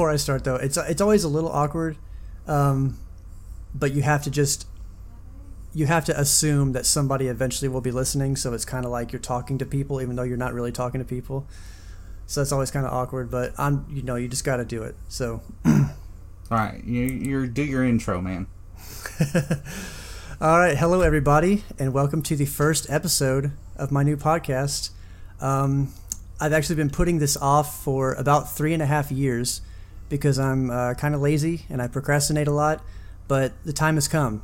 before I start though, it's it's always a little awkward, um, but you have to just you have to assume that somebody eventually will be listening. So it's kind of like you're talking to people, even though you're not really talking to people. So it's always kind of awkward, but I'm you know you just got to do it. So. All right, you you do your intro, man. All right, hello everybody, and welcome to the first episode of my new podcast. Um, I've actually been putting this off for about three and a half years because I'm uh, kind of lazy and I procrastinate a lot, but the time has come.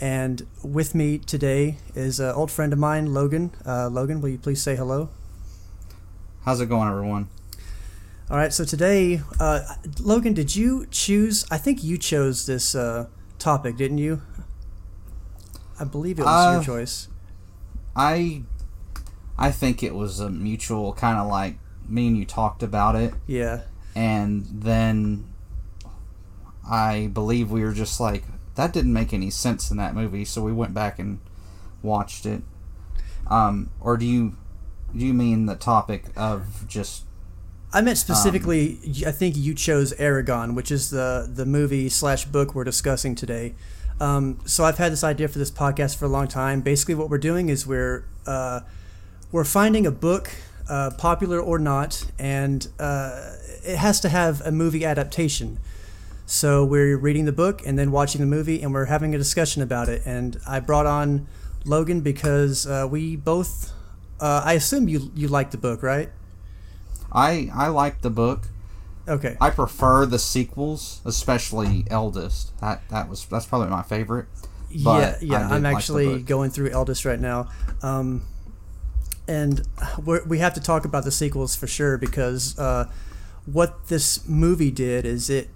And with me today is an old friend of mine, Logan. Uh, Logan, will you please say hello? How's it going, everyone? All right, so today, uh, Logan, did you choose? I think you chose this uh, topic, didn't you? I believe it was your Uh, choice. I I think it was a mutual kind of like me and you talked about it, Yeah. And then I believe we were just like that didn't make any sense in that movie, so we went back and watched it. Um, or do you do you mean the topic of just I meant specifically. I think you chose Eragon, which is the the movie slash book we're discussing today. Um, so I've had this idea for this podcast for a long time. Basically, what we're doing is we're uh, we're finding a book, uh, popular or not, and uh, it has to have a movie adaptation. So we're reading the book and then watching the movie, and we're having a discussion about it. And I brought on Logan because uh, we both. Uh, I assume you you like the book, right? I I like the book. Okay. I prefer the sequels, especially Eldest. That that was that's probably my favorite. yeah, But I yeah. I'm like actually going through Eldest right now, um, and we have to talk about the sequels for sure because uh, what this movie did is it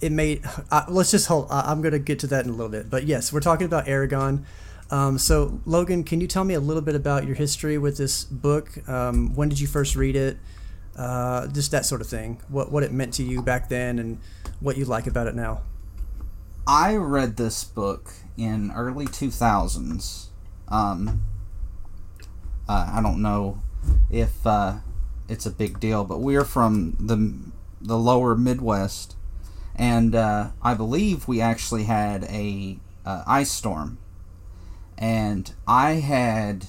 it made. Uh, let's just hold. I I'm going to get to that in a little bit, but yes, we're talking about Eragon. Um, so Logan, can you tell me a little bit about your history with this book? Um, when did you first read it? Uh, just that sort of thing. What what it meant to you back then, and what you like about it now. I read this book in early 2000s. Um, uh, I don't know if uh, it's a big deal, but we're from the the lower Midwest, and uh, I believe we actually had a uh, ice storm, and I had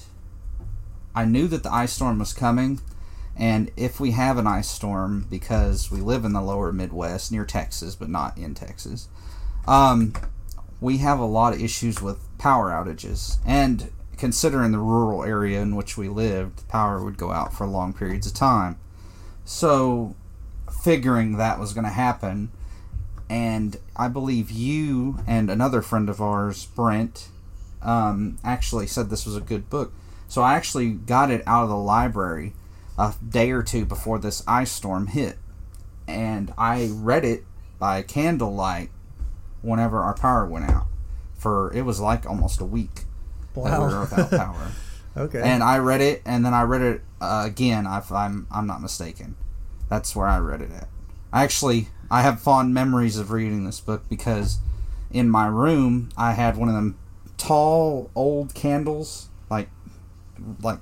I knew that the ice storm was coming. And if we have an ice storm, because we live in the lower Midwest near Texas, but not in Texas, um, we have a lot of issues with power outages. And considering the rural area in which we lived, power would go out for long periods of time. So, figuring that was going to happen, and I believe you and another friend of ours, Brent, um, actually said this was a good book. So, I actually got it out of the library a day or two before this ice storm hit. And I read it by candlelight whenever our power went out. For it was like almost a week we were Wow. without power. okay. and I read it, and then I read it uh, again. If I'm I'm not mistaken, that's where I read it at. I actually I have fond memories of reading this book because in my room I had one of them tall old candles, like like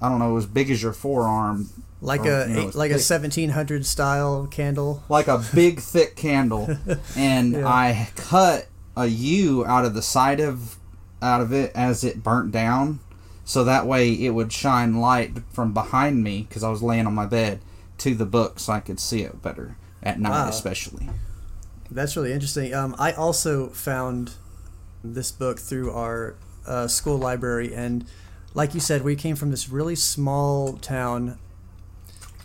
I don't know, as big as your forearm, like or, a you know, like a 1700 style candle. like a big thick candle and Yeah. i cut a u out of the side of out of it as it burnt down so that way it would shine light from behind me because i was laying on my bed to the book so i could see it better at night Wow. especially That's really interesting. Um, I also found this book through our uh, school library, and like you said, we came from this really small town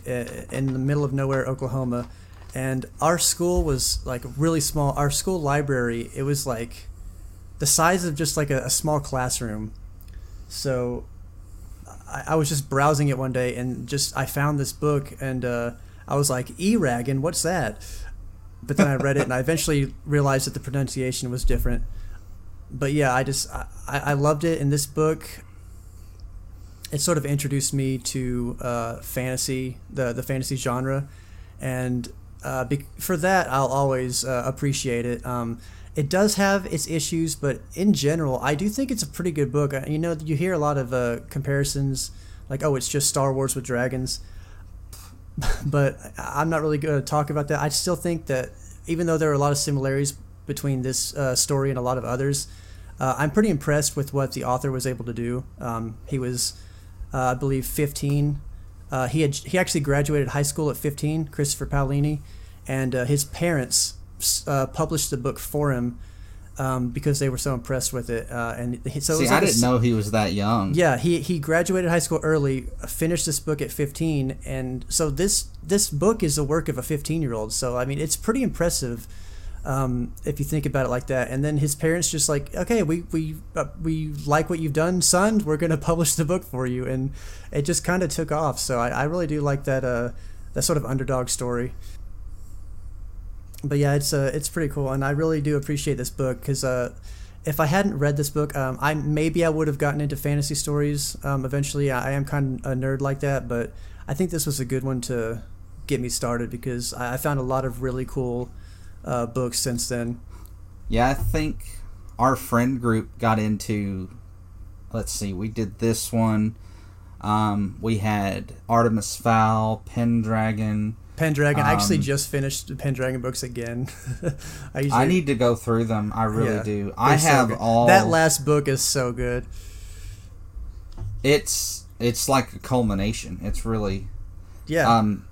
in the middle of nowhere, Oklahoma, and our school was like really small. Our school library, it was like the size of just like a, a small classroom. So I, I was just browsing it one day and just I found this book and uh, I was like, E-Ragon, what's that? But then I read it and I eventually realized that the pronunciation was different. But yeah, I just I, I loved it. In this book, it sort of introduced me to uh, fantasy, the the fantasy genre, and uh, be, for that I'll always uh, appreciate it. Um, it does have its issues, but in general, I do think it's a pretty good book. You know, you hear a lot of uh, comparisons, like oh, it's just Star Wars with dragons. but I'm not really going to talk about that. I still think that even though there are a lot of similarities between this uh, story and a lot of others, uh, I'm pretty impressed with what the author was able to do. Um, he was, uh, I believe, 15. Uh, he had he actually graduated high school at 15, Christopher Paolini, and uh, his parents uh, published the book for him um, because they were so impressed with it. Uh, and he, so See, like I a didn't s- know he was that young. Yeah, he he graduated high school early, finished this book at 15, and so this this book is the work of a 15 year old. So I mean, it's pretty impressive um, if you think about it like that. And then his parents just like, okay, we we uh, we like what you've done, son. We're gonna publish the book for you, and it just kind of took off. So I, I really do like that uh, that sort of underdog story. But yeah, it's uh, it's pretty cool, and I really do appreciate this book because uh, if I hadn't read this book, um, I maybe I would have gotten into fantasy stories um, eventually. I, am kind of a nerd like that, but I think this was a good one to get me started because I, I found a lot of really cool uh, books since then. Yeah, I think our friend group got into. Let's see, we did this one. Um, we had Artemis Fowl, Pendragon. Pendragon. I actually Um, just finished the Pendragon books again. I, usually, I need to go through them. I really Yeah, do. I they're so have all. that last book is so good. it's it's like a culmination. It's really Yeah, um,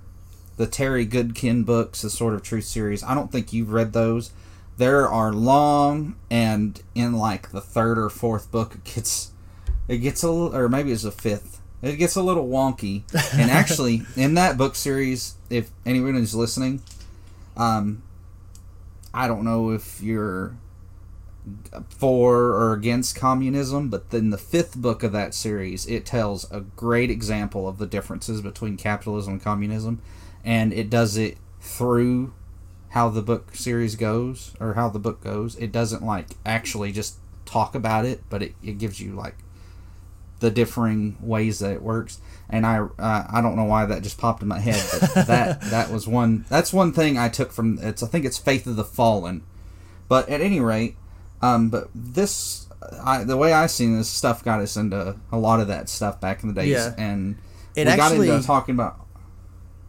the Terry Goodkind books, the Sword of Truth series. I don't think you've read those. There are long, and in like the third or fourth book, it gets it gets a little, or maybe it's the fifth. It gets a little wonky. And actually, in that book series, if anyone is listening, um, I don't know if you're for or against communism, but then the fifth book of that series, it tells a great example of the differences between capitalism and communism, and it does it through how the book series goes or how the book goes. It doesn't like actually just talk about it, but it, it gives you like the differing ways that it works. And I uh, I don't know why that just popped in my head, but that that was one that's one thing I took from it's I think it's Faith of the Fallen. But at any rate, um, but this, I, the way I seen this stuff got us into a lot of that stuff back in the days, Yeah. and It we actually- got into talking about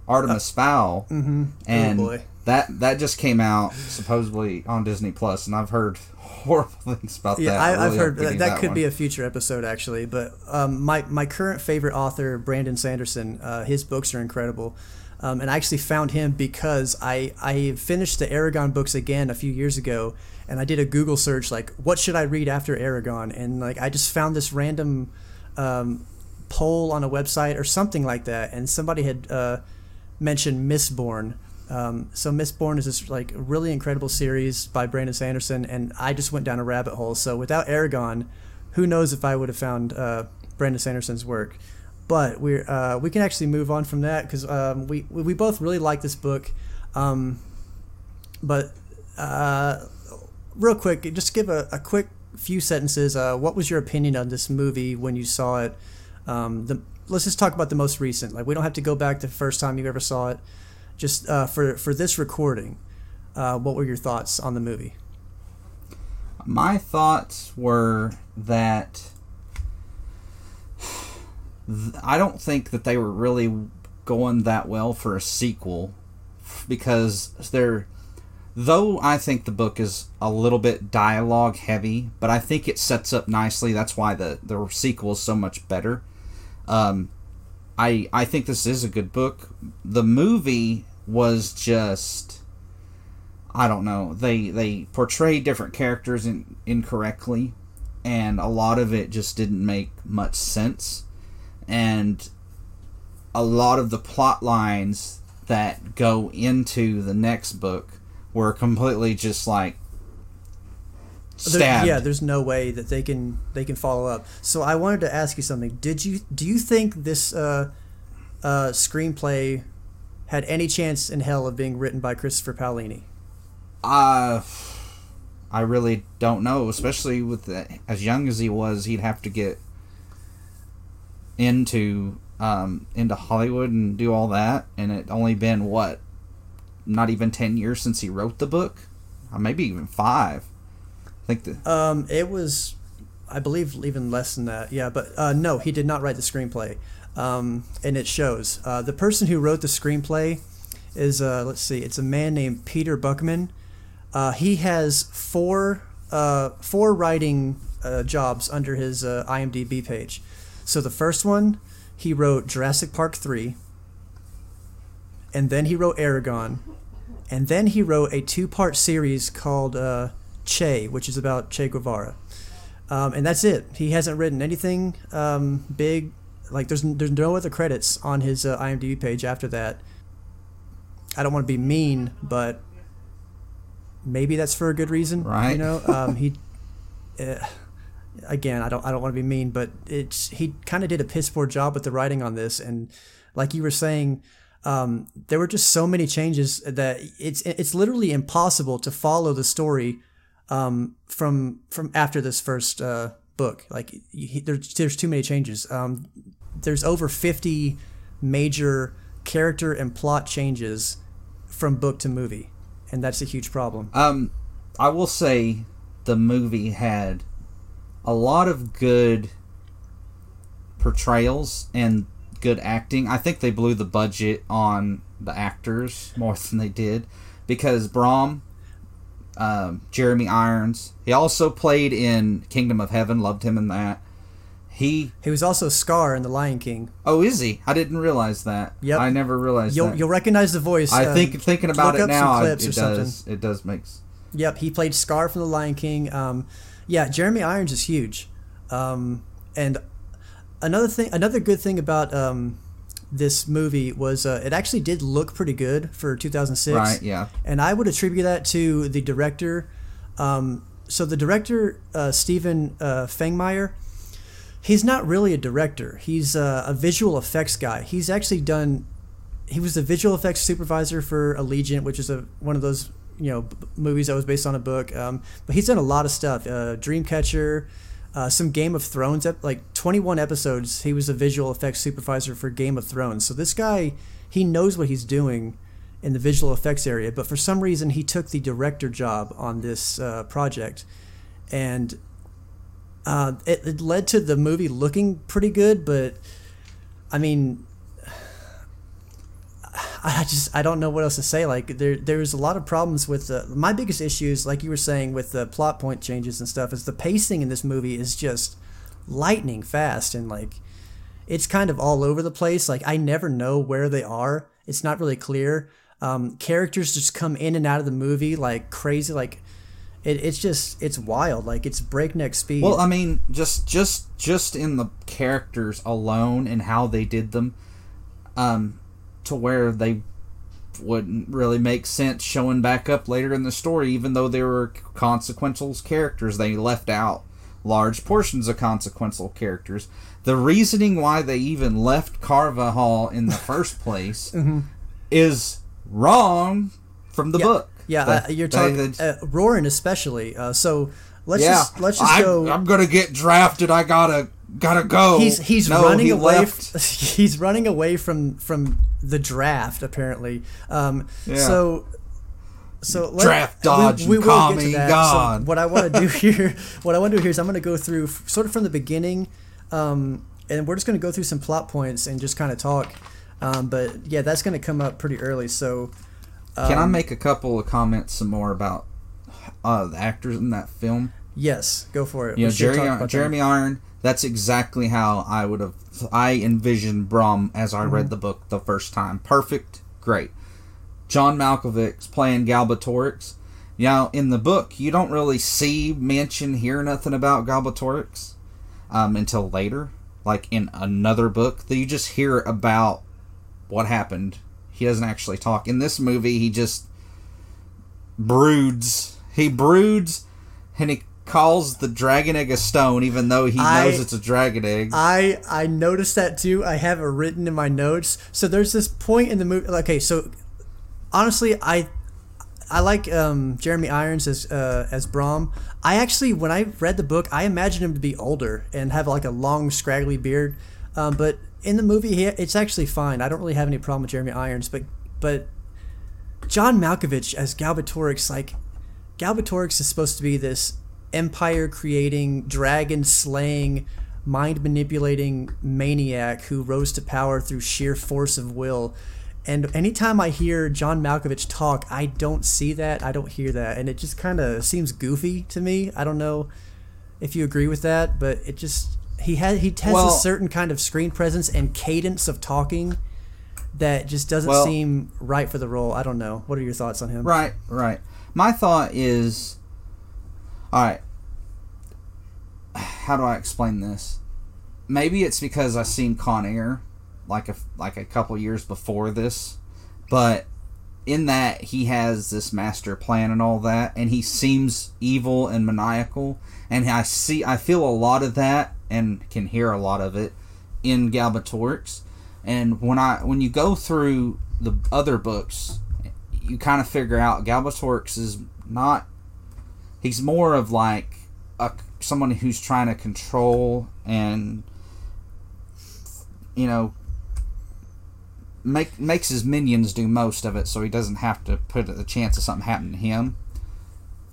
Artemis Fowl, mm-hmm. and oh boy. That that just came out supposedly on Disney Plus, and I've heard horrible things about Yeah, that. I, really I've heard hope that, that could one. be a future episode actually. But um, my my current favorite author, Brandon Sanderson, uh, his books are incredible, um, and I actually found him because I I finished the Eragon books again a few years ago, and I did a Google search like what should I read after Eragon, and like I just found this random um, poll on a website or something like that, and somebody had uh, mentioned Mistborn. Um, so Mistborn is this like really incredible series by Brandon Sanderson, and I just went down a rabbit hole. So without Eragon, who knows if I would have found uh, Brandon Sanderson's work. But we're uh, we can actually move on from that because um, we we we both really like this book. Um, but uh, real quick, just give a, a quick few sentences. Uh, what was your opinion on this movie when you saw it? Um, the, let's just talk about the most recent. Like we don't have to go back the first time you ever saw it. Just uh, for for this recording, uh, what were your thoughts on the movie? My thoughts were that I don't think that they were really going that well for a sequel because they're though I think the book is a little bit dialogue heavy, but I think it sets up nicely. That's why the the sequel is so much better. Um, I I think this is a good book. The movie was just I don't know. They they portrayed different characters in, incorrectly, and a lot of it just didn't make much sense. And a lot of the plot lines that go into the next book were completely just like There- stabbed. yeah, there's no way that they can they can follow up. So I wanted to ask you something. Did you do you think this uh, uh, screenplay had any chance in hell of being written by Christopher Paolini? Uh, I really don't know. Especially with the, as young as he was, he'd have to get into um, into Hollywood and do all that. And it only been what, not even ten years since he wrote the book, uh, maybe even five. I think the Um, it was, I believe, even less than that. Yeah, but uh, no, he did not write the screenplay. Um, and it shows. Uh, the person who wrote the screenplay is uh, let's see, it's a man named Peter Buchman. Uh, he has four uh, four writing uh, jobs under his uh, IMDb page. So the first one, he wrote Jurassic Park three, and then he wrote Eragon, and then he wrote a two part series called Che, which is about Che Guevara. Um, and that's it. He hasn't written anything um, big. Like there's there's no other credits on his uh, IMDb page after that. I don't want to be mean, but maybe that's for a good reason. Right. You know, um, he. Uh, again, I don't I don't want to be mean, but it's he kind of did a piss poor job with the writing on this, and like you were saying, um, there were just so many changes that it's it's literally impossible to follow the story um, from from after this first uh, book. Like he, there's there's too many changes. Um, there's over fifty major character and plot changes from book to movie, and that's a huge problem. Um, I will say the movie had a lot of good portrayals and good acting. I think they blew the budget on the actors more than they did because Brom, um, Jeremy Irons, he also played in Kingdom of Heaven. Loved him in that. He He was also Scar in The Lion King. oh is he? I didn't realize that. Yep. I never realized You'll that. you'll recognize the voice. I uh, think thinking about it now, I- it or something. does. It does make. Yep, he played Scar from The Lion King. Um, yeah, Jeremy Irons is huge. Um, and another thing, another good thing about um, this movie was uh, it actually did look pretty good for 2006. Right. Yeah. And I would attribute that to the director. Um, so the director, uh, Stefen uh, Fangmeier, he's not really a director. He's uh, a visual effects guy. He's actually done. He was the visual effects supervisor for Allegiant, which is a one of those you know b- movies that was based on a book. Um, but he's done a lot of stuff. Uh, Dreamcatcher, uh, some Game of Thrones, ep- like 21 episodes. He was a visual effects supervisor for Game of Thrones. So this guy, he knows what he's doing in the visual effects area. But for some reason, he took the director job on this uh, project, and uh, it, it led to the movie looking pretty good. But I mean, I just I don't know what else to say. Like there there's a lot of problems with the my biggest issues, like you were saying, with the plot point changes and stuff, is the pacing in this movie is just lightning fast and like it's kind of all over the place. Like I never know where they are. It's not really clear. Um, characters just come in and out of the movie like crazy. Like it, it's just it's wild. Like it's breakneck speed. Well, I mean, just just just in the characters alone and how they did them, um, to where they wouldn't really make sense showing back up later in the story, even though they were consequential characters. They left out large portions of consequential characters. The reasoning why they even left Carvahall in the first place is wrong from the Mm-hmm. yeah, book. yeah, That- uh, you're talking uh, Roran especially. Uh, so let's yeah, just let's just I, go. I'm gonna get drafted. I gotta gotta go. he's he's No, running he away. left. f- he's running away from from the draft apparently. Um, Yeah. So. So let- Draft dodge me God. So what I want to do here, what I want to do here is I'm going to go through f- sort of from the beginning, um, and we're just going to go through some plot points and just kind of talk. Um, but yeah, that's going to come up pretty early. So Can I um, make a couple of comments some more about uh, the actors in that film? Yes, go for it. You know, We Jerry. Jeremy Iron. That's exactly how I would have. I envisioned Brom as I Mm-hmm. read the book the first time. Perfect, great. John Malkovich playing Galbatorix. You know, in the book, you don't really see, mention, hear nothing about Galbatorix um, until later. Like in another book, that you just hear about what happened. He doesn't actually talk. In this movie, he just broods. He broods, and he calls the dragon egg a stone, even though he I- knows it's a dragon egg. I I noticed that too. I have it written in my notes. So there's this point in the movie. Okay, so honestly, I I like um, Jeremy Irons as uh, as Brom. I actually, when I read the book, I imagined him to be older and have like a long, scraggly beard. Um, but in the movie, he, it's actually fine. I don't really have any problem with Jeremy Irons. But but John Malkovich as Galbatorix, like Galbatorix is supposed to be this empire creating, dragon slaying, mind manipulating maniac who rose to power through sheer force of will. And anytime I hear John Malkovich talk, I don't see that. I don't hear that. And it just kind of seems goofy to me. I don't know if you agree with that, but it just he has he has Well- a certain kind of screen presence and cadence of talking that just doesn't Well- seem right for the role. I don't know. What are your thoughts on him? Right, right. My thought is, all right. How do I explain this? Maybe it's because I seen Con Air, like a like a couple years before this, but in that he has this master plan and all that, and he seems evil and maniacal, and I see I feel a lot of that and can hear a lot of it in Galbatorix. And when I when you go through the other books, you kind of figure out Galbatorix is not. He's more of like a someone who's trying to control and you know make makes his minions do most of it, so he doesn't have to put the chance of something happening to him.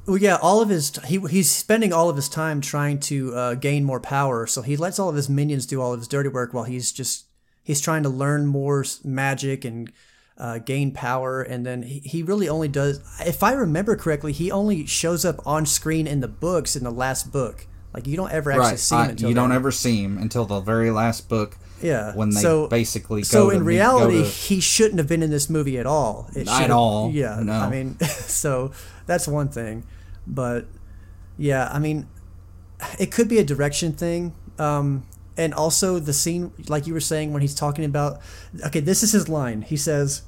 Well, yeah, all of his he he's spending all of his time trying to uh, gain more power. So he lets all of his minions do all of his dirty work while he's just he's trying to learn more magic and uh, gain power. And then he, he really only does, if I remember correctly, he only shows up on screen in the books in the last book. Like you don't ever actually right. see him I- until you don't ever see him until the very last book yeah when they so, basically go so to in meet- reality to- he shouldn't have been in this movie at all it Not at all, yeah no. i mean so that's one thing but yeah i mean it could be a direction thing um and also the scene like you were saying when he's talking about okay this is his line he says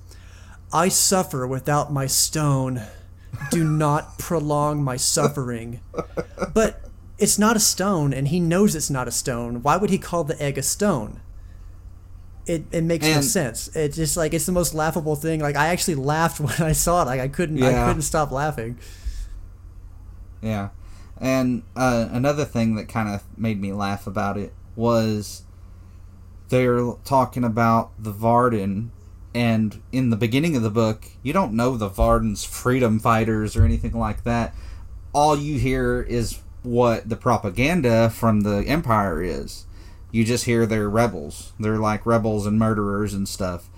i suffer without my stone do not prolong my suffering but it's not a stone and he knows it's not a stone why would he call the egg a stone it, it makes no sense. It's just like it's the most laughable thing. Like I actually laughed when I saw it. Like I couldn't yeah. I couldn't stop laughing. Yeah. And uh, another thing that kind of made me laugh about it was they're talking about the Varden, and in the beginning of the book, you don't know the Varden's freedom fighters or anything like that. All you hear is what the propaganda from the Empire is. You just hear they're rebels. They're like rebels and murderers and stuff.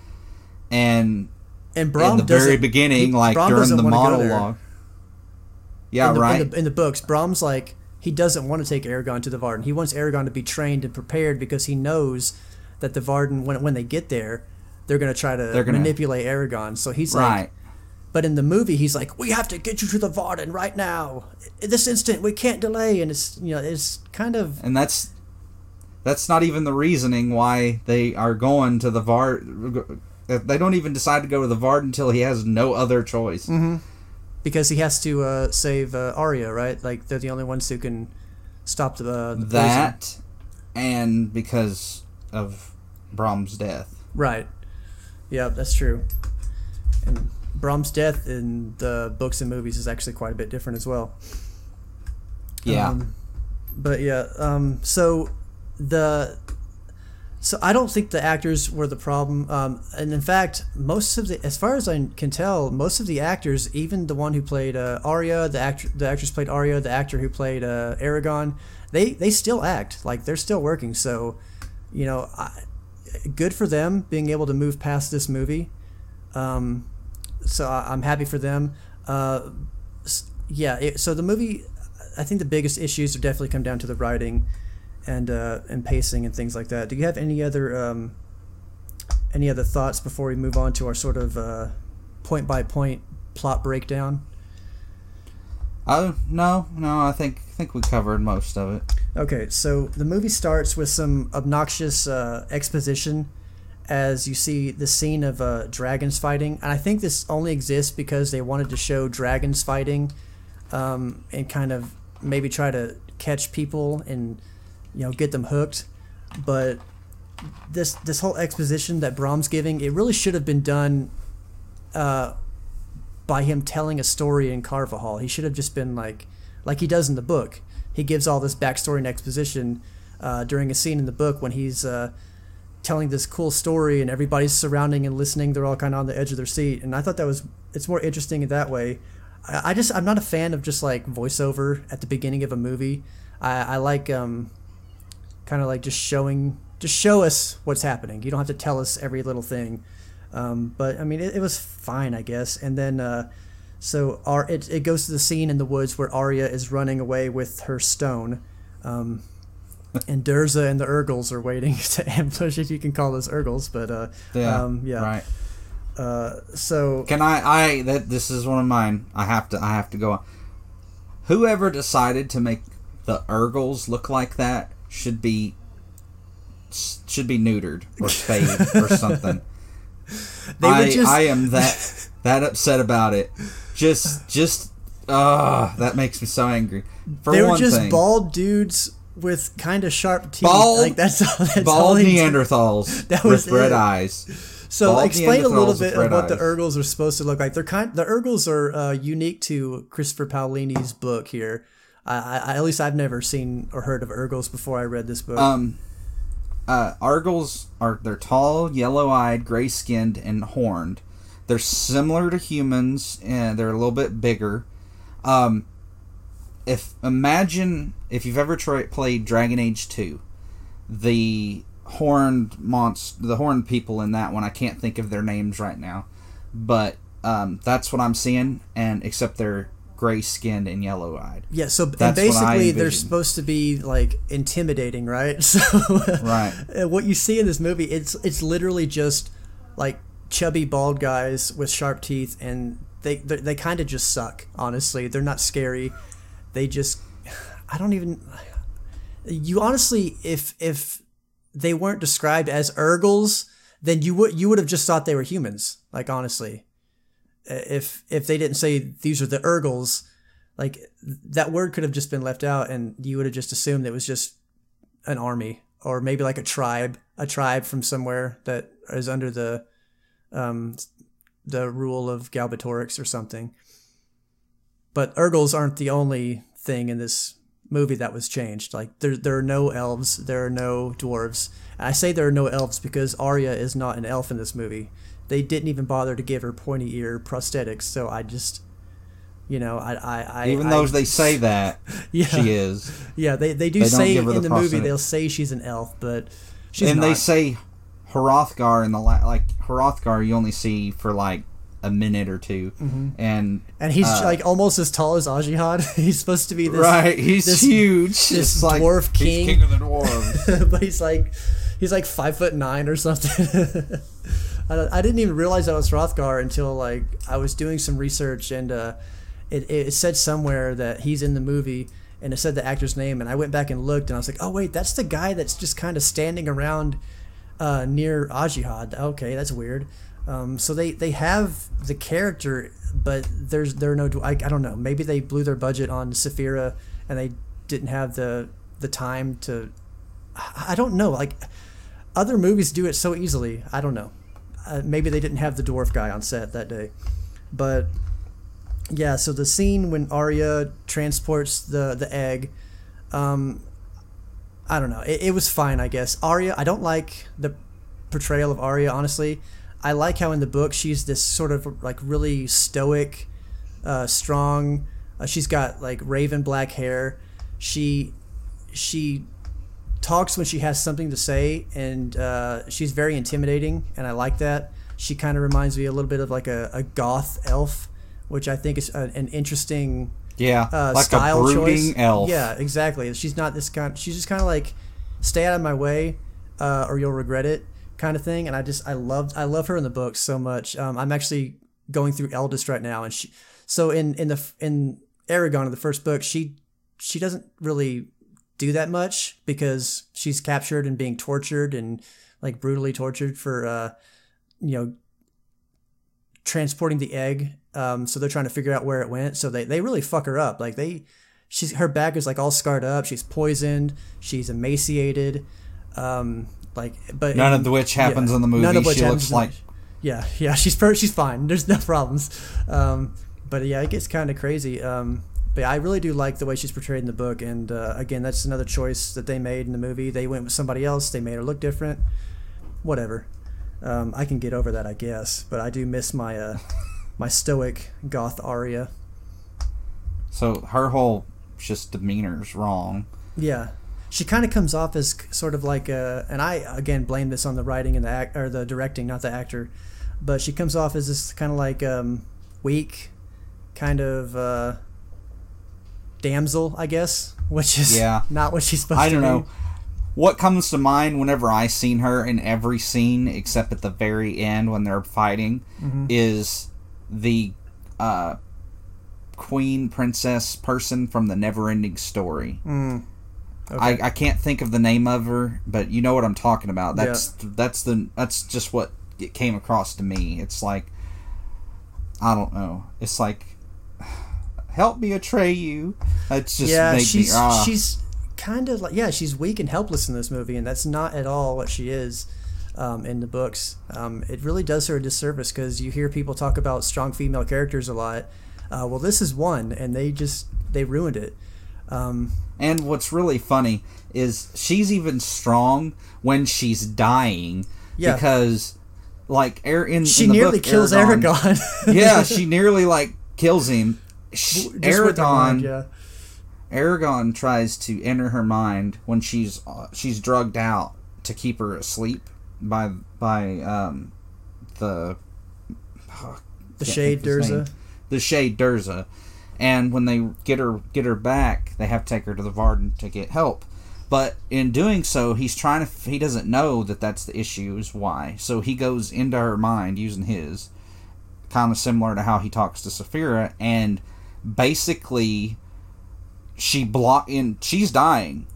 And And Brom in the very beginning, he- like Brom during the wanna go there. monologue. Yeah, in the, right. In the, in the books, Brom's like he doesn't want to take Eragon to the Varden. He wants Eragon to be trained and prepared because he knows that the Varden when when they get there, they're gonna try to gonna- manipulate Eragon. So he's like. But in the movie, he's like, "We have to get you to the Varden right now, this instant. We can't delay." And it's you know, it's kind of and that's that's not even the reasoning why they are going to the Vard. They don't even decide to go to the Vard until he has no other choice. Mm-hmm. because he has to uh, save uh, Arya, right? Like they're the only ones who can stop the, the. That and because of Brom's death. Right. Yeah, that's true. And Brom's death in the books and movies is actually quite a bit different as well. Yeah. Um, but yeah, um, so the so I don't think the actors were the problem, um, and in fact, most of the, as far as I can tell, most of the actors, even the one who played uh, Arya, the actor, the actress played Arya, the actor who played uh, Eragon, they they still act like they're still working. So, you know, I, good for them being able to move past this movie. Um, so I, I'm happy for them. Uh, yeah, it, so the movie, I think the biggest issues have definitely come down to the writing and uh, and pacing and things like that. Do you have any other um, any other thoughts before we move on to our sort of uh, point by point plot breakdown? Oh no, no, I think think we covered most of it. Okay, so the movie starts with some obnoxious uh, exposition as you see the scene of uh, dragons fighting. And I think this only exists because they wanted to show dragons fighting um, and kind of maybe try to catch people and you know get them hooked. But this this whole exposition that Brom's giving, it really should have been done uh, by him telling a story in Carvahall. He should have just been like like he does in the book. He gives all this backstory and exposition uh, during a scene in the book when he's uh, telling this cool story and everybody's surrounding and listening. They're all kind of on the edge of their seat, and I thought that was it's more interesting in that way. I, I just I'm not a fan of just like voiceover at the beginning of a movie. I, I like um, kind of like just showing, just show us what's happening. You don't have to tell us every little thing. Um, but I mean, it, it was fine, I guess. And then, uh, so Ar- it, it goes to the scene in the woods where Arya is running away with her stone. Um, and Durza and the Urgals are waiting to ambush, if you can call those Urgals. But uh, Yeah. um, yeah. Right. Uh, so Can I? I that this is one of mine. I have to. I have to go on. Whoever decided to make the Urgals look like that should be should be neutered or spayed or something. They I just- I am that that upset about it. Just just uh that makes me so angry. For they were just thing, bald dudes with kind of sharp teeth. Bald- like that's all. That's bald did. Neanderthals That was with red it. eyes. So bald explain a little bit of what the eyes. Urgals are supposed to look like. They're kind. The Urgals are uh, unique to Christopher Paolini's book here. I, I, at least I've never seen or heard of Urgals before I read this book. Um, uh, Urgals are they're tall, yellow-eyed, gray-skinned, and horned. They're similar to humans, and they're a little bit bigger. Um, if imagine if you've ever tried played Dragon Age two, the horned monst the horned people in that one. I can't think of their names right now, but um, that's what I'm seeing. And except they're gray-skinned and yellow-eyed. yeah. So basically, they're supposed to be like intimidating, right? So Right. What you see in this movie it's it's literally just like chubby bald guys with sharp teeth and they they, they kind of just suck honestly. They're not scary. They just i don't even you honestly if if they weren't described as urgals then you would you would have just thought they were humans like honestly. If if they didn't say these are the urgals like that word could have just been left out and you would have just assumed it was just an army or maybe like a tribe, a tribe from somewhere that is under the um, the rule of Galbatorix or something. But Urgals aren't the only thing in this movie that was changed. Like there there are no elves, there are no dwarves. I say there are no elves because Arya is not an elf in this movie. They didn't even bother to give her pointy ear prosthetics, so I just you know, I I, I Even I- though they say that Yeah. she is. yeah, they, they do They say in the the movie they'll say she's an elf, but she's and not. they say Hrothgar in the la- like Hrothgar you only see for like a minute or 2 Mm-hmm. and and he's uh, like almost as tall as Ajihad. he's supposed to be this right he's this- huge this It's like, dwarf he's king. king of the dwarves but he's like he's like five foot nine or something. I, I didn't even realize that was Hrothgar until like I was doing some research and uh, it it said somewhere that he's in the movie and it said the actor's name and I went back and looked and I was like, oh wait, that's the guy that's just kind of standing around uh, near Ajihad. Okay, that's weird. Um, so they, they have the character, but there's there are no I, I don't know. Maybe they blew their budget on Saphira and they didn't have the the time to I don't know. Like other movies do it so easily. I don't know. Uh, maybe they didn't have the dwarf guy on set that day, but yeah. So the scene when Arya transports the the egg, um, I don't know. It, it was fine, I guess. Arya, I don't like the portrayal of Arya. Honestly, I like how in the book she's this sort of like really stoic, uh, strong. Uh, she's got like raven black hair. She she talks when she has something to say, and uh, she's very intimidating, and I like that. She kind of reminds me a little bit of like a, a goth elf, which I think is a, an interesting yeah uh, like a style brooding choice. elf Yeah, exactly. She's not this kind. She's just kind of like, stay out of my way, uh, or you'll regret it, kind of thing. And I just I loved I love her in the book so much. Um, I'm actually going through Eldest right now, and she so in in the in Eragon in the first book she she doesn't really do that much because she's captured and being tortured and like brutally tortured for uh, you know transporting the egg. Um, so they're trying to figure out where it went. So they, they really fuck her up. Like they, she's her back is like all scarred up. She's poisoned. She's emaciated. Um, like but none of the which happens in the movie None of which she happens looks like yeah, yeah, she's per- she's fine. There's no problems. Um, but yeah, it gets kind of crazy. Um, but I really do like the way she's portrayed in the book. And uh, again, that's another choice that they made in the movie. They went with somebody else. They made her look different. Whatever. Um, I can get over that, I guess. But I do miss my uh, my stoic goth Arya. so her whole just demeanor's wrong Yeah, she kind of comes off as sort of like a, and I again blame this on the writing and the act or the directing, not the actor, but she comes off as this kind of like um, weak, kind of uh, damsel, I guess, which is Yeah. not what she's supposed to. I don't know. What comes to mind whenever I seen her in every scene except at the very end when they're fighting Mm-hmm. is the uh, queen princess person from the Neverending Story. Mm. Okay. I, I can't think of the name of her, but you know what I'm talking about. That's that's the that's just what it came across to me. It's like I don't know. It's like help me betray you. It's just yeah, she's me ah. she's kind of like yeah, she's weak and helpless in this movie, and that's not at all what she is um, in the books. Um, it really does her a disservice because you hear people talk about strong female characters a lot. Uh, well, this is one, and they just they ruined it. Um, And what's really funny is she's even strong when she's dying Yeah. because like in she in nearly book, kills Eragon. yeah, she nearly like kills him. Sh- Just Eragon mind, yeah. Eragon tries to enter her mind when she's uh, she's drugged out to keep her asleep by by um the oh, The Shade think of his Durza. The Shade Durza. And when they get her get her back, they have to take her to the Varden to get help. But in doing so, he's trying to he doesn't know that that's the issue is why. So he goes into her mind using his kind of similar to how he talks to Saphira and basically she block in she's dying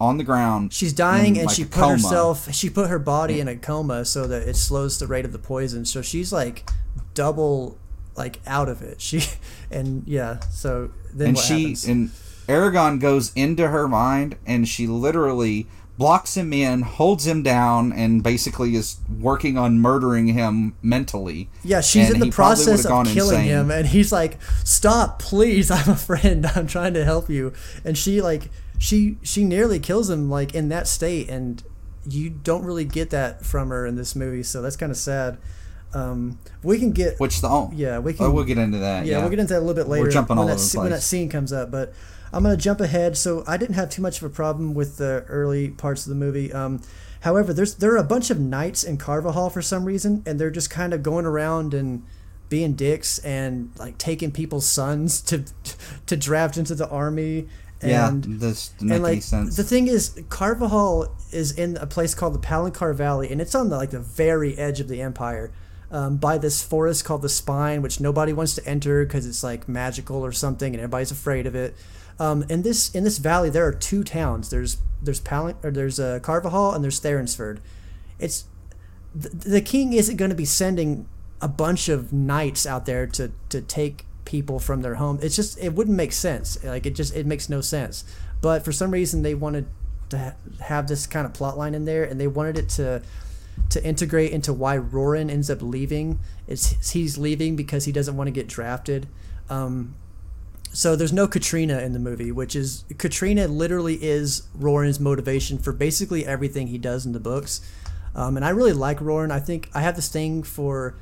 on the ground She's dying, in, and like, she put coma. herself. She put her body in a coma so that it slows the rate of the poison. So she's like double, like out of it. She, and yeah. So then and she happens? and Eragon goes into her mind and she literally blocks him in, holds him down, and basically is working on murdering him mentally. Yeah, she's And in the process of killing insane. him, and he's like, "Stop, please! I'm a friend. I'm trying to help you." And she like she she nearly kills him like in that state, and you don't really get that from her in this movie, so that's kind of sad. Um, we can get Which the oh, yeah we can oh we'll get into that. yeah, Yeah, we'll get into that a little bit later. We're jumping when all that, over the sce- when that scene comes up, but I'm gonna jump ahead. So I didn't have too much of a problem with the early parts of the movie. Um, however, there's there are a bunch of knights in Carvahall for some reason, and they're just kind of going around and being dicks and like taking people's sons to to draft into the army. Yeah. This and like sense. the thing is, Carvahall is in a place called the Palancar Valley, and it's on the like the very edge of the empire, um, by this forest called the Spine, which nobody wants to enter because it's like magical or something, and everybody's afraid of it. Um, in this in this valley, there are two towns. There's there's Palan or there's uh, Carvahall and there's Therinsford. It's the, the king isn't going to be sending a bunch of knights out there to to take people from their home. It's just it wouldn't make sense. Like it just it makes no sense. But for some reason they wanted to ha- have this kind of plot line in there, and they wanted it to to integrate into why Roran ends up leaving. It's he's leaving because he doesn't want to get drafted. Um, so there's no Katrina in the movie, which is Katrina literally is Roran's motivation for basically everything he does in the books. Um, and I really like Roran. I think I have this thing for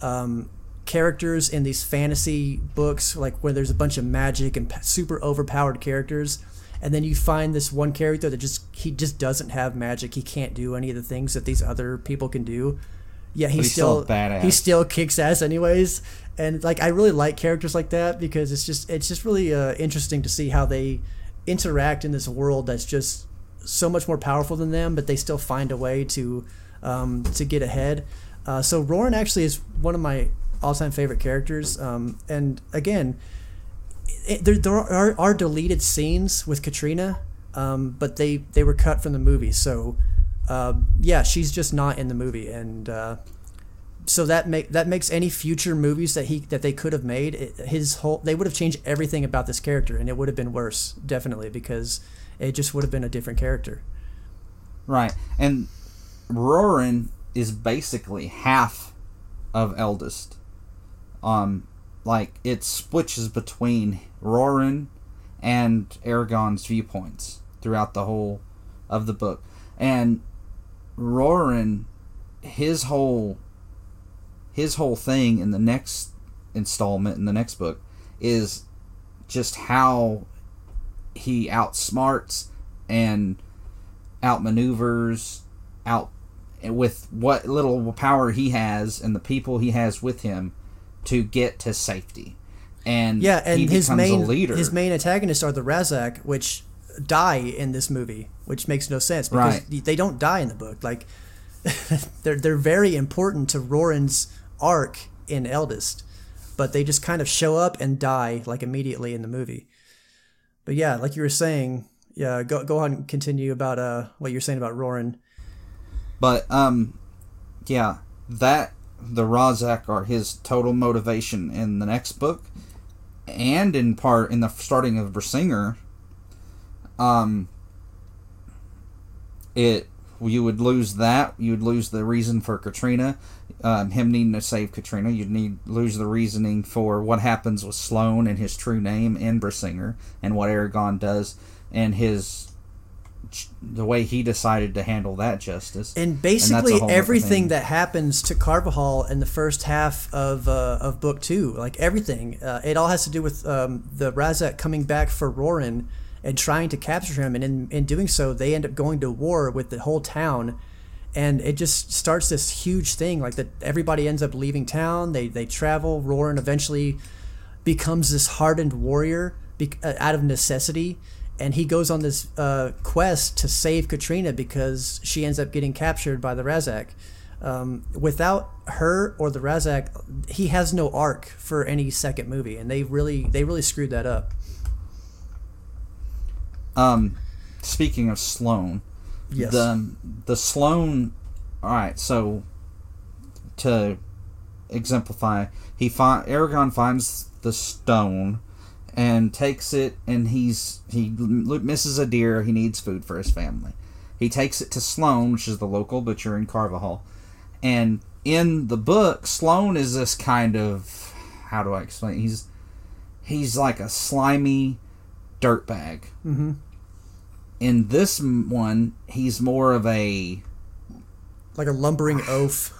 um, characters in these fantasy books, like where there's a bunch of magic and super overpowered characters, and then you find this one character that just he just doesn't have magic. He can't do any of the things that these other people can do. Yeah, he's, he's still still, he still kicks ass anyways. And like I really like characters like that because it's just it's just really uh, interesting to see how they interact in this world that's just so much more powerful than them, but they still find a way to um, to get ahead. Uh, so Roran actually is one of my all-time favorite characters. Um, and again, it, there, there are, are deleted scenes with Katrina, um, but they they were cut from the movie. So uh, yeah, she's just not in the movie, and uh, so that make that makes any future movies that he that they could have made it, his whole they would have changed everything about this character, and it would have been worse definitely because it just would have been a different character. Right. And Roran is basically half of Eldest. Um like it switches between Roran and Eragon's viewpoints throughout the whole of the book. And Roran his whole his whole thing in the next installment in the next book is just how he outsmarts and outmaneuvers out with what little power he has and the people he has with him to get to safety. And Yeah, and he his becomes main a leader. his main antagonists are the Ra'zac, which die in this movie, which makes no sense because Right. they don't die in the book. Like they're they're very important to Roran's arc in Eldest, but they just kind of show up and die like immediately in the movie. But yeah, like you were saying, yeah, go go on and continue about uh what you're saying about Roran. But um, yeah, that the Ra'zac are his total motivation in the next book, and in part in the starting of Brisingr. Um, it you would lose that. You would lose the reason for Katrina, um, him needing to save Katrina. You'd need lose the reasoning for what happens with Sloan and his true name in Brisingr, and what Eragon does, and his the way he decided to handle that justice. And basically a whole other everything that happens to Carvahall in the first half of uh, of book two, like everything, uh, it all has to do with um, the Ra'zac coming back for Roran and trying to capture him, and in, in doing so, they end up going to war with the whole town, and it just starts this huge thing, like that everybody ends up leaving town. They they travel. Roran eventually becomes this hardened warrior be- uh, out of necessity and he goes on this uh, quest to save Katrina because she ends up getting captured by the Ra'zac. Um, without her or the Ra'zac, he has no arc for any second movie, and they really they really screwed that up. Um, speaking of Sloan, Yes. the the Sloan. All right, so to exemplify, he find Eragon finds the stone and takes it, and he's he misses a deer. He needs food for his family. He takes it to Sloan, which is the local butcher in Carvahall, and in the book, Sloan is this kind of how do I explain? He's he's like a slimy dirtbag. hmm In this one, he's more of a Like a lumbering oaf.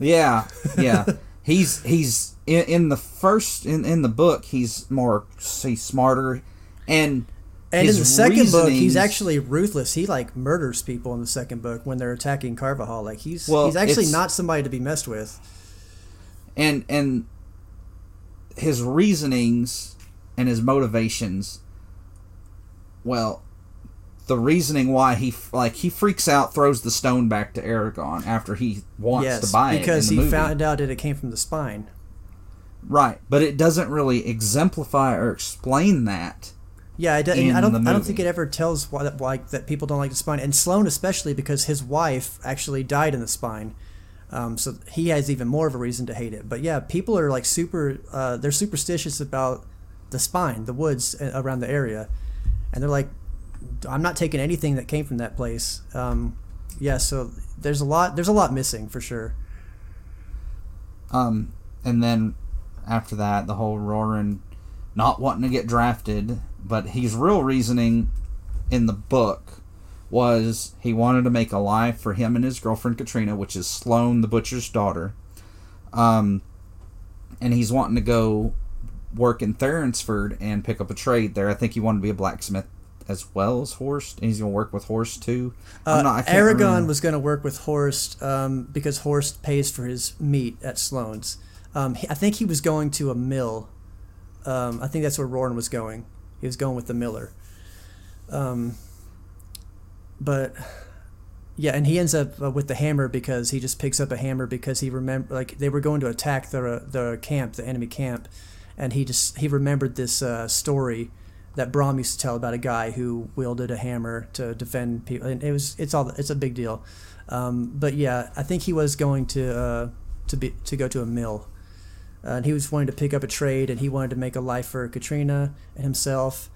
yeah, yeah. he's he's in, in the first in, in the book he's more he's smarter and And in the second book, he's actually ruthless. He like murders people in the second book when they're attacking Carvahall. Like he's Well, he's actually not somebody to be messed with. and and his reasonings and his motivations well the reasoning why he like he freaks out throws the stone back to Eragon after he wants yes, to buy because it because he movie. found out that it came from the spine. Right but it doesn't really exemplify or explain that Yeah, I, do, I don't. I don't think it ever tells why that, why that people don't like the spine, and Sloan especially because his wife actually died in the spine, um, so he has even more of a reason to hate it. But yeah, people are like super. Uh, they're superstitious about the spine, the woods around the area, and they're like, I'm not taking anything that came from that place. Um, yeah, so there's a lot. There's a lot missing for sure. Um, and then after that, the whole Roran not wanting to get drafted, but his real reasoning in the book was he wanted to make a life for him and his girlfriend Katrina, which is Sloan the butcher's daughter. Um, and he's wanting to go work in Therinsford and pick up a trade there. I think he wanted to be a blacksmith as well as Horst, and he's going to work with Horst too. Uh, not- Eragon remember. was going to work with Horst um, because Horst pays for his meat at Sloan's. Um, he, I think he was going to a mill. Um, I think that's where Roran was going. He was going with the miller. Um, but yeah, and he ends up uh, with the hammer because he just picks up a hammer because he remember like they were going to attack the the camp, the enemy camp, and he just he remembered this uh, story that Brom used to tell about a guy who wielded a hammer to defend people, and it was it's all it's a big deal. Um, but yeah, I think he was going to uh, to be to go to a mill, uh, and he was wanting to pick up a trade, and he wanted to make a life for Katrina and himself.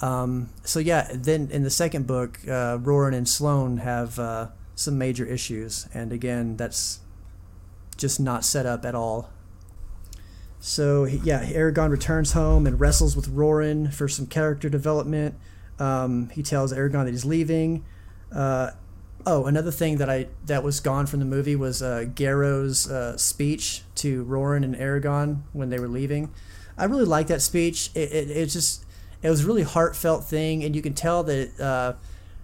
Um, so yeah, then in the second book, uh, Roran and Sloan have uh, some major issues, and again, that's just not set up at all. So yeah, Eragon returns home and wrestles with Roran for some character development. Um, he tells Eragon that he's leaving. Uh, oh, another thing that I that was gone from the movie was uh, Garrow's uh, speech to Roran and Eragon when they were leaving. I really like that speech. It, it, it just it was a really heartfelt thing, and you can tell that uh,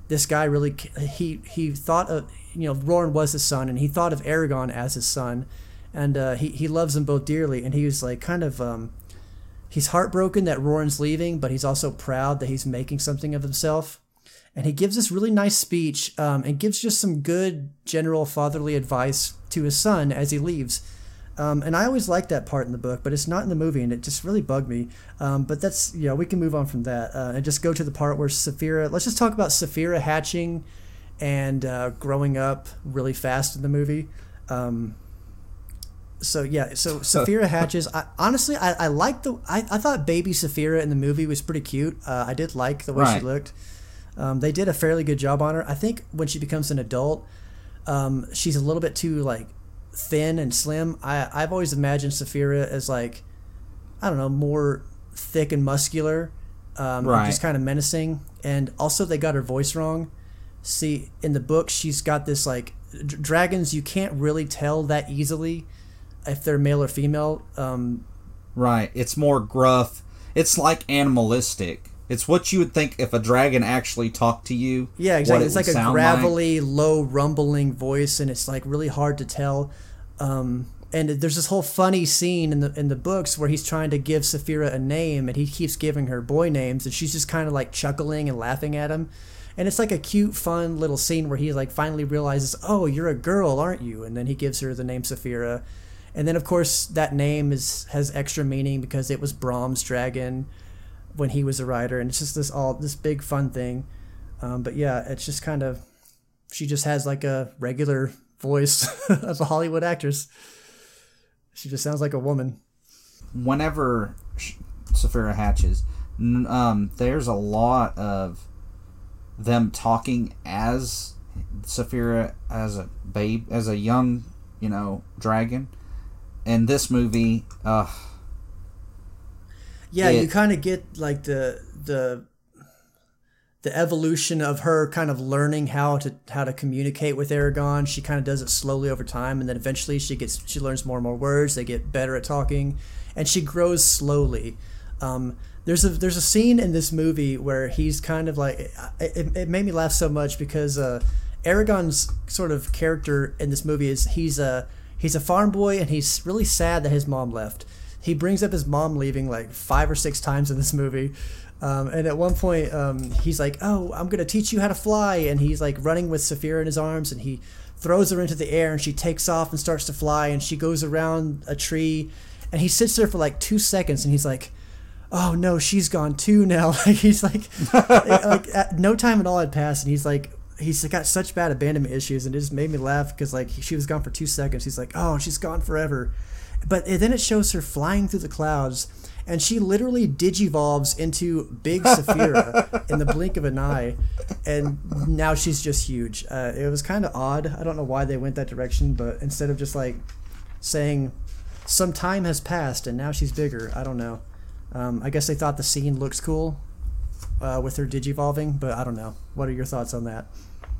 this guy really he he thought of you know Roran was his son, and he thought of Eragon as his son, and uh, he he loves them both dearly, and he was like kind of um, he's heartbroken that Roran's leaving, but he's also proud that he's making something of himself. And he gives this really nice speech um, and gives just some good general fatherly advice to his son as he leaves. Um, and I always liked that part in the book, but it's not in the movie, and it just really bugged me. Um, but that's, you know, we can move on from that uh, and just go to the part where Saphira, let's just talk about Saphira hatching and uh, growing up really fast in the movie. Um, so yeah, so Saphira hatches. I, honestly, I, I like the. I, I thought baby Saphira in the movie was pretty cute. Uh, I did like the way right. she looked. Um, they did a fairly good job on her. I think when she becomes an adult, um, she's a little bit too like thin and slim. I I've always imagined Saphira as like, I don't know, more thick and muscular, um, right. and just kind of menacing. And also, they got her voice wrong. See, in the book, she's got this like d- dragons. You can't really tell that easily if they're male or female. Um, right. It's more gruff. It's like animalistic. It's what you would think if a dragon actually talked to you. Yeah, exactly. It it's like a gravelly, like. low, rumbling voice, and it's like really hard to tell. Um, and there's this whole funny scene in the in the books where he's trying to give Saphira a name, and he keeps giving her boy names, and she's just kind of like chuckling and laughing at him. And it's like a cute, fun little scene where he like finally realizes, "Oh, you're a girl, aren't you?" And then he gives her the name Saphira and then of course that name is has extra meaning because it was Brom's dragon when he was a writer, and it's just this all this big fun thing. Um, but yeah, it's just kind of she just has like a regular voice of a Hollywood actress. She just sounds like a woman. Whenever Saphira hatches, um, there's a lot of them talking as Saphira as a babe, as a young, you know, dragon, in this movie, uh, yeah, it, you kind of get like the the the evolution of her kind of learning how to how to communicate with Eragon. She kind of does it slowly over time, and then eventually she gets she learns more and more words. They get better at talking, and she grows slowly. Um, there's a there's a scene in this movie where he's kind of like it, it made me laugh so much because uh, Eragon's sort of character in this movie is he's a he's a farm boy and he's really sad that his mom left. He brings up his mom leaving like five or six times in this movie. Um, and at one point, um, he's like, "Oh, I'm gonna teach you how to fly," and he's like running with Saphira in his arms, and he throws her into the air, and she takes off and starts to fly, and she goes around a tree, and he sits there for like two seconds, and he's like, "Oh no, she's gone too now." like he's like, like no time at all had passed, and he's like he's got such bad abandonment issues, and it just made me laugh because like she was gone for two seconds. He's like, oh, she's gone forever, but then it shows her flying through the clouds, and she literally digivolves into Big Saphira in the blink of an eye, and now she's just huge. Uh, it was kind of odd. I don't know why they went that direction, but instead of just like saying some time has passed and now she's bigger, I don't know. Um, I guess they thought the scene looks cool uh, with her digivolving, but I don't know. What are your thoughts on that?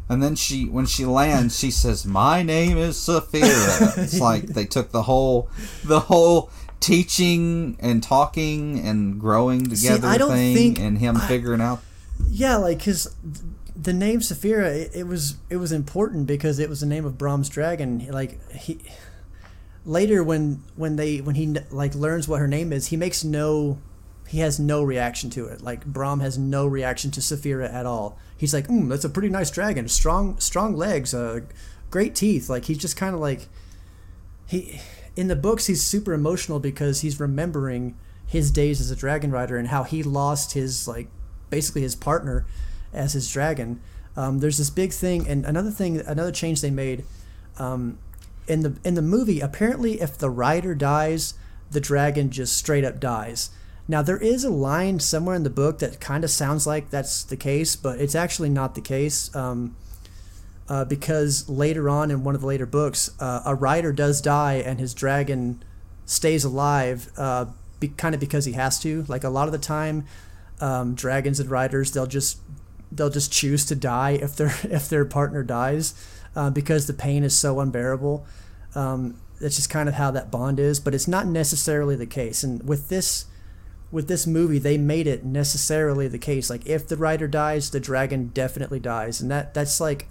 And then she, when she lands, she says, "My name is Saphira." it's like they took the whole, the whole teaching and talking and growing together See, thing, think, and him I, figuring out. Yeah, like his the name Saphira, it, it, was it was important because it was the name of Brom's dragon. Like he later when when they when he like learns what her name is, he makes no he has no reaction to it. Like Brom has no reaction to Saphira at all. He's like, mm, that's a pretty nice dragon. Strong, strong legs, uh, great teeth. Like he's just kind of like he in the books he's super emotional because he's remembering his days as a dragon rider and how he lost his like basically his partner as his dragon. Um, there's this big thing, and another thing, another change they made um, in the in the movie. Apparently, if the rider dies, the dragon just straight up dies. Now, there is a line somewhere in the book that kind of sounds like that's the case, but it's actually not the case. Um, uh, because later on in one of the later books, uh, a rider does die and his dragon stays alive, uh, be, kind of because he has to. Like a lot of the time, um, dragons and riders they'll just they'll just choose to die if their if their partner dies uh, because the pain is so unbearable. Um, that's just kind of how that bond is, but it's not necessarily the case. And with this with this movie, they made it necessarily the case. Like if the rider dies, the dragon definitely dies, and that that's like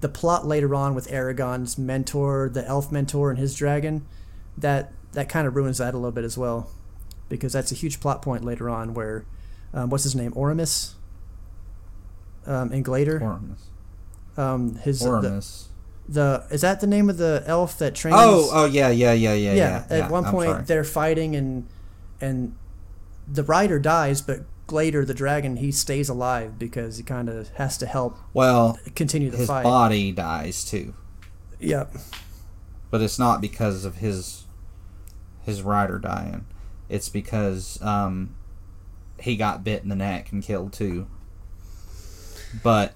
the plot later on with Eragon's mentor, the elf mentor, and his dragon. That that kind of ruins that a little bit as well, because that's a huge plot point later on where, um, what's his name, Oromis, um, in Glaedr. Oromis. Um, his the, the is that the name of the elf that trains? Oh, oh yeah, yeah, yeah, yeah, yeah, yeah. at one I'm point sorry. they're fighting and and the rider dies but Glaedr the dragon he stays alive because he kind of has to help well, continue the his fight body dies too, Yep. but it's not because of his his rider dying. It's because um, he got bit in the neck and killed too. But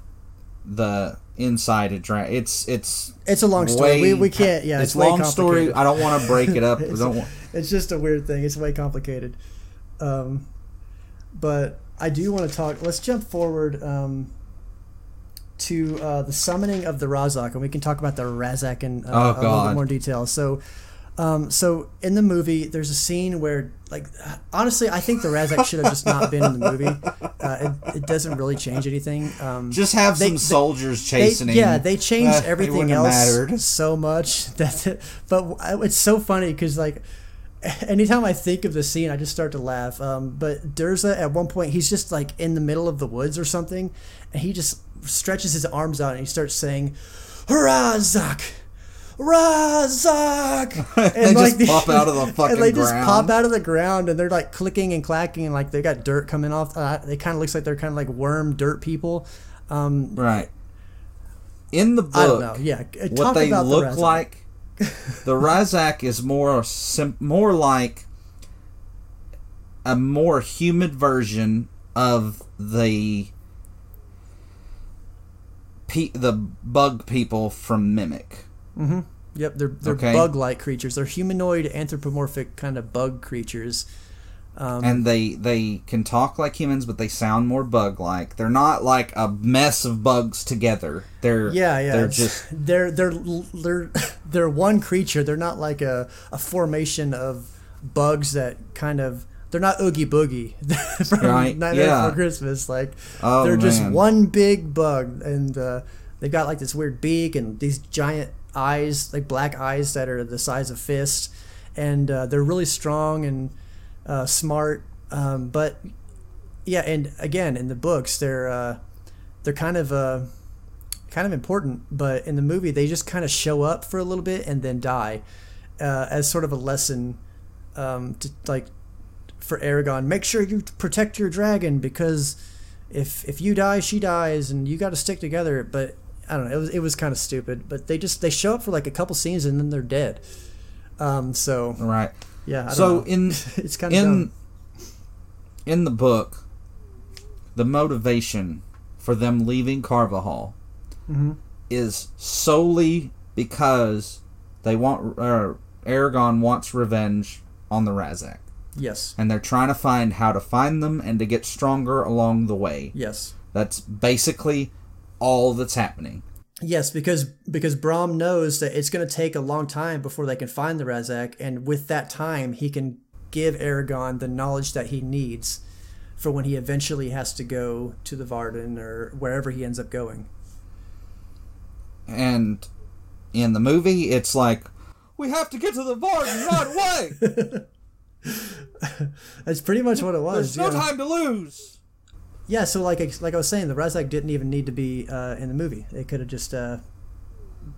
the inside of dragon, it's it's it's a long story we, way- we can't yeah it's, it's, long story. I don't want to break it up. It's- it's just a weird thing it's way complicated um but I do want to talk let's jump forward um to uh, the summoning of the Ra'zac, and we can talk about the Ra'zac in uh, Oh, a little bit more detail. So, um, so in the movie, there's a scene where, like, honestly, I think the Ra'zac should have just not been in the movie. Uh, it, it doesn't really change anything. Um, just have They- some soldiers they, chasing him. yeah, they changed Uh, it everything else so much that, but it's so funny because like. Anytime I think of the scene, I just start to laugh. Um, but Durza, at one point, he's just like in the middle of the woods or something, and he just stretches his arms out and he starts saying, "Ra'zac, Ra'zac!" They just pop out of the fucking and they just ground. pop out of the ground, and they're like clicking and clacking, and like they got dirt coming off. Uh, it kind of looks like they're kind of like worm dirt people. Um, Right. In the book, I don't know. Yeah, uh, what they the look Ra'zac. like, the Ra'zac is more sim- more like a more humid version of the pe- the bug people from Mimic. Mm-hmm. Yep, they're they're Okay. bug-like creatures. They're humanoid, anthropomorphic kind of bug creatures. Um, and they they can talk like humans, but they sound more bug like. They're not like a mess of bugs together. They're yeah, yeah. They're just they're they're they're they're one creature. They're not like a, a formation of bugs that kind of. They're not Oogie Boogie from Right, Nightmare yeah. Before Christmas. Like Oh, they're just one big bug, and uh, they've got like this weird beak and these giant eyes, like black eyes that are the size of fists, and uh, they're really strong and uh, smart. Um, but yeah, and again in the books, they're uh, they're kind of uh, kind of important, but in the movie they just kind of show up for a little bit and then die, uh, as sort of a lesson um, to like for Eragon. Make sure you protect your dragon because if if you die, she dies, and you got to stick together. But I don't know. It was it was kind of stupid. But they just they show up for like a couple scenes and then they're dead. Um. So right. Yeah. So know. in it's kind of in dumb. in the book, the motivation for them leaving Carvahall Mhm. is solely because they want uh, Eragon wants revenge on the Ra'zac, Yes. and they're trying to find how to find them and to get stronger along the way. Yes. That's basically all that's happening. Yes, because because Brom knows that it's going to take a long time before they can find the Ra'zac, and with that time, he can give Eragon the knowledge that he needs for when he eventually has to go to the Varden or wherever he ends up going. And in the movie, it's like we have to get to the Varden right away. That's pretty much what it was. There's no yeah. time to lose. Yeah, so like I- like I was saying, the Ra'zac didn't even need to be uh, in the movie. It could have just uh,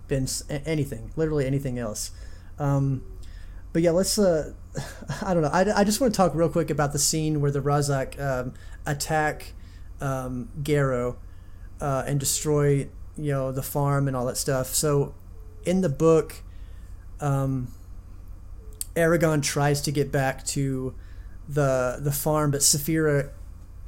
been anything, literally anything else. Um, but yeah, let's. Uh, I don't know. I, I just want to talk real quick about the scene where the Ra'zac um, attack um, Garrow uh, and destroy you know the farm and all that stuff. So in the book, um, Eragon tries to get back to the the farm, but Saphira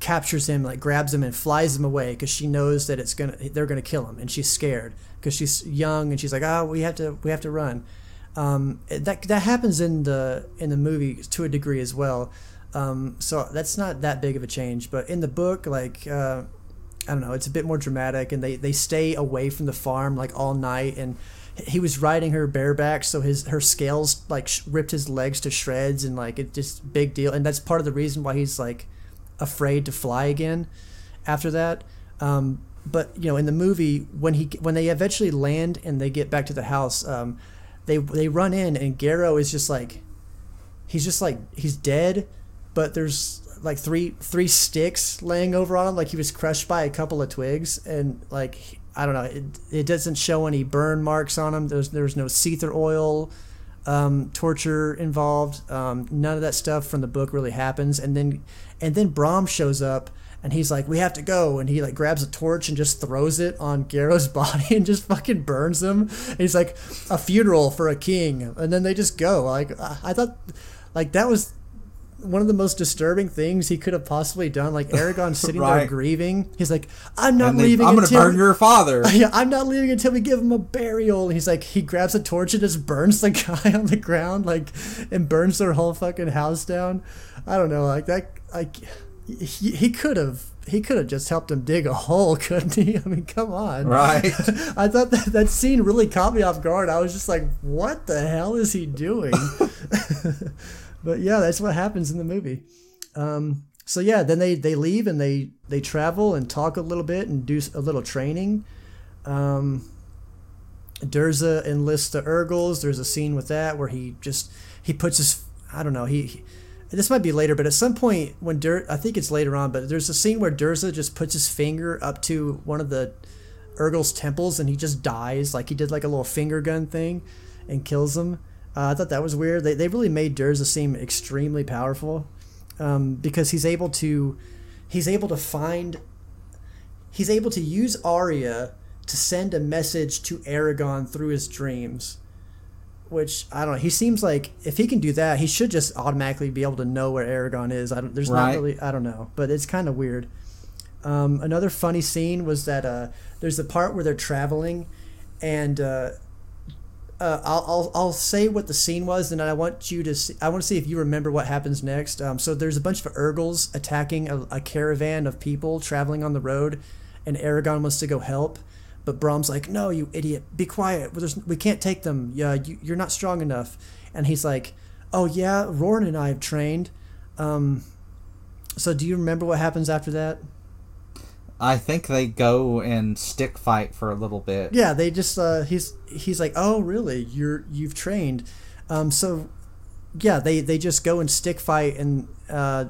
captures him, like grabs him and flies him away because she knows that it's gonna they're gonna kill him, and she's scared because she's young and she's like, oh, we have to we have to run. Um, that that happens in the in the movie to a degree as well. Um, so that's not that big of a change, but in the book, like uh, I don't know, it's a bit more dramatic, and they they stay away from the farm like all night, and he was riding her bareback, so his her scales like ripped his legs to shreds, and like it just big deal. And that's part of the reason why he's like afraid to fly again after that. Um, but you know, in the movie, when he when they eventually land and they get back to the house, um, they they run in and Garrow is just like he's just like he's dead, but there's like three three sticks laying over on him, like he was crushed by a couple of twigs, and like I don't know, it, it doesn't show any burn marks on him. There's there's no seithr oil um, torture involved. Um, none of that stuff from the book really happens, and then and then Brom shows up. And he's like, "We have to go," and he like grabs a torch and just throws it on Garrow's body and just fucking burns him. And he's like, "A funeral for a king," and then they just go. Like I I thought, like that was one of the most disturbing things he could have possibly done. Like Eragon sitting there grieving. He's like, "I'm not they- leaving I'm gonna until burn your father. yeah, I'm not leaving until we give him a burial." And he's like, he grabs a torch and just burns the guy on the ground, like, and burns their whole fucking house down. I don't know, like that. Like he, he could have. He could have just helped him dig a hole, couldn't he? I mean, come on. Right. I thought that that scene really caught me off guard. I was just like, "What the hell is he doing?" But yeah, that's what happens in the movie. Um, so yeah, then they they leave and they they travel and talk a little bit and do a little training. Um, Durza enlists the Urgals. There's a scene with that where he just he puts his I don't know he. he- this might be later, but at some point when Dur, I think it's later on, but there's a scene where Durza just puts his finger up to one of the Urgal's temples and he just dies, like he did like a little finger gun thing, and kills him. Uh, I thought that was weird. They, they really made Durza seem extremely powerful, um, because he's able to, he's able to find, he's able to use Arya to send a message to Eragon through his dreams. Which I don't know. He seems like if he can do that, he should just automatically be able to know where Eragon is. I don't. There's not really. I don't know, but it's kind of weird. Um, another funny scene was that uh, there's the part where they're traveling, and uh, uh, I'll, I'll I'll say what the scene was, and I want you to see, I want to see if you remember what happens next. Um, so there's a bunch of Urgals attacking a, a caravan of people traveling on the road, and Eragon wants to go help, but Brom's like, "No, you idiot! Be quiet. There's, we can't take them. Yeah, you, you're not strong enough." And he's like, "Oh yeah, Roran and I have trained." Um, so do you remember what happens after that? I think they go and stick fight for a little bit. Yeah, they just uh, he's he's like, oh really? You're you've trained, um, so yeah, they they just go and stick fight and uh,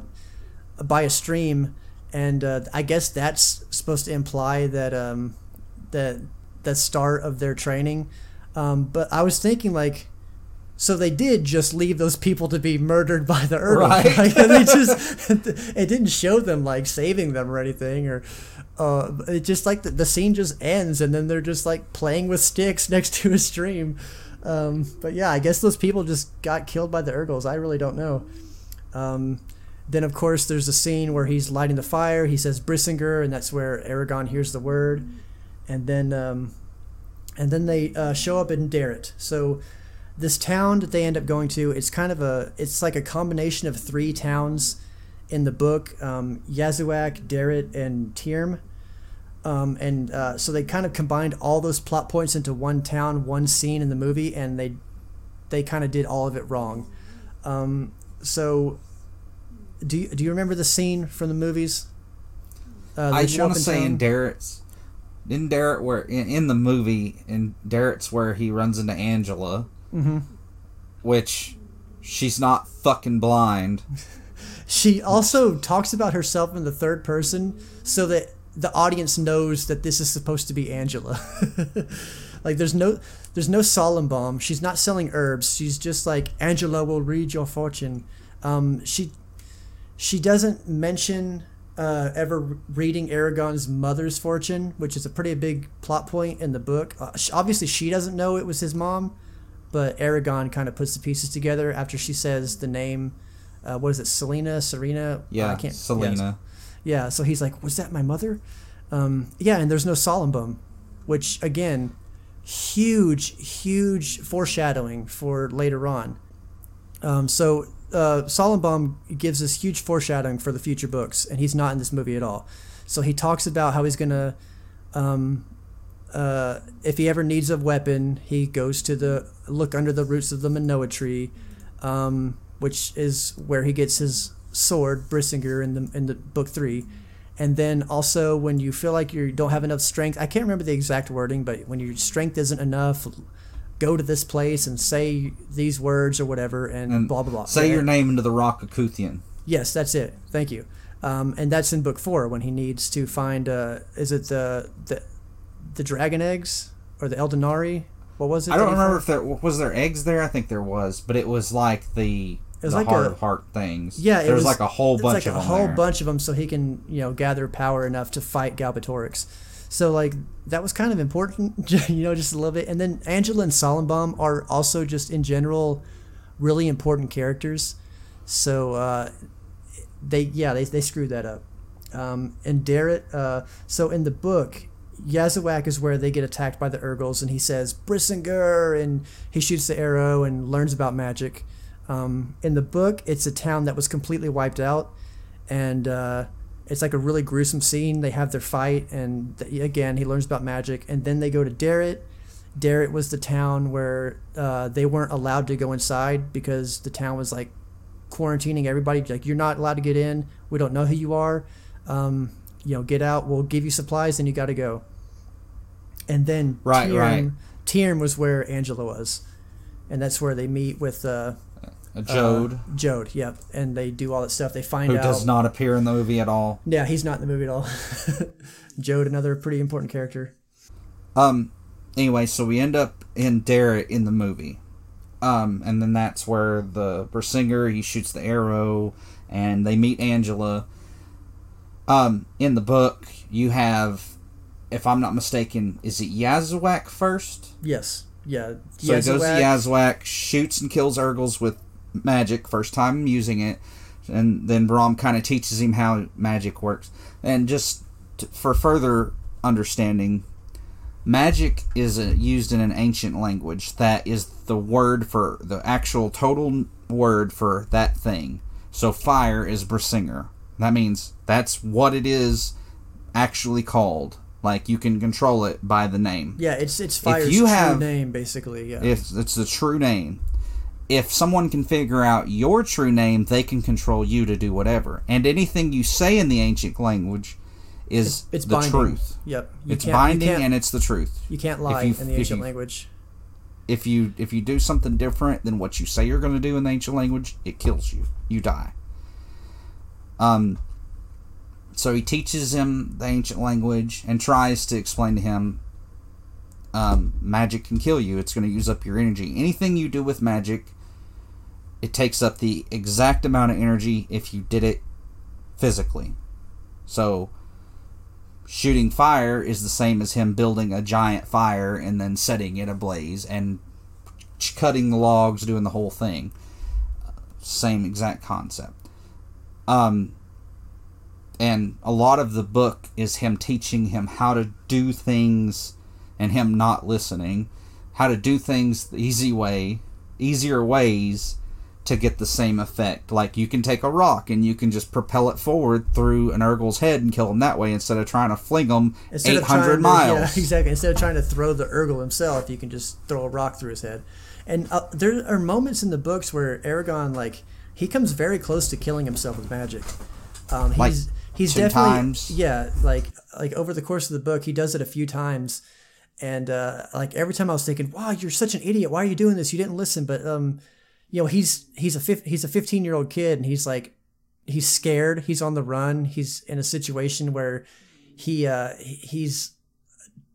by a stream, and uh, I guess that's supposed to imply that um, that the start of their training. Um, but I was thinking like. So they did just leave those people to be murdered by the Urgals. Right. Like, they just it didn't show them like saving them or anything or uh, it just like the, the scene just ends and then they're just like playing with sticks next to a stream. Um, but yeah, I guess those people just got killed by the Urgals. I really don't know. Um, then of course there's a scene where he's lighting the fire. He says Brisingr, and that's where Eragon hears the word. And then um, and then they uh, show up in Daret. So this town that they end up going to, it's kind of a it's like a combination of three towns in the book: um, Yazuac, Daret, and Teirm. Um, and uh, so they kind of combined all those plot points into one town, one scene in the movie, and they they kind of did all of it wrong. Um, so, do you, do you remember the scene from the movies? Uh, I want to say town? in Daret's, in Daret where in, in the movie in Daret's where he runs into Angela, Mm-hmm. which she's not fucking blind. She also talks about herself in the third person so that the audience knows that this is supposed to be Angela. like there's no there's no Solembum. She's not selling herbs. She's just like Angela will read your fortune. Um, she she doesn't mention uh, ever reading Eragon's mother's fortune, which is a pretty big plot point in the book. Uh, sh- obviously, she doesn't know it was his mom, but Eragon kind of puts the pieces together after she says the name. Uh, what is it, Selena, Serena? Yeah, I can't. Selena. Yeah, so he's like, "Was that my mother?" Um, yeah, and there's no Solembum, which again, huge, huge foreshadowing for later on. Um, so uh, gives us huge foreshadowing for the future books, and he's not in this movie at all. So he talks about how he's gonna um, uh, if he ever needs a weapon, he goes to the look under the roots of the Menoa tree, um, which is where he gets his sword, Brisingr, in the in the book three. And then also when you feel like you don't have enough strength, I can't remember the exact wording, but when your strength isn't enough, go to this place and say these words or whatever, and, And blah blah blah. Say Yeah. your name into the rock of Kuthian. Yes, that's it. Thank you. Um, and that's in book four when he needs to find. Uh, is it the the the dragon eggs or the Eldunarí? What was it? I don't remember found? if there was there eggs there. I think there was, but it was like the the like heart a- of heart things. Yeah, it was, like a whole bunch of them. it's bunch like of a them whole there. bunch of them, so he can you know gather power enough to fight Galbatorix. So like that was kind of important, you know, just a little bit. And then Angela and Solembum are also just in general really important characters. So uh, they yeah they they screwed that up. Um, and Daret, uh, so in the book, Yazuac is where they get attacked by the Urgals, and he says Brisingr, and he shoots the arrow and learns about magic. Um, in the book, it's a town that was completely wiped out, and uh, it's like a really gruesome scene. They have their fight, and th- again, he learns about magic, and then they go to Daret. Daret was the town where uh, they weren't allowed to go inside because the town was like quarantining everybody. Like, you're not allowed to get in. We don't know who you are. Um, you know, get out. We'll give you supplies, and you got to go. And then Right, Teirm, right. Teirm was where Angela was, and that's where they meet with uh, Jeod, uh, Jeod. Yep, and they do all that stuff. They find who out. does not appear in the movie at all. Yeah, he's not in the movie at all. Jeod, another pretty important character. Um. Anyway, so we end up in Daret in the movie. Um, and then that's where the Brisingr he shoots the arrow, and they meet Angela. Um, in the book, you have, if I'm not mistaken, is it Yazuac first? Yes. Yeah. So he goes to Yazuac, shoots and kills Urgals with magic, first time using it, and then Brom kind of teaches him how magic works. And just t- for further understanding, magic is uh used in an ancient language that is the word for the actual total word for that thing. So fire is Brisingr. That means that's what it is actually called. Like you can control it by the name. Yeah, it's it's Fire's you true have- name, basically. Yeah. It's it's the true name. If someone can figure out your true name, they can control you to do whatever. And anything you say in the ancient language is it's the binding. truth. Yep. You It's binding and it's the truth. you can't lie you- in the ancient you- language. If you if you do something different than what you say you're going to do in the ancient language, it kills you. You die. Um. So he teaches him the ancient language and tries to explain to him um, magic can kill you. It's going to use up your energy. Anything you do with magic, it takes up the exact amount of energy if you did it physically. So, shooting fire is the same as him building a giant fire and then setting it ablaze and cutting the logs, doing the whole thing. Same exact concept. Um, and a lot of the book is him teaching him how to do things and him not listening, how to do things the easy way, easier ways to get the same effect. Like you can take a rock and you can just propel it forward through an Urgal's head and kill him that way instead of trying to fling him Instead eight of trying hundred to- miles. Yeah, exactly. Instead of trying to throw the Urgal himself, you can just throw a rock through his head. And uh, there are moments in the books where Eragon, like, he comes very close to killing himself with magic. Um, he's Like, he's two definitely times? yeah, like like over the course of the book, he does it a few times, and uh, like every time I was thinking, wow, you're such an idiot. Why are you doing this? You didn't listen. But um, you know, he's he's a he's a 15 year old kid, and he's like he's scared. He's on the run. He's in a situation where he uh, he's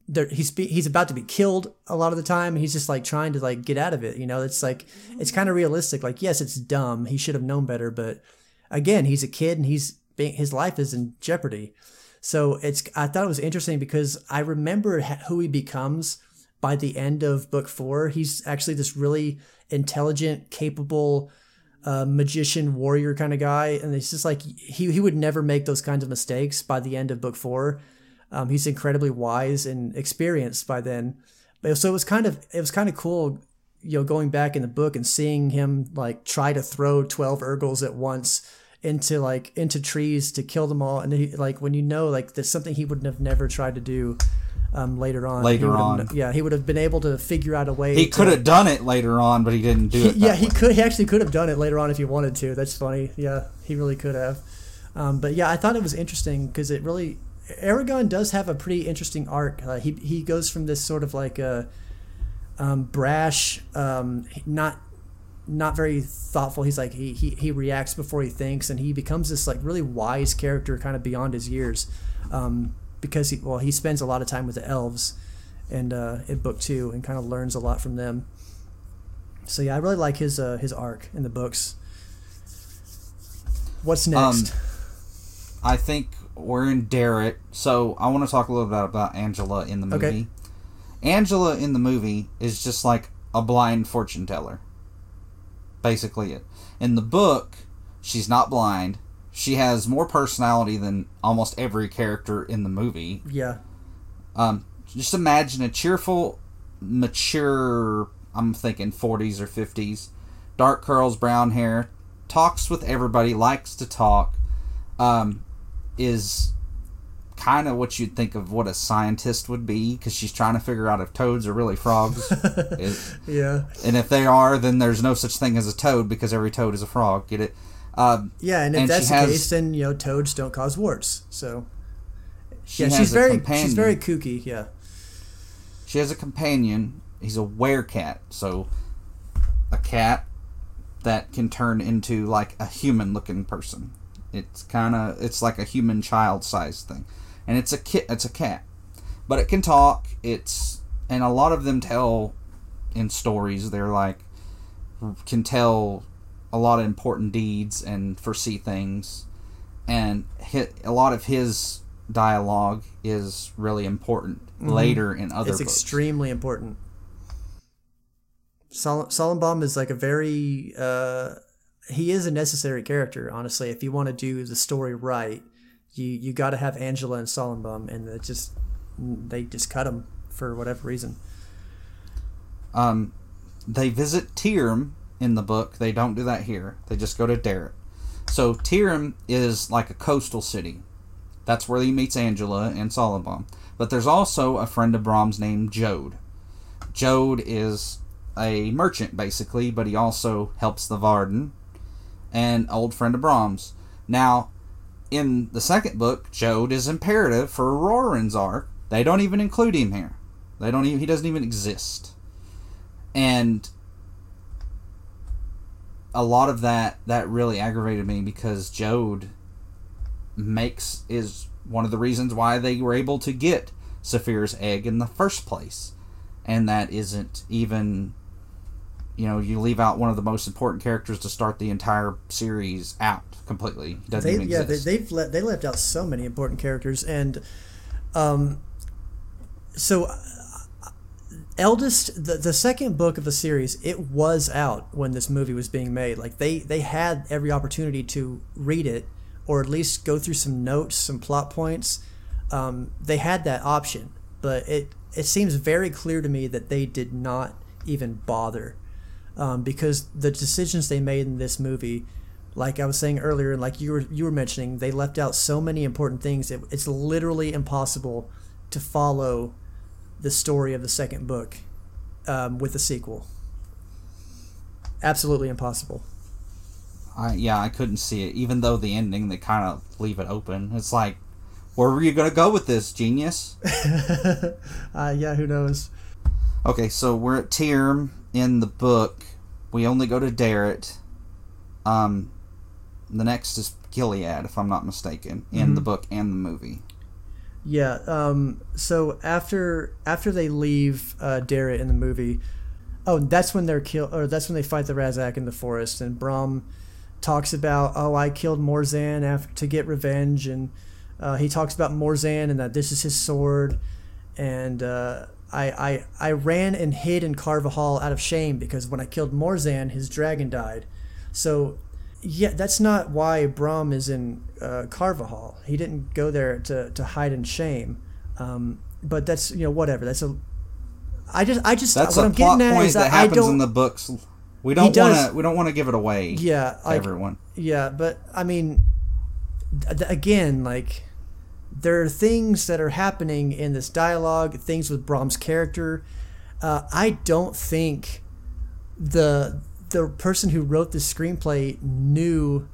there, he's he's about to be killed a lot of the time. He's just like trying to like get out of it. You know, it's like it's kind of realistic. Like yes, it's dumb. He should have known better, but again, he's a kid and he's being, his life is in jeopardy. So it's I thought it was interesting because I remember who he becomes by the end of book four. He's actually this really intelligent, capable uh, magician warrior kind of guy, and it's just like he he would never make those kinds of mistakes by the end of book four. Um, he's incredibly wise and experienced by then. But so it was kind of it was kind of cool, you know, going back in the book and seeing him like try to throw twelve Urgals at once into like into trees to kill them all, and he, like when you know like there's something he wouldn't have never tried to do. Um, later on, Later on. yeah, he would have been able to figure out a way. He could have done it later on, but he didn't do he- it. yeah, that he could. He actually could have done it later on if he wanted to. That's funny. Yeah, he really could have. Um, but yeah, I thought it was interesting because it really Eragon does have a pretty interesting arc. Uh, he he goes from this sort of like a um, brash, um, not not very thoughtful. He's like he, he he reacts before he thinks, and he becomes this like really wise character, kind of beyond his years, um, because he well he spends a lot of time with the elves, and uh, in book two, and kind of learns a lot from them. So yeah, I really like his uh, his arc in the books. What's next? I think we're in Daret, so I want to talk a little bit about Angela in the movie. Okay. Angela in the movie is just like a blind fortune teller. Basically, it. In the book, she's not blind. She has more personality than almost every character in the movie. yeah, Um, just imagine a cheerful, mature, I'm thinking 40s or 50s, dark curls, brown hair, talks with everybody, likes to talk, um, is kind of what you'd think of what a scientist would be because she's trying to figure out if toads are really frogs. It- yeah, and if they are, then there's no such thing as a toad because every toad is a frog. Get it? Um, yeah. And if And that's the has- case, then you know toads don't cause warts. So she yeah, she's very companion. she's very kooky. Yeah, She has a companion. He's a werecat, so a cat that can turn into like a human-looking person. It's kind of it's like a human child size thing, and it's a kit. It's a cat, but it can talk. It's and a lot of them tell in stories. They're like can tell a lot of important deeds and foresee things, and hit a lot of his dialogue is really important later in other it's books. extremely important. Sol- is like a very uh, he is a necessary character. Honestly, if you want to do the story right, you you got to have Angela and Solembum, and it just they just cut them for whatever reason. Um, they visit Teirm in the book. They don't do that here. They just go to Daret. So Teirm is like a coastal city. That's where he meets Angela and Solembum. But there's also a friend of Brom's named Jeod. Jeod is a merchant basically, but he also helps the Varden, and old friend of Brom's. Now, in the second book, Jeod is imperative for Auroran's arc. They don't even include him here. They don't even. He doesn't even exist and a lot of that that really aggravated me because Jeod makes is one of the reasons why they were able to get Saphir's egg in the first place, and that isn't even you know you leave out one of the most important characters to start the entire series out completely. Doesn't They even yeah they, exist. they've let they left out so many important characters and um so uh, eldest the, the second book of the series it was out when this movie was being made like they they had every opportunity to read it or at least go through some notes some plot points um, they had that option but it it seems very clear to me that they did not even bother um, because the decisions they made in this movie like I was saying earlier, and like you were you were mentioning, they left out so many important things. It, it's literally impossible to follow the story of the second book um, with the sequel. Absolutely impossible. I, yeah, I couldn't see it. Even though the ending they kind of leave it open. It's like, where were you gonna go with this, genius? Uh, yeah, who knows? Okay, so we're at Teirm in the book. We only go to Daret. Um, the next is Gil'ead, if I'm not mistaken, in the book and the movie. Yeah. Um, so after after they leave uh, Daret in the movie, oh, that's when they're killed, or that's when they fight the Ra'zac in the forest, and Brom talks about, oh, I killed Morzan after to get revenge, and uh, he talks about Morzan and that this is his sword, and uh, I, I I ran and hid in Carvahall out of shame because when I killed Morzan, his dragon died. So yeah, that's not why Brom is in uh, Carvahall. He didn't go there to, to hide in shame. Um, but that's you know whatever. That's a. I just I just That's what a I'm plot getting at point is that I, I happens don't. in the books We don't want to. We don't want to give it away. Yeah, to like everyone. Yeah, but I mean, again, like there are things that are happening in this dialogue, things with Brom's character. Uh, I don't think the the person who wrote the screenplay knew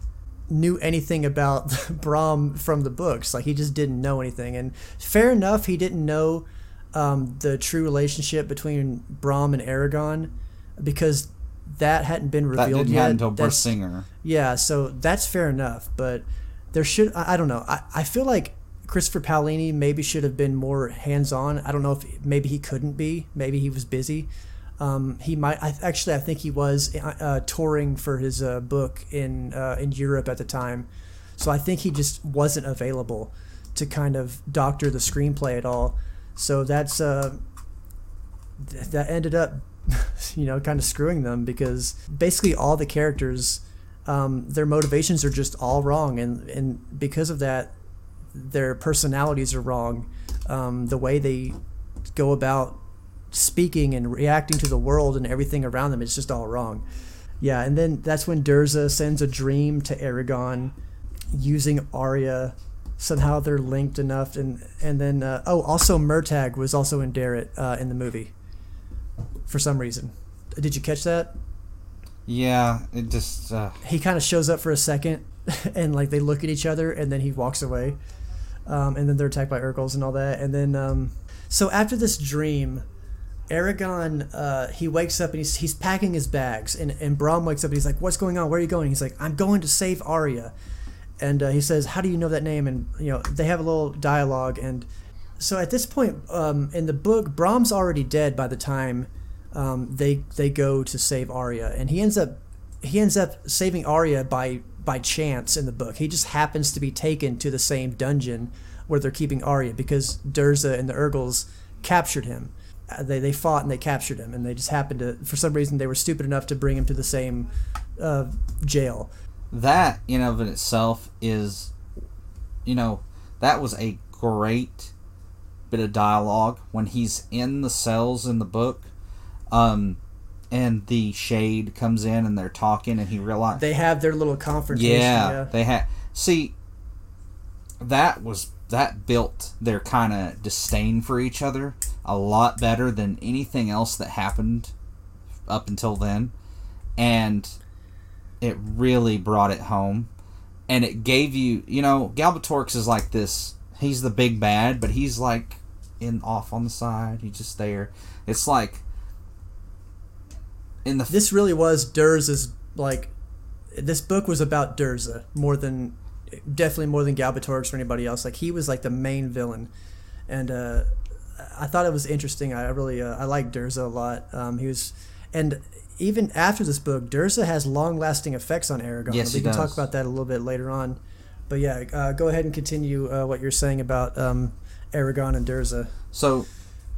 knew anything about Brom from the books. Like he just didn't know anything. And fair enough, he didn't know um, the true relationship between Brom and Eragon because that hadn't been That revealed didn't yet. until Singer. yeah, so that's fair enough, but there should I, I don't know. I, I feel like Christopher Paolini maybe should have been more hands on. I don't know if maybe he couldn't be. Maybe he was busy. Um, he might I, actually I think he was uh, uh, touring for his uh, book in uh, in Europe at the time, so I think he just wasn't available to kind of doctor the screenplay at all. So that's uh, th- that ended up you know kind of screwing them because basically all the characters um, their motivations are just all wrong and and because of that their personalities are wrong um, the way they go about speaking and reacting to the world and everything around them is just all wrong. Yeah and then that's when Durza sends a dream to Eragon using Arya. Somehow they're linked enough and and then uh, oh also Murtagh was also in Daret uh, in the movie for some reason. Did you catch that? Yeah, it just. Uh, he kind of shows up for a second and like they look at each other and then he walks away um, and then they're attacked by urgals and all that. And then um, so after this dream eragon uh, he wakes up and he's, he's packing his bags. And, and Brom wakes up and he's like what's going on? Where are you going? He's like i'm going to save Arya. And uh, he says how do you know that name? And you know they have a little dialogue. And so at this point um, in the book Brom's already dead by the time um, they they go to save Arya. And he ends up he ends up saving Arya by by chance in the book. He just happens to be taken to the same dungeon where they're keeping Arya because Durza and the Urgals captured him. Uh, they they fought and they captured him, and they just happened to for some reason they were stupid enough to bring him to the same uh, jail. that in of it itself is, you know, that was a great bit of dialogue when he's in the cells in the book, um, and the shade comes in and they're talking and he realizes They have their little confrontation. yeah, Yeah, they had see that was that built their kind of disdain for each other a lot better than anything else that happened up until then. And it really brought it home. And it gave you you know Galbatorix is like this he's the big bad but he's like in off on the side he's just there. It's like in the this really was Durza's like this book was about Durza more than definitely more than Galbatorix or anybody else. Like he was like the main villain, and uh, I thought it was interesting. I really uh, I like Durza a lot. Um, he was, and even after this book, Durza has long lasting effects on Eragon. Yes, we can talk about that a little bit later on. But yeah, uh, go ahead and continue uh, what you're saying about um, Eragon and Durza. So,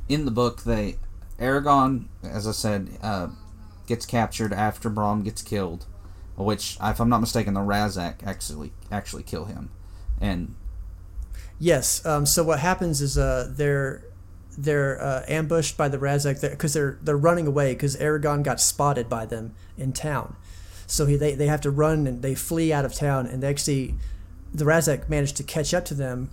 in the book, they Eragon, as I said, uh, gets captured after Brom gets killed, which, if I'm not mistaken, the Ra'zac actually actually kill him, and Yes. Um, so what happens is uh, they're they're uh, ambushed by the Ra'zac because they're they're running away because Eragon got spotted by them in town. So he, they they have to run and they flee out of town and they actually the Ra'zac managed to catch up to them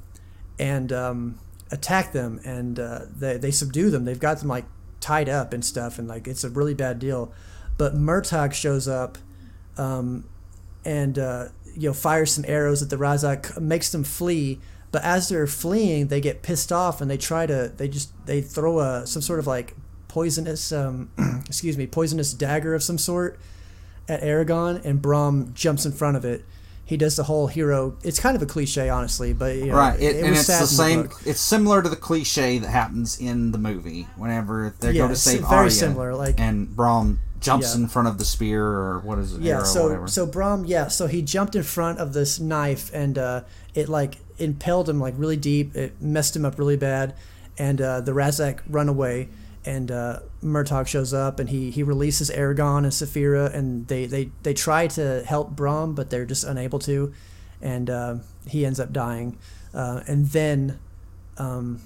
and um, attack them and uh, they they subdue them. They've got them like tied up and stuff and like it's a really bad deal. But Murtagh shows up um, and uh, you know fires some arrows at the Ra'zac, makes them flee. But as they're fleeing, they get pissed off and they try to they just they throw a some sort of like poisonous um, excuse me poisonous dagger of some sort at Eragon, and Brom jumps in front of it. He does the whole hero. It's kind of a cliche, honestly, but you know, right, it, and was it's the same. book. it's similar to the cliche that happens in the movie whenever they Yeah, go to save very Arya, similar, like- and Brom jumps Yeah. in front of the spear or what is it? yeah arrow, so whatever. so Brom yeah so he jumped in front of this knife and uh, it like impaled him like really deep it messed him up really bad and uh, the Ra'zac run away and uh, Murtagh shows up and he he releases Eragon and Saphira and they they they try to help Brom but they're just unable to and uh, he ends up dying uh, and then um,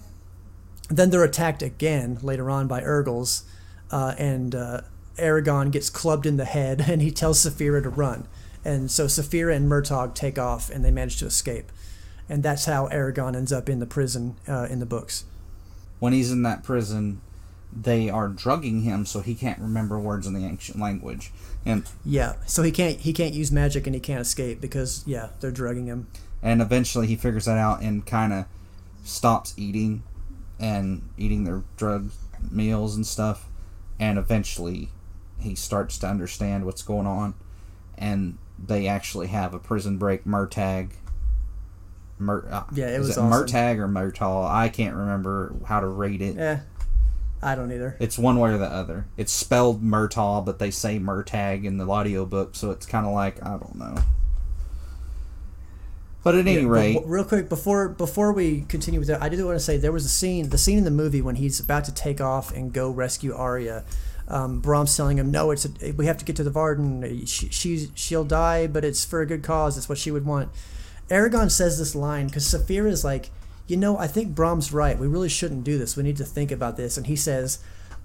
then they're attacked again later on by Urgals uh, and uh, Eragon gets clubbed in the head, and he tells Saphira to run. And so Saphira and Murtagh take off, and they manage to escape. And that's how Eragon ends up in the prison uh, in the books. When he's in that prison, they are drugging him so he can't remember words in the ancient language. And Yeah, so he can't he can't use magic and he can't escape because yeah they're drugging him. and eventually he figures that out and kind of stops eating and eating their drug meals and stuff and eventually he starts to understand what's going on and they actually have a prison break Murtag Mur- uh, Yeah, it was it awesome. Murtag or Murtaugh I can't remember how to rate it Eh, I don't either. it's one way or the other it's spelled Murtaugh but they say Murtag in the audio book so it's kind of like I don't know but at any Yeah, rate real quick before before we continue with that, I did want to say there was a scene, the scene in the movie when he's about to take off and go rescue Arya. Um, Brom's telling him, "No, it's a, we have to get to the Varden. She, she's she'll die, but it's for a good cause. It's what she would want." Eragon says this line because Saphira is like, "You know, I think Brom's right. We really shouldn't do this. We need to think about this." And he says.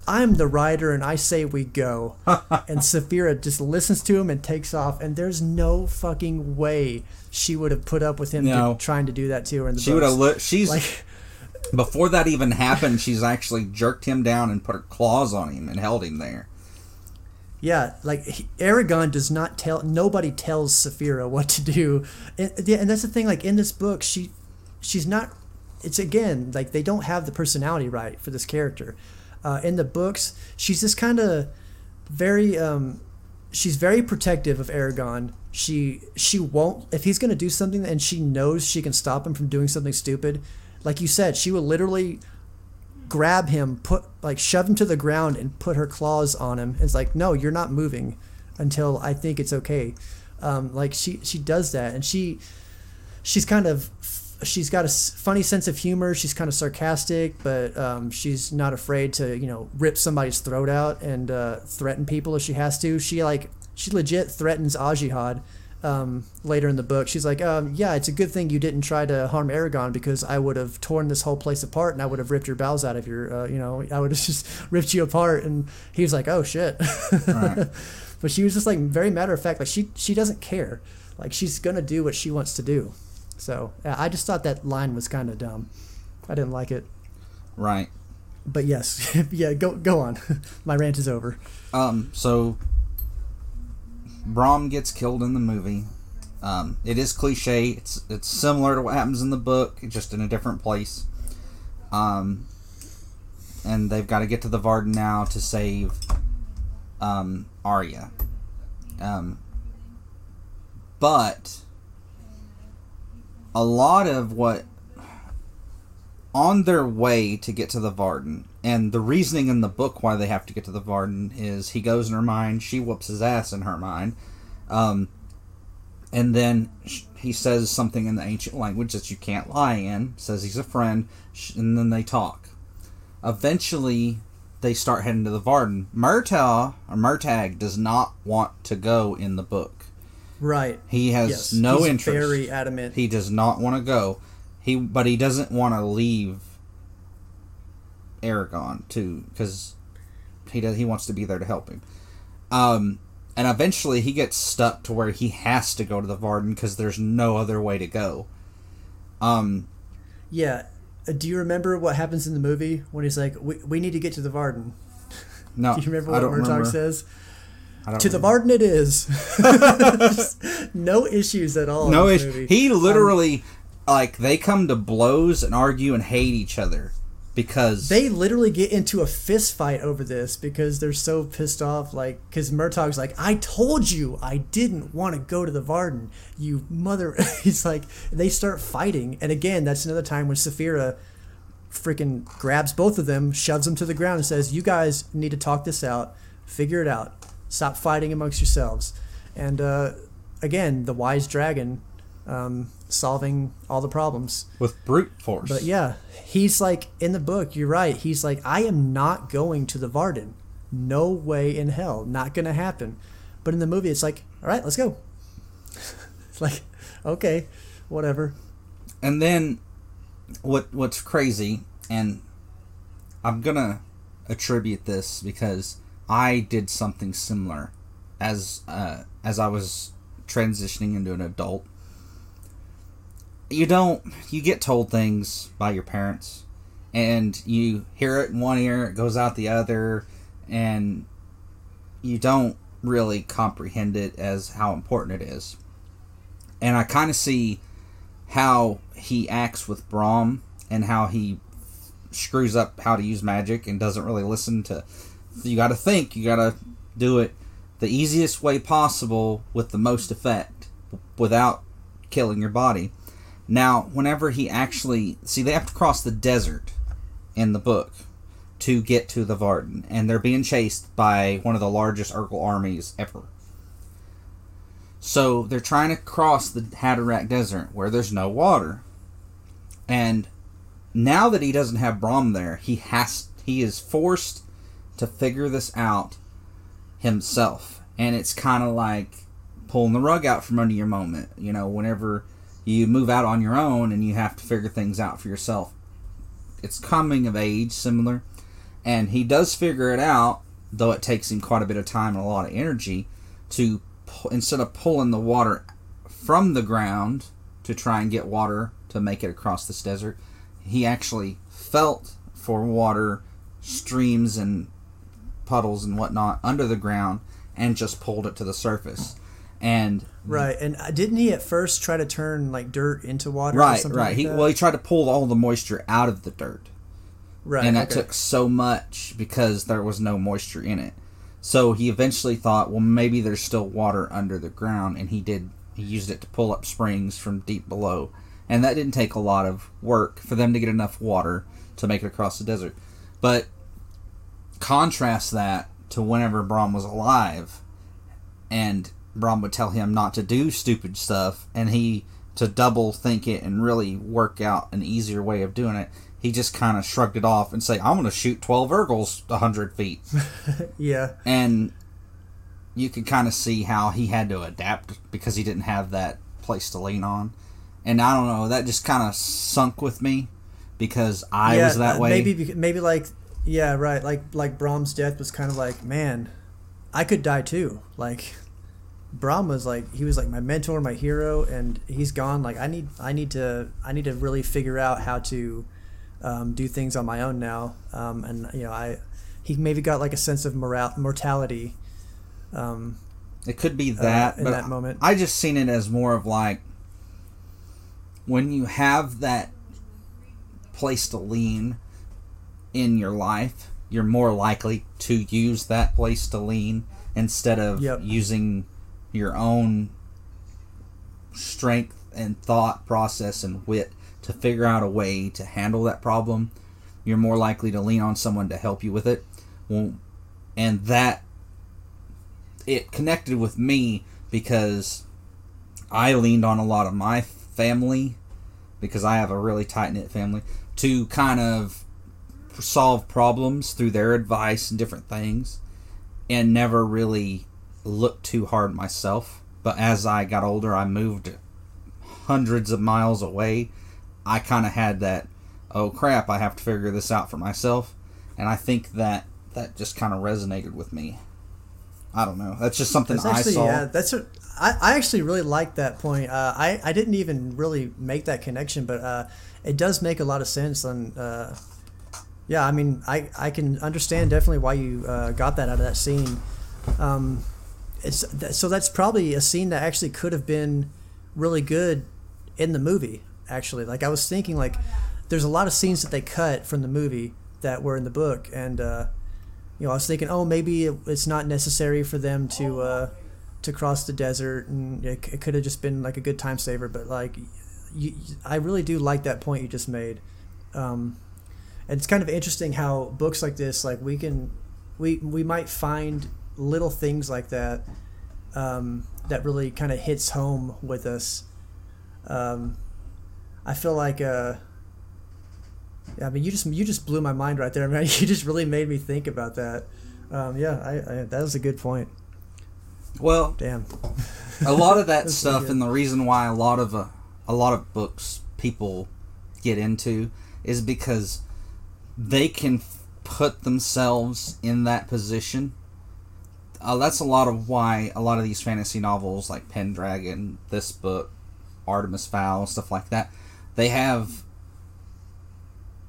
I'm the rider and I say we go. and Saphira just listens to him and takes off. And there's no fucking way she would have put up with him No. do- trying to do that to her in the She would have looked. She's like before that even happened. She's actually jerked him down and put her claws on him and held him there. yeah like he, eragon does not tell nobody tells Saphira what to do and, and that's the thing like in this book she she's not it's again like they don't have the personality right for this character uh, in the books she's just kind of very um she's very protective of eragon she she won't if he's going to do something and she knows she can stop him from doing something stupid like you said she will literally grab him, put like shove him to the ground and put her claws on him. It's like, no, you're not moving until I think it's okay. Um, like she she does that, and she she's kind of she's got a funny sense of humor. She's kind of sarcastic, but um, she's not afraid to you know rip somebody's throat out and uh, threaten people if she has to. She like she legit threatens Ajihad. Um, later in the book, she's like, um, "Yeah, it's a good thing you didn't try to harm Eragon because I would have torn this whole place apart and I would have ripped your bowels out of your, uh, you know, I would have just ripped you apart." And he was like, "Oh shit," Right. but she was just like very matter of fact, like she she doesn't care, like she's gonna do what she wants to do. So I just thought that line was kind of dumb. I didn't like it, Right. but yes, yeah, go go on. My rant is over. Um. So Brom gets killed in the movie. Um, it is cliche. It's it's similar to what happens in the book, just in a different place. Um, and they've got to get to the Varden now to save um, Arya. Um, but a lot of what on their way to get to the Varden, and the reasoning in the book why they have to get to the Varden is he goes in her mind, she whoops his ass in her mind, um, and then he says something in the ancient language that you can't lie in. Says he's a friend, and then they talk. Eventually, they start heading to the Varden. Murtaugh or Murtag does not want to go in the book. Right. He has Yes. no He's interest. Very adamant. He does not want to go. He but he doesn't want to leave Eragon too because he does he wants to be there to help him. Um and eventually he gets stuck to where he has to go to the Varden because there's no other way to go. Um Yeah. Uh, do you remember what happens in the movie when he's like, "We, we need to get to the Varden"? no, Do you remember what Murtagh says? To the. Varden it is. no issues at all. No, in this it's, movie. he um, literally like they come to blows and argue and hate each other because They literally get into a fist fight over this because they're so pissed off. Like, because Murtagh's like, "I told you I didn't want to go to the Varden, you mother." He's like, they start fighting, and again, that's another time when Saphira freaking grabs both of them, shoves them to the ground, and says, "You guys need to talk this out, figure it out, stop fighting amongst yourselves." And uh, again, the wise dragon um, solving all the problems. with brute force. But yeah, he's like in the book. You're right. He's like, I am not going to the Varden. No way in hell. Not gonna happen. But in the movie, it's like, all right, let's go. it's like, okay, whatever. And then what what's crazy and I'm going to attribute this because I did something similar as uh, as I was transitioning into an adult. You don't you get told things by your parents and you hear it in one ear, it goes out the other, and you don't really comprehend it as how important it is. And I kind of see how he acts with Brom and how he screws up how to use magic and doesn't really listen to. You got to think, you got to do it the easiest way possible with the most effect without killing your body. Now, whenever he actually see, they have to cross the desert in the book to get to the Varden, and they're being chased by one of the largest Urgal armies ever. So they're trying to cross the Hadarac Desert where there's no water. And now that he doesn't have Brom there, he has he is forced to figure this out himself. And it's kind of like pulling the rug out from under your moment, you know, whenever you move out on your own and you have to figure things out for yourself. It's coming of age, similar. And he does figure it out, though it takes him quite a bit of time and a lot of energy to instead of pulling the water from the ground to try and get water to make it across this desert, he actually felt for water, streams and puddles and whatnot under the ground and just pulled it to the surface. And right, and uh, didn't he at first try to turn like dirt into water? Right, right. Like he well, he tried to pull all the moisture out of the dirt. Right, and that okay. took so much because there was no moisture in it. So he eventually thought, well, maybe there's still water under the ground, and he did. He used it to pull up springs from deep below, and that didn't take a lot of work for them to get enough water to make it across the desert. But contrast that to whenever Brom was alive, and Brom would tell him not to do stupid stuff, and he to double think it and really work out an easier way of doing it he just kind of shrugged it off and say, "I'm going to shoot twelve Urgals hundred feet." yeah, and you could kind of see how he had to adapt because he didn't have that place to lean on, and I don't know that just kind of sunk with me because I yeah, was that uh, way. Maybe maybe like yeah right like like Brom's death was kind of like man, I could die too like. Brom was like he was like my mentor, my hero, and he's gone. Like I need I need to I need to really figure out how to um, do things on my own now. Um, and you know, I he maybe got like a sense of moral mortality. Um, it could be that uh, in that moment. I just seen it as more of like when you have that place to lean in your life, you're more likely to use that place to lean instead of yep. using your own strength and thought process and wit to figure out a way to handle that problem, you're more likely to lean on someone to help you with it. And that it connected with me because I leaned on a lot of my family because I have a really tight knit family to kind of solve problems through their advice and different things and never really looked too hard myself. But as I got older, I moved hundreds of miles away I kind of had that, oh crap, I have to figure this out for myself. And I think that that just kind of resonated with me. I don't know. That's just something that's actually, I saw. Yeah, that's a, I, I actually really like that point. Uh, I, I didn't even really make that connection, but uh, it does make a lot of sense. And uh, yeah, I mean, I, I can understand definitely why you uh, got that out of that scene. Um, it's so that's probably a scene that actually could have been really good in the movie actually. Like I was thinking, like there's a lot of scenes that they cut from the movie that were in the book, and uh, you know, I was thinking, oh, maybe it, it's not necessary for them to uh, to cross the desert, and it, it could have just been like a good time saver. But like, you, I really do like that point you just made. Um, and it's kind of interesting how books like this, like we can, we we might find little things like that um, that really kind of hits home with us. Um, I feel like uh, I mean you just you just blew my mind right there, man. You just really made me think about that. Um, yeah, I, I, that was a good point. Well, damn. a lot of that stuff, and the reason why a lot of uh, a lot of books people get into is because they can put themselves in that position uh, that's a lot of why a lot of these fantasy novels, like Pendragon, this book, Artemis Fowl, stuff like that, they have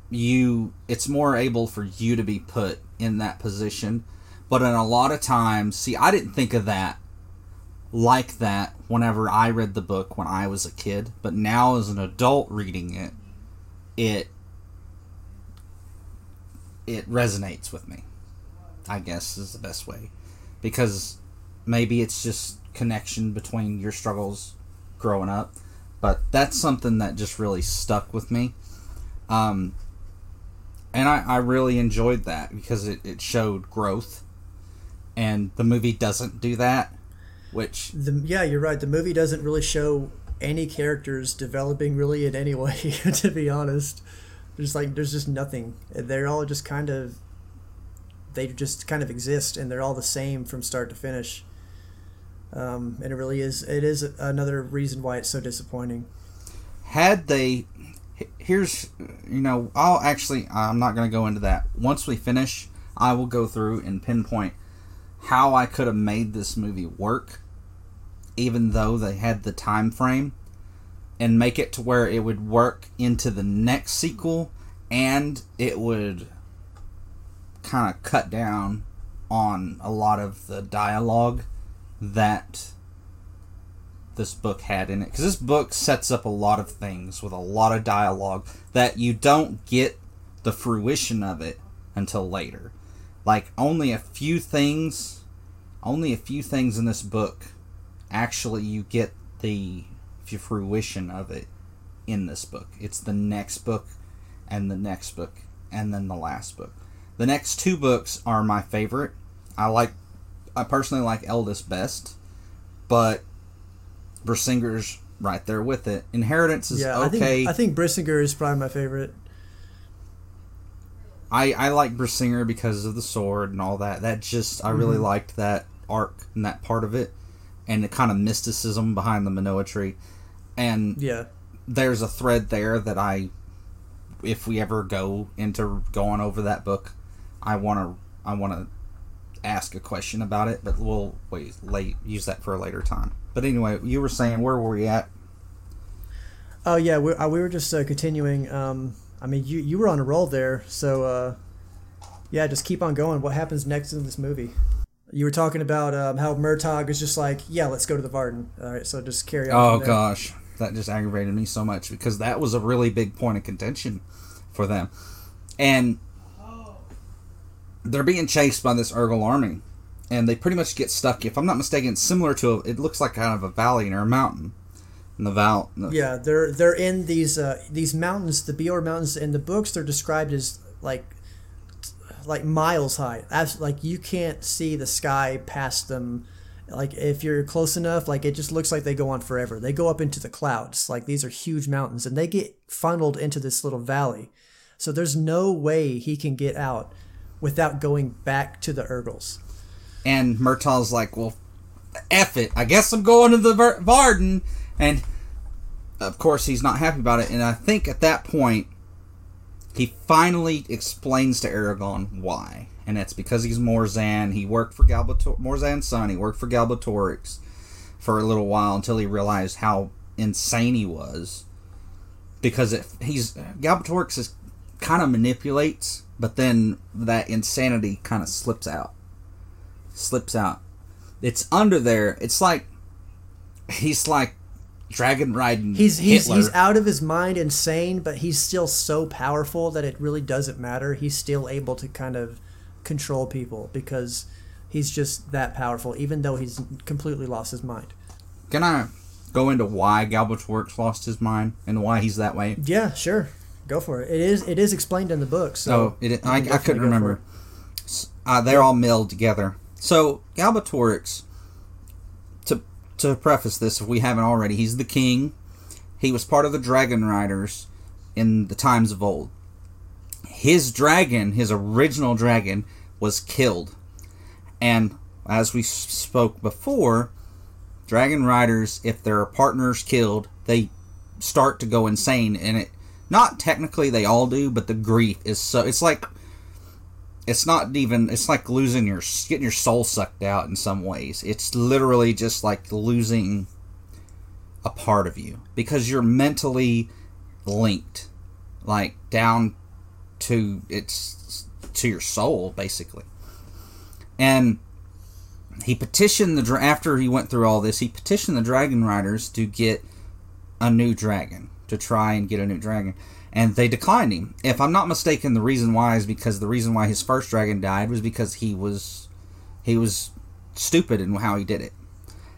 you. It's more able for you to be put in that position, but in a lot of times, see, I didn't think of that like that whenever I read the book when I was a kid, but now as an adult reading it, it it resonates with me. I guess is the best way. Because maybe it's just connection between your struggles growing up, but that's something that just really stuck with me. Um, and I, I really enjoyed that because it, it showed growth. And the movie doesn't do that, which. The, yeah, you're right. The movie doesn't really show any characters developing really in any way, to be honest. There's like there's just nothing. They're all just kind of they just kind of exist and they're all the same from start to finish. Um, and it really is it is another reason why it's so disappointing. Had they here's you know I'll actually I'm not going to go into that. Once we finish, I will go through and pinpoint how I could have made this movie work even though they had the time frame and make it to where it would work into the next sequel and it would kind of cut down on a lot of the dialogue that this book had in it. Because this book sets up a lot of things with a lot of dialogue that you don't get the fruition of it until later. Like only a few things only a few things in this book actually you get the fruition of it in this book it's the next book and the next book and then the last book the next two books are my favorite. I like, I personally like Eldest best, but Brisingr's right there with it. Inheritance is yeah, okay. I think, I think Brisingr is probably my favorite. I I like Brisingr because of the sword and all that. That just I really mm-hmm. liked that arc and that part of it, and the kind of mysticism behind the Menoa tree, and yeah, there's a thread there that I, if we ever go into going over that book, I want to I want to ask a question about it, but we'll wait late use that for a later time. But anyway, you were saying where were we at? Oh yeah, we, uh, we were just uh, continuing. Um, I mean, you you were on a roll there, so uh, yeah, just keep on going. What happens next in this movie? You were talking about um, how Murtagh is just like, yeah, let's go to the Varden. All right, so just carry on. Oh gosh, that just aggravated me so much because that was a really big point of contention for them, and they're being chased by this Urgal army, and they pretty much get stuck. If I'm not mistaken, similar to a, it looks like kind of a valley or a mountain. In the val. Yeah, they're they're in these uh, these mountains, the Beor Mountains. In the books, they're described as like like miles high. As like you can't see the sky past them. Like if you're close enough, like it just looks like they go on forever. They go up into the clouds. Like these are huge mountains, and they get funneled into this little valley. So there's no way he can get out without going back to the Urgals. And Murtagh's like, well, F it. I guess I'm going to the Varden. And of course, he's not happy about it. And I think at that point, he finally explains to Eragon why. And that's because he's Morzan. He worked for Galbator- Morzan's son. He worked for Galbatorix for a little while until he realized how insane he was. Because if he's Galbatorix is kind of manipulates but then that insanity kind of slips out. Slips out. It's under there. It's like he's like dragon riding. He's he's Hitler. he's out of his mind, insane, but he's still so powerful that it really doesn't matter. He's still able to kind of control people because he's just that powerful, even though he's completely lost his mind. Can I go into why Galbatorix lost his mind and why he's that way? Yeah, sure. Go for it. It is it is explained in the book. So oh, it, I, I couldn't remember. Uh, they're all milled together. So Galbatorix, to preface this, if we haven't already, he's the king. He was part of the Dragon Riders in the times of old. His dragon, his original dragon, was killed, and as we spoke before, Dragon Riders, if their partner's killed, they start to go insane, and it not technically they all do, but the grief is so. It's like it's not even it's like losing your getting your soul sucked out in some ways. It's literally just like losing a part of you because you're mentally linked like down to it's to your soul basically. And he petitioned the after he went through all this he petitioned the dragon riders to get a new dragon to try and get a new dragon and they declined him. If I'm not mistaken, the reason why is because the reason why his first dragon died was because he was he was stupid in how he did it.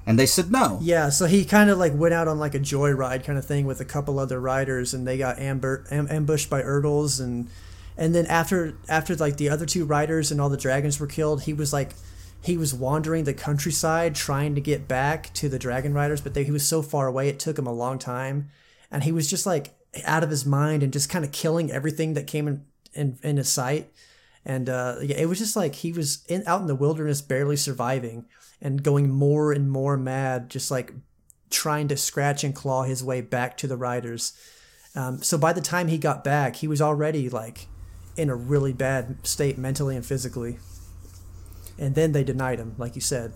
And they said no. Yeah, so he kind of like went out on like a joyride kind of thing with a couple other riders, and they got amber, am, ambushed by Urgals, and and then after after like the other two riders and all the dragons were killed, he was like he was wandering the countryside trying to get back to the dragon riders, but they, he was so far away it took him a long time, and he was just like out of his mind and just kind of killing everything that came in in, in his sight. And uh, yeah, it was just like he was in, out in the wilderness, barely surviving, and going more and more mad, just like trying to scratch and claw his way back to the riders. Um, so by the time he got back, he was already like in a really bad state mentally and physically. And then they denied him, like you said.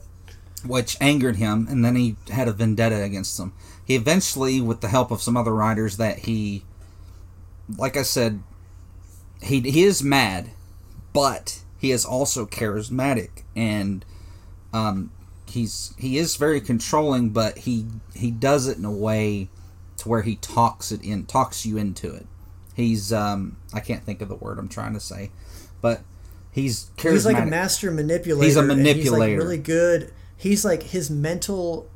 Which angered him, and then he had a vendetta against them. Eventually, with the help of some other writers, that he, like I said, he he is mad, but he is also charismatic, and um, he's he is very controlling, but he he does it in a way to where he talks it in talks you into it. He's um I can't think of the word I'm trying to say, but he's charismatic. He's like a master manipulator. He's a manipulator. He's like really good. He's like his mental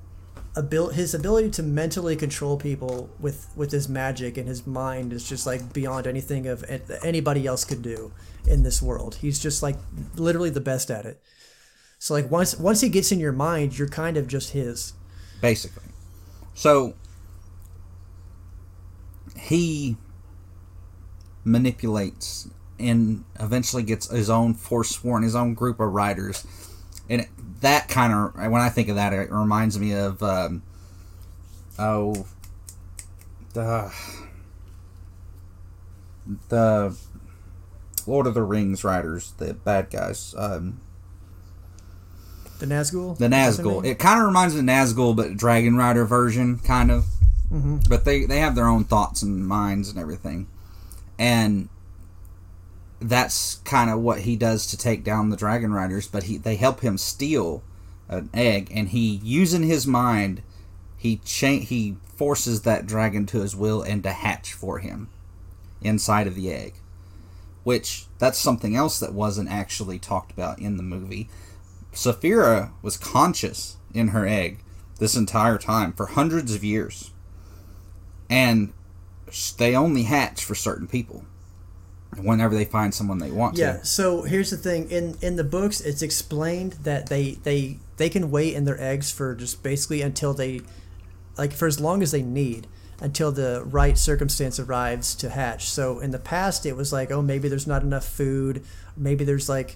abil- his ability to mentally control people with with his magic and his mind is just like beyond anything of anybody else could do in this world. He's just like literally the best at it. So like once once he gets in your mind, you're kind of just his. Basically. So he manipulates and eventually gets his own forsworn, his own group of riders. And it, that kind of when I think of that, it reminds me of um, oh the the Lord of the Rings riders, the bad guys. Um, the Nazgul. The Nazgul. It kind of reminds me of Nazgul, but Dragon Rider version, kind of. Mm-hmm. But they they have their own thoughts and minds and everything, and that's kind of what he does to take down the dragon riders but he they help him steal an egg and he using his mind he cha- he forces that dragon to his will and to hatch for him inside of the egg which that's something else that wasn't actually talked about in the movie. Saphira was conscious in her egg this entire time for hundreds of years and they only hatch for certain people whenever they find someone they want yeah, to. Yeah. So here's the thing: in in the books, it's explained that they they they can wait in their eggs for just basically until they, like for as long as they need until the right circumstance arrives to hatch. So in the past, it was like, oh, maybe there's not enough food. Maybe there's like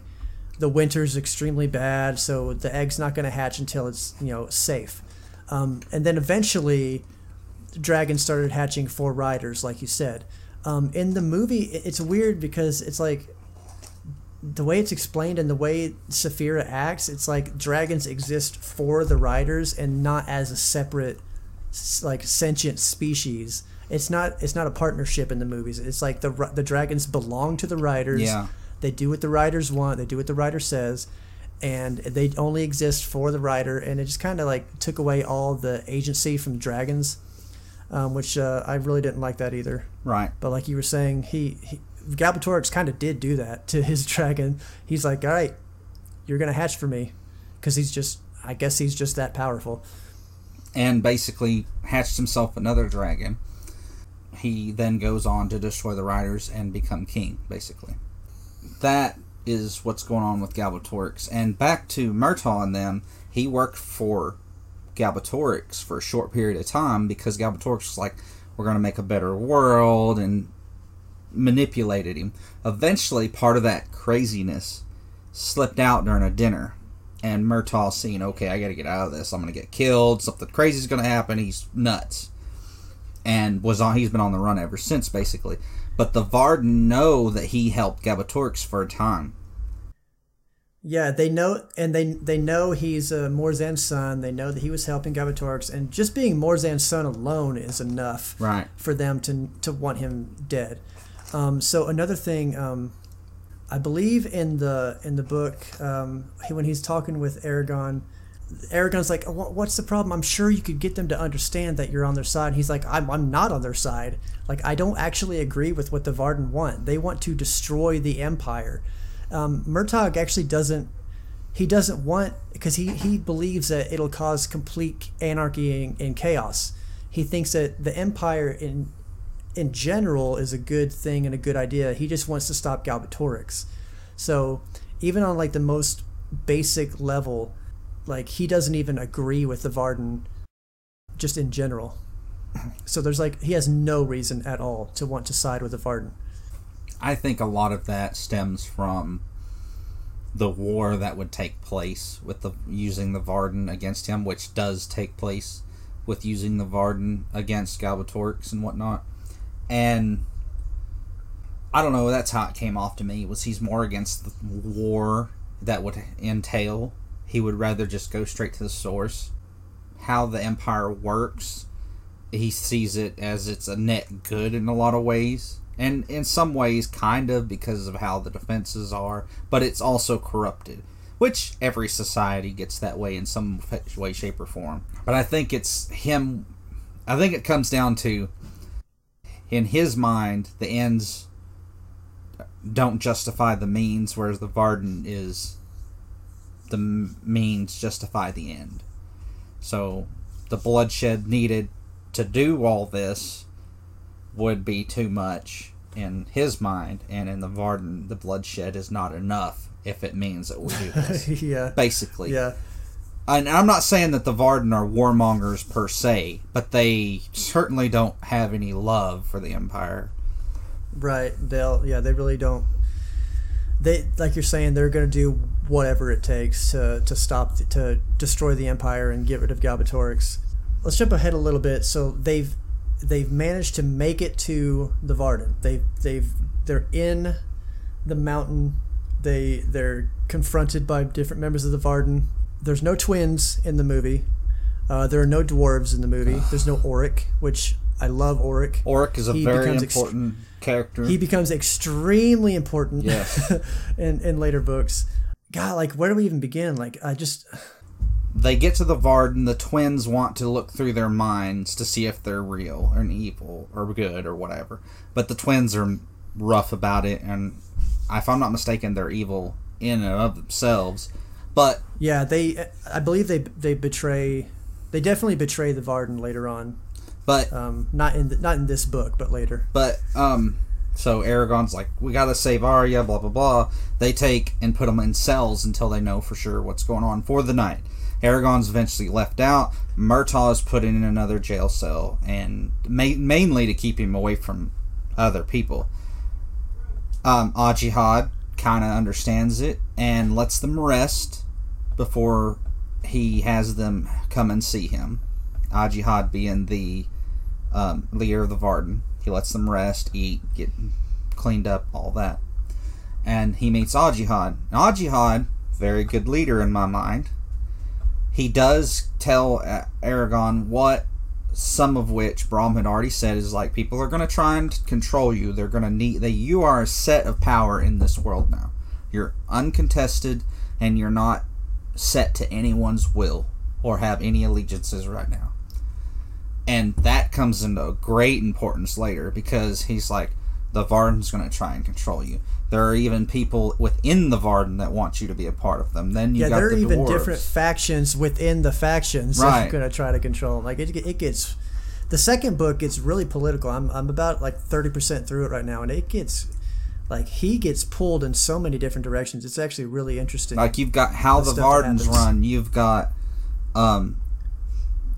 the winter's extremely bad, so the egg's not going to hatch until it's you know safe. Um, and then eventually, dragons started hatching for riders, like you said. Um, in the movie, it's weird because it's like the way it's explained and the way Saphira acts, it's like dragons exist for the riders and not as a separate, like sentient species. It's not. It's not a partnership in the movies. It's like the the dragons belong to the riders. Yeah. They do what the riders want. They do what the rider says, and they only exist for the rider. And it just kind of like took away all the agency from dragons um, which uh, I really didn't like that either. Right. But like you were saying, he, he Galbatorix kind of did do that to his dragon. He's like, all right, you're gonna hatch for me, because he's just, I guess he's just that powerful. And basically hatched himself another dragon. He then goes on to destroy the riders and become king, basically. That is what's going on with Galbatorix. And back to Murtaugh and them, he worked for Galbatorix for a short period of time because Galbatorix was like, we're going to make a better world and manipulated him. Eventually, part of that craziness slipped out during a dinner. And Murtagh seeing, okay, I got to get out of this. I'm going to get killed. Something crazy is going to happen. He's nuts. And was on. He's been on the run ever since, basically. But the Varden know that he helped Galbatorix for a time, Yeah, they know, and they they know he's uh, Morzan's son. They know that he was helping Galbatorix, and just being Morzan's son alone is enough Right. for them to to want him dead. Um, so another thing, um, I believe in the in the book um, he, when he's talking with Eragon, Eragon's like, "What's the problem? I'm sure you could get them to understand that you're on their side." He's like, "I'm I'm not on their side. Like I don't actually agree with what the Varden want. They want to destroy the Empire." Um, Murtagh actually doesn't he doesn't want because he, he believes that it'll cause complete anarchy and, and chaos. He thinks that the empire in in general is a good thing and a good idea. He just wants to stop Galbatorix. So even on like the most basic level, like he doesn't even agree with the Varden just in general. So there's like he has no reason at all to want to side with the Varden. I think a lot of that stems from the war that would take place with the using the Varden against him, which does take place with using the Varden against Galbatorix and whatnot. And I don't know, that's how it came off to me. Was he's more against the war that would entail. He would rather just go straight to the source. How the Empire works, he sees it as it's a net good in a lot of ways and in some ways kind of because of how the defenses are but it's also corrupted which every society gets that way in some way shape or form. But i think it's him i think it comes down to in his mind the ends don't justify the means whereas the varden is the means justify the end. So the bloodshed needed to do all this would be too much in his mind, and in the Varden, the bloodshed is not enough if it means that we do this. yeah. Basically. Yeah. And I'm not saying that the Varden are warmongers per se, but they certainly don't have any love for the Empire. Right. They'll yeah, they really don't they like you're saying they're going to do whatever it takes to to stop to destroy the empire and get rid of Galbatorix. Let's jump ahead a little bit. So they've they've managed to make it to the Varden. They they've they're in the mountain. They they're confronted by different members of the Varden. There's no twins in the movie. Uh, there are no dwarves in the movie. There's no Oric, which I love Auric. Oric is a He very ext- important character. He becomes extremely important Yes. in, in later books. God, like where do we even begin? Like I just they get to the Varden, the twins want to look through their minds to see if they're real or evil or good or whatever. But the twins are rough about it, and if I'm not mistaken, they're evil in and of themselves. But yeah, they I believe they they betray they definitely betray the Varden later on. but Um, not in the, not in this book, but later. but um, so Eragon's like, we gotta save Arya, blah blah blah. They take and put them in cells until they know for sure what's going on for the night. Eragon's eventually left out. Murtagh is put in another jail cell, and ma- mainly to keep him away from other people. Um, Ajihad kind of understands it and lets them rest before he has them come and see him. Ajihad being the um, leader of the Varden. He lets them rest, eat, get cleaned up, all that. And he meets Ajihad. Ajihad, very good leader in my mind. He does tell uh, Eragon what some of which Brom had already said is like people are going to try and control you. They're going to need that you are a set of power in this world now. You're uncontested and you're not set to anyone's will or have any allegiances right now. And that comes into great importance later because he's like, the Varden's going to try and control you. There are even people within the Varden that want you to be a part of them. Then you got Yeah, got there are the even dwarves. different factions within the factions that are going to try to control. 'em. Like it, it gets. The second book gets really political. I'm I'm about like thirty percent through it right now, and it gets like he gets pulled in so many different directions. It's actually really interesting. Like you've got how The the Vardens run. You've got um,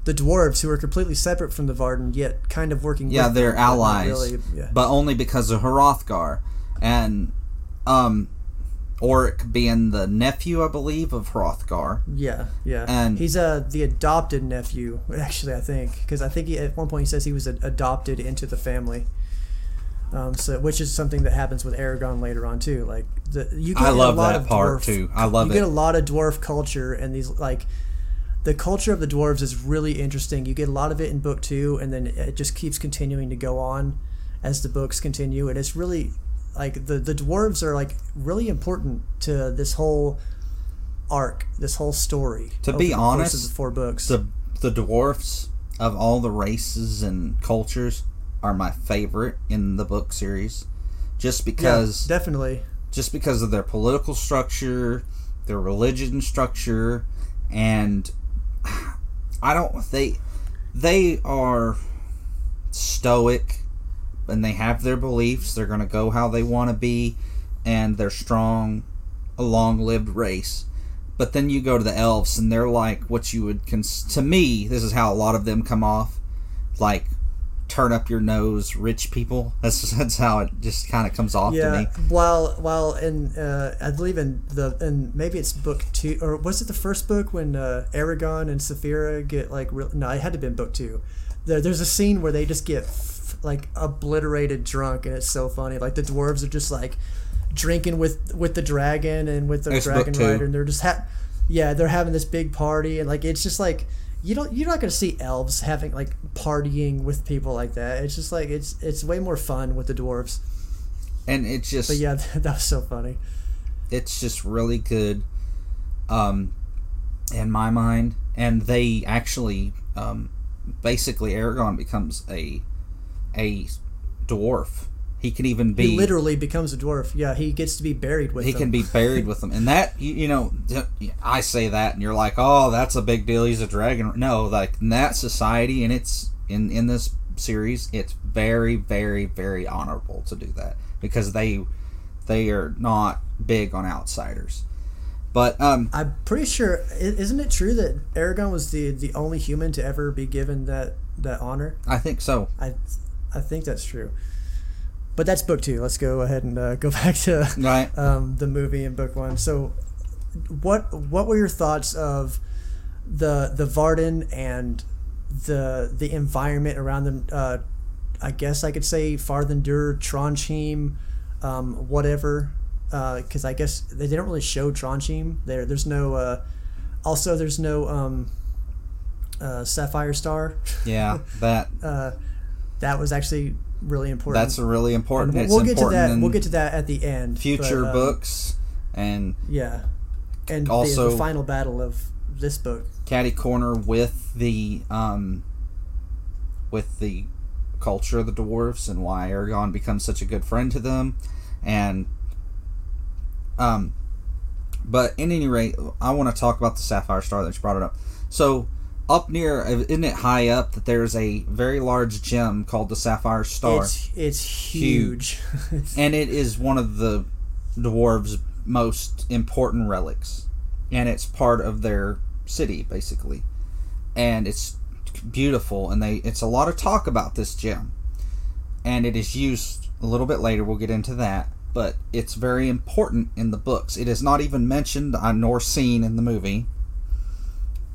the dwarves who are completely separate from the Varden, yet kind of working. Yeah, with they're them, allies, Really, yeah. but only because of Hrothgar, and um, Oric being the nephew, I believe, of Hrothgar. Yeah, yeah. And- he's uh the adopted nephew, actually. I think because I think he, at one point he says he was ad- adopted into the family. Um, so which is something that happens with Eragon later on too. Like the you get I love a lot that of part dwarf, too. I love you it. get a lot of dwarf culture and these like the culture of the dwarves is really interesting. You get a lot of it in book two, and then it just keeps continuing to go on as the books continue, and it's really like the the dwarves are like really important to this whole arc, this whole story. To be honest, the four books. the the dwarfs of all the races and cultures are my favorite in the book series, just yeah, because definitely. just because of their political structure, their religion structure, and I don't they they are stoic and they have their beliefs. They're going to go how they want to be, and they're strong, a long-lived race. But then you go to the elves, and they're like what you would cons- to me. This is how a lot of them come off, like turn up your nose, rich people. That's that's how it just kind of comes off to Yeah, me. while while in uh, I believe in the in maybe it's book two or was it the first book when uh, Eragon and Saphira get like real, no it had to have been book two. There, there's a scene where they just get f- like obliterated drunk and it's so funny. Like the dwarves are just like drinking with with the dragon and with the It's dragon rider and they're just ha- yeah they're having this big party and like it's just like you don't you're not gonna see elves having like partying with people like that. It's just like it's it's way more fun with the dwarves. And it's just But yeah, that was so funny. it's just really good um in my mind and they actually um basically eragon becomes a a dwarf he can even be He literally becomes a dwarf. Yeah, he gets to be buried with them. he them. can be buried with them and that you, you know i say that and you're like oh that's a big deal he's a dragon no like in that society and it's in in this series it's very very very honorable to do that because they they are not big on outsiders but um I'm pretty sure. Isn't it true that Eragon was the the only human to ever be given that that honor? i think so I I think that's true. But that's book two. Let's go ahead and uh, go back to right um, the movie in book one. So, what what were your thoughts of the the Varden and the the environment around them? Uh, I guess I could say Farthendur, Tronjheim, um, whatever. Because I guess they didn't really show Tronjheim there. There's no. Uh, also, there's no um, uh, Sapphire Star. yeah that Uh, that was actually really important. that's a really important And it's we'll get to that. We'll get to that at the end. future but, um, books and Yeah, and the- Also- the, final battle of this book. catty corner with the um with the culture of the dwarves and why Eragon becomes such a good friend to them and um but in any rate I want to talk about the sapphire star that you brought it up so up near isn't it high up that there's a very large gem called the sapphire star It's it's huge. and it is one of the dwarves' most important relics, and it's part of their city basically, and it's beautiful, and they it's a lot of talk about this gem, and it is used a little bit later. We'll get into that, but it's very important in the books. It is not even mentioned uh, nor seen in the movie,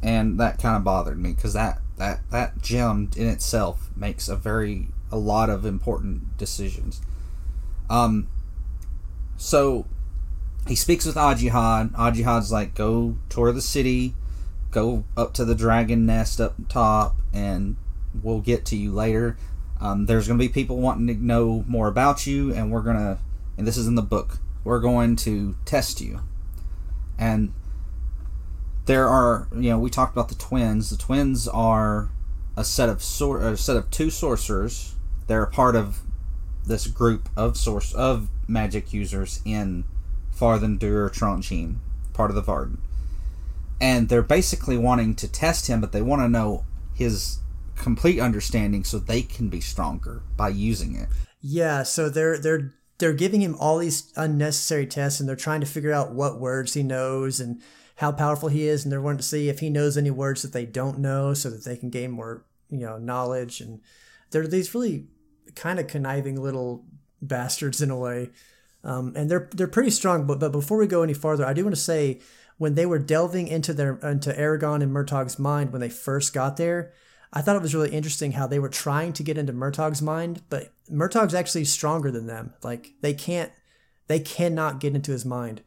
and that kind of bothered me because that that that gem in itself makes a very a lot of important decisions. Um, so he speaks with Ajihad. Ajihad's like, go tour the city, go up to the dragon nest up top, and we'll get to you later. Um, there's going to be people wanting to know more about you, and we're going to, and this is in the book, we're going to test you. And there are, you know, we talked about the twins. The twins are a set of sor- a set of two sorcerers. They're a part of this group of source of magic users in Farthendur Tronjheim, part of the Varden. And they're basically wanting to test him, but they want to know his complete understanding so they can be stronger by using it. yeah, so they're they're they're giving him all these unnecessary tests, and they're trying to figure out what words he knows and how powerful he is, and they're wanting to see if he knows any words that they don't know, so that they can gain more you know knowledge. And they're these really kind of conniving little bastards in a way. Um, and they're they're pretty strong. But but before we go any farther, I do want to say when they were delving into their into Eragon and Murtagh's mind when they first got there, I thought it was really interesting how they were trying to get into Murtagh's mind, but Murtagh's actually stronger than them. Like they can't, they cannot get into his mind.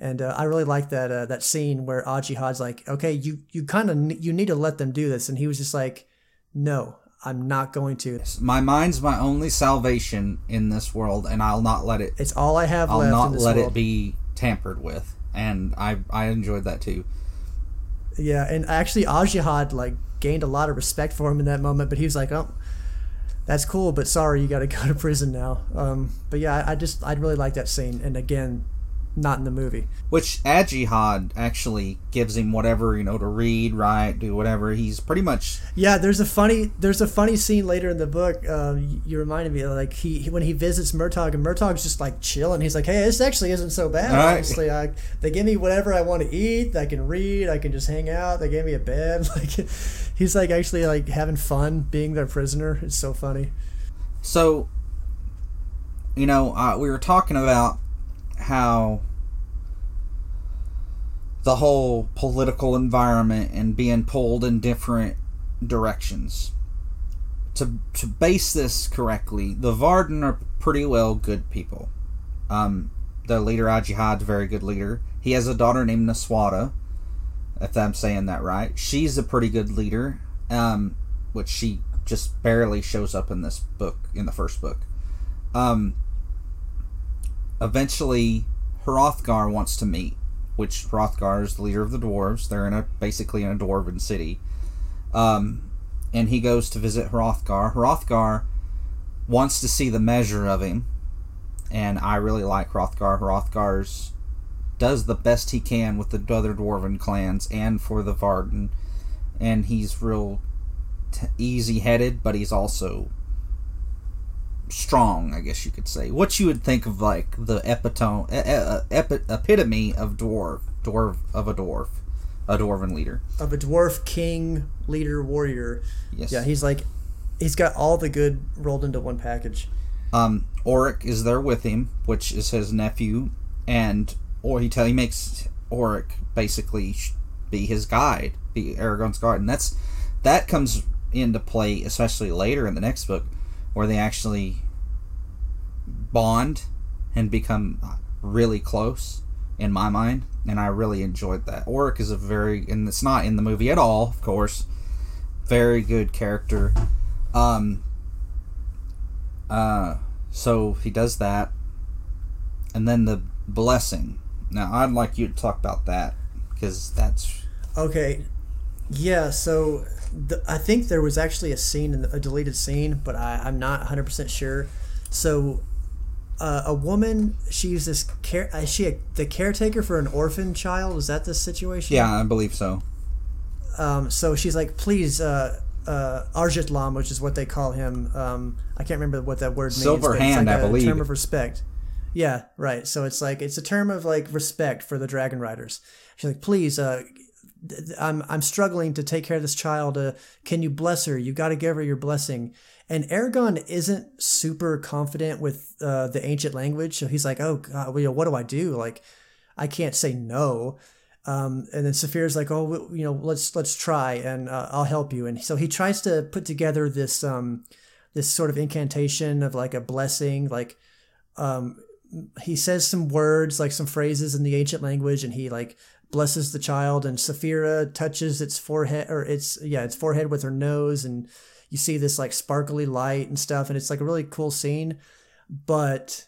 And uh, I really like that uh, that scene where Ajihad's like, okay, you you kind of you need to let them do this, and he was just like, no, I'm not going to. My mind's my only salvation in this world, and I'll not let it. It's all I have I'll left. not in this let world. it be tampered with, and I I enjoyed that too. Yeah, and actually, Ajihad like gained a lot of respect for him in that moment, but he was like, "Oh, that's cool, but sorry, you got to go to prison now." Um, but yeah, I, I just I really like that scene, and again, not in the movie. Which Ajihad actually gives him whatever you know to read, write, do whatever. He's pretty much Yeah, there's a funny there's a funny scene later in the book. Um, you reminded me like he, he when he visits Murtagh and Murtagh's just like chilling. He's like, "Hey, this actually isn't so bad. Right. Honestly, I, they give me whatever I want to eat. I can read. I can just hang out. They gave me a bed. Like, he's like actually like having fun being their prisoner. It's so funny. so. You know, uh, we were talking about how the whole political environment and being pulled in different directions. To to base this correctly, the Varden are pretty well good people. Um, the leader Ajihad's a very good leader. He has a daughter named Nasuada, if I'm saying that right. She's a pretty good leader, um, which she just barely shows up in this book, in the first book. Um, eventually, Hrothgar wants to meet, which Hrothgar is the leader of the dwarves. They're in a basically in a dwarven city. Um, and he goes to visit Hrothgar. Hrothgar wants to see the measure of him, and I really like Hrothgar. Hrothgar's does the best he can with the other dwarven clans and for the Varden, and he's real t- easy-headed, but he's also strong, I guess you could say. What you would think of like the epitome, e- epi- epitome of dwarf, dwarf of a dwarf, a dwarven leader. Of a dwarf king, leader, warrior. Yes. Yeah, he's like, he's got all the good rolled into one package. Um, Oric is there with him, which is his nephew, and or he tell he makes Oric basically be his guide, be Eragon's guide, and that's that comes into play especially later in the next book, where they actually bond and become really close in my mind, and I really enjoyed that. Oric is a very, and it's not in the movie at all, of course, very good character. Um, uh, so he does that, and then the blessing. Now, I'd like you to talk about that because that's Okay, yeah. So the, I think there was actually a scene, in the, a deleted scene, but I, I'm not 100 percent sure. So uh, a woman, she's this care, is she a, the caretaker for an orphan child? Is that the situation? yeah, I believe so. Um, so she's like, please, uh, uh, Argetlam, which is what they call him. Um, I can't remember what that word means. Silver hand, like I a believe. Term of respect. Yeah, right. So it's like it's a term of like respect for the dragon riders. She's like, please, uh, I'm I'm struggling to take care of this child. Uh, can you bless her? You got to give her your blessing. And Eragon isn't super confident with uh, the ancient language, so he's like, oh God, well, you know, what do I do? Like, I can't say no. Um, and then Saphira's like, oh, you know, let's let's try, and uh, I'll help you. And so he tries to put together this um, this sort of incantation of like a blessing, like um, he says some words, like some phrases in the ancient language, and he like blesses the child. And Saphira touches its forehead, or its yeah, its forehead with her nose, and you see this like sparkly light and stuff, and it's like a really cool scene, but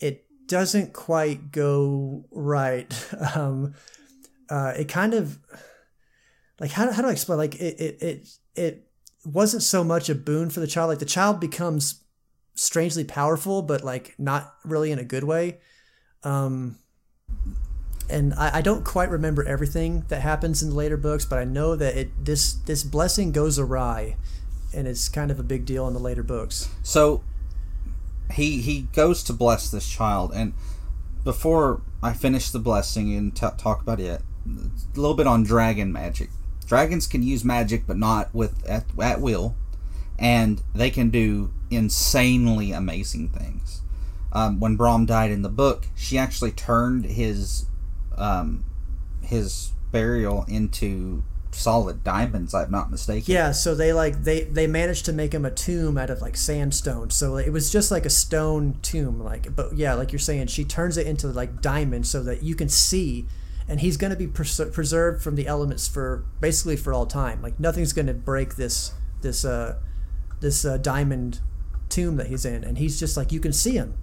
it doesn't quite go right. Um, uh, it kind of like how, how do I explain? Like it, it it it wasn't so much a boon for the child. Like the child becomes strangely powerful, but like not really in a good way. Um, and I, I don't quite remember everything that happens in the later books, but I know that it this this blessing goes awry, and it's kind of a big deal in the later books. So he he goes to bless this child, and before I finish the blessing and t- talk about it, a little bit on dragon magic. Dragons can use magic, but not with at, at will, and they can do insanely amazing things. Um, when Brom died in the book, she actually turned his um, his burial into solid diamonds. I'm not mistaken. Yeah, so they like they they managed to make him a tomb out of like sandstone. So it was just like a stone tomb, like. But yeah, like you're saying, she turns it into like diamond so that you can see, and he's gonna be pres- preserved from the elements for basically for all time. Like nothing's gonna break this this uh this uh, diamond tomb that he's in, and he's just like you can see him,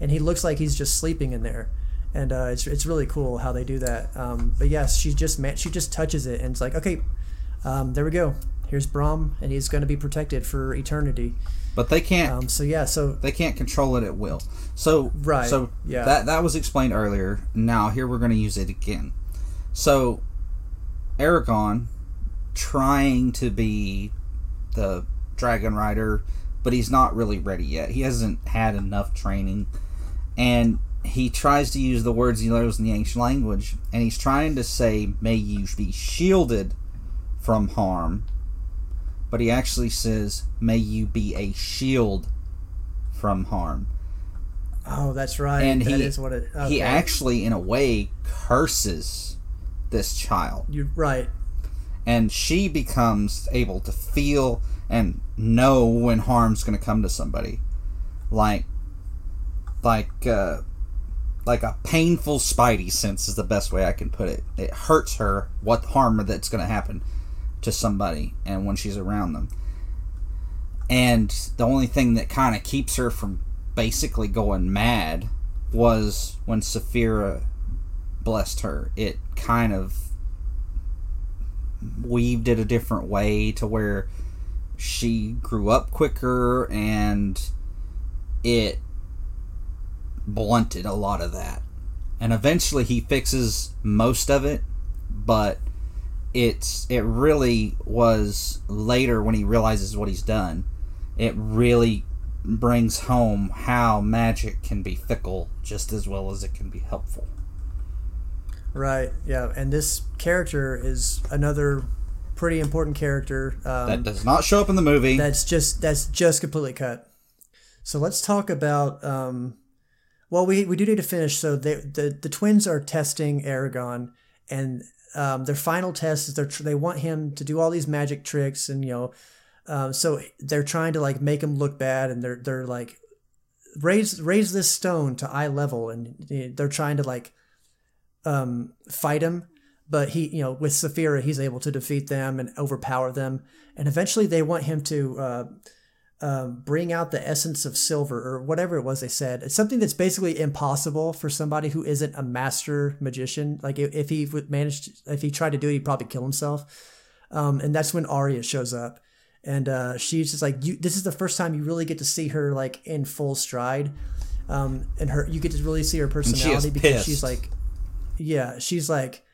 and he looks like he's just sleeping in there and uh, it's, it's really cool how they do that. Um, but yes, she just man, she just touches it and it's like, okay, um, there we go. Here's Brom, and he's going to be protected for eternity. But they can't. Um, so yeah, so they can't control it at will. So right, So yeah, that that was explained earlier. Now here we're going to use it again. So Eragon trying to be the dragon rider, but he's not really ready yet. He hasn't had enough training, and he tries to use the words he knows in the ancient language, and he's trying to say, "May you be shielded from harm," but he actually says, "May you be a shield from harm." Oh, that's right. And that he is what it. Okay. he actually, in a way, curses this child, You're right. and she becomes able to feel and know when harm's going to come to somebody, like, like, uh, like a painful spidey sense is the best way I can put it. It hurts her what harm that's going to happen to somebody, and when she's around them. And the only thing that kind of keeps her from basically going mad was when Saphira blessed her. It kind of weaved it a different way to where she grew up quicker and it blunted a lot of that. And eventually he fixes most of it, but it's it really was later when he realizes what he's done. It really brings home how magic can be fickle just as well as it can be helpful. Right. Yeah. And this character is another pretty important character. Um, that does not show up in the movie. that's just that's just completely cut. So let's talk about. Um, well, we, we do need to finish. So they, the the twins are testing Eragon, and um, their final test is they are they want him to do all these magic tricks, and you know, um, so they're trying to like make him look bad, and they're they're like raise raise this stone to eye level, and they're trying to like um, fight him. But he, you know, with Saphira, he's able to defeat them and overpower them. And eventually, they want him to uh, um, bring out the essence of silver or whatever it was they said. It's something that's basically impossible for somebody who isn't a master magician. Like if, if he would managed, if he tried to do it, he'd probably kill himself. Um, and that's when Arya shows up, and uh, she's just like, "You." This is the first time you really get to see her like in full stride, um, and her you get to really see her personality because pissed. she's like, yeah, she's like,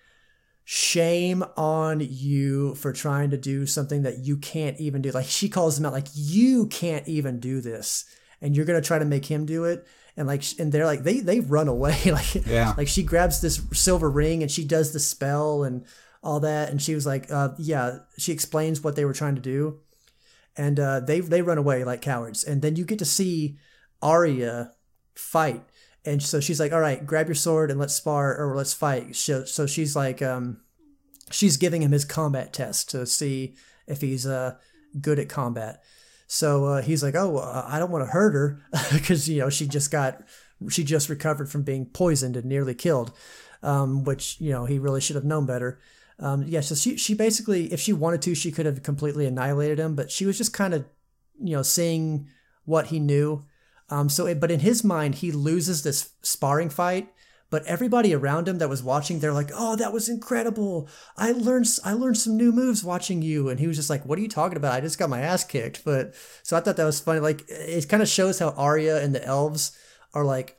shame on you for trying to do something that you can't even do. Like she calls him out, like you can't even do this, and you're gonna try to make him do it. And like, and they're like, they they run away. like, Yeah. like she grabs this silver ring and she does the spell and all that. And she was like, uh, yeah. She explains what they were trying to do, and uh, they they run away like cowards. And then you get to see Arya fight. And so she's like, "All right, grab your sword and let's spar or let's fight." So, so she's like, um, she's giving him his combat test to see if he's uh, good at combat. So uh, he's like, "Oh, uh, I don't want to hurt her because you know she just got she just recovered from being poisoned and nearly killed, um, which you know he really should have known better." Um, yeah, so she she basically, if she wanted to, she could have completely annihilated him, but she was just kind of, you know, seeing what he knew. Um, so, it, but in his mind, he loses this sparring fight. But everybody around him that was watching, they're like, "Oh, that was incredible! I learned I learned some new moves watching you." And he was just like, "What are you talking about? I just got my ass kicked." But so I thought that was funny. Like it kind of shows how Arya and the elves are like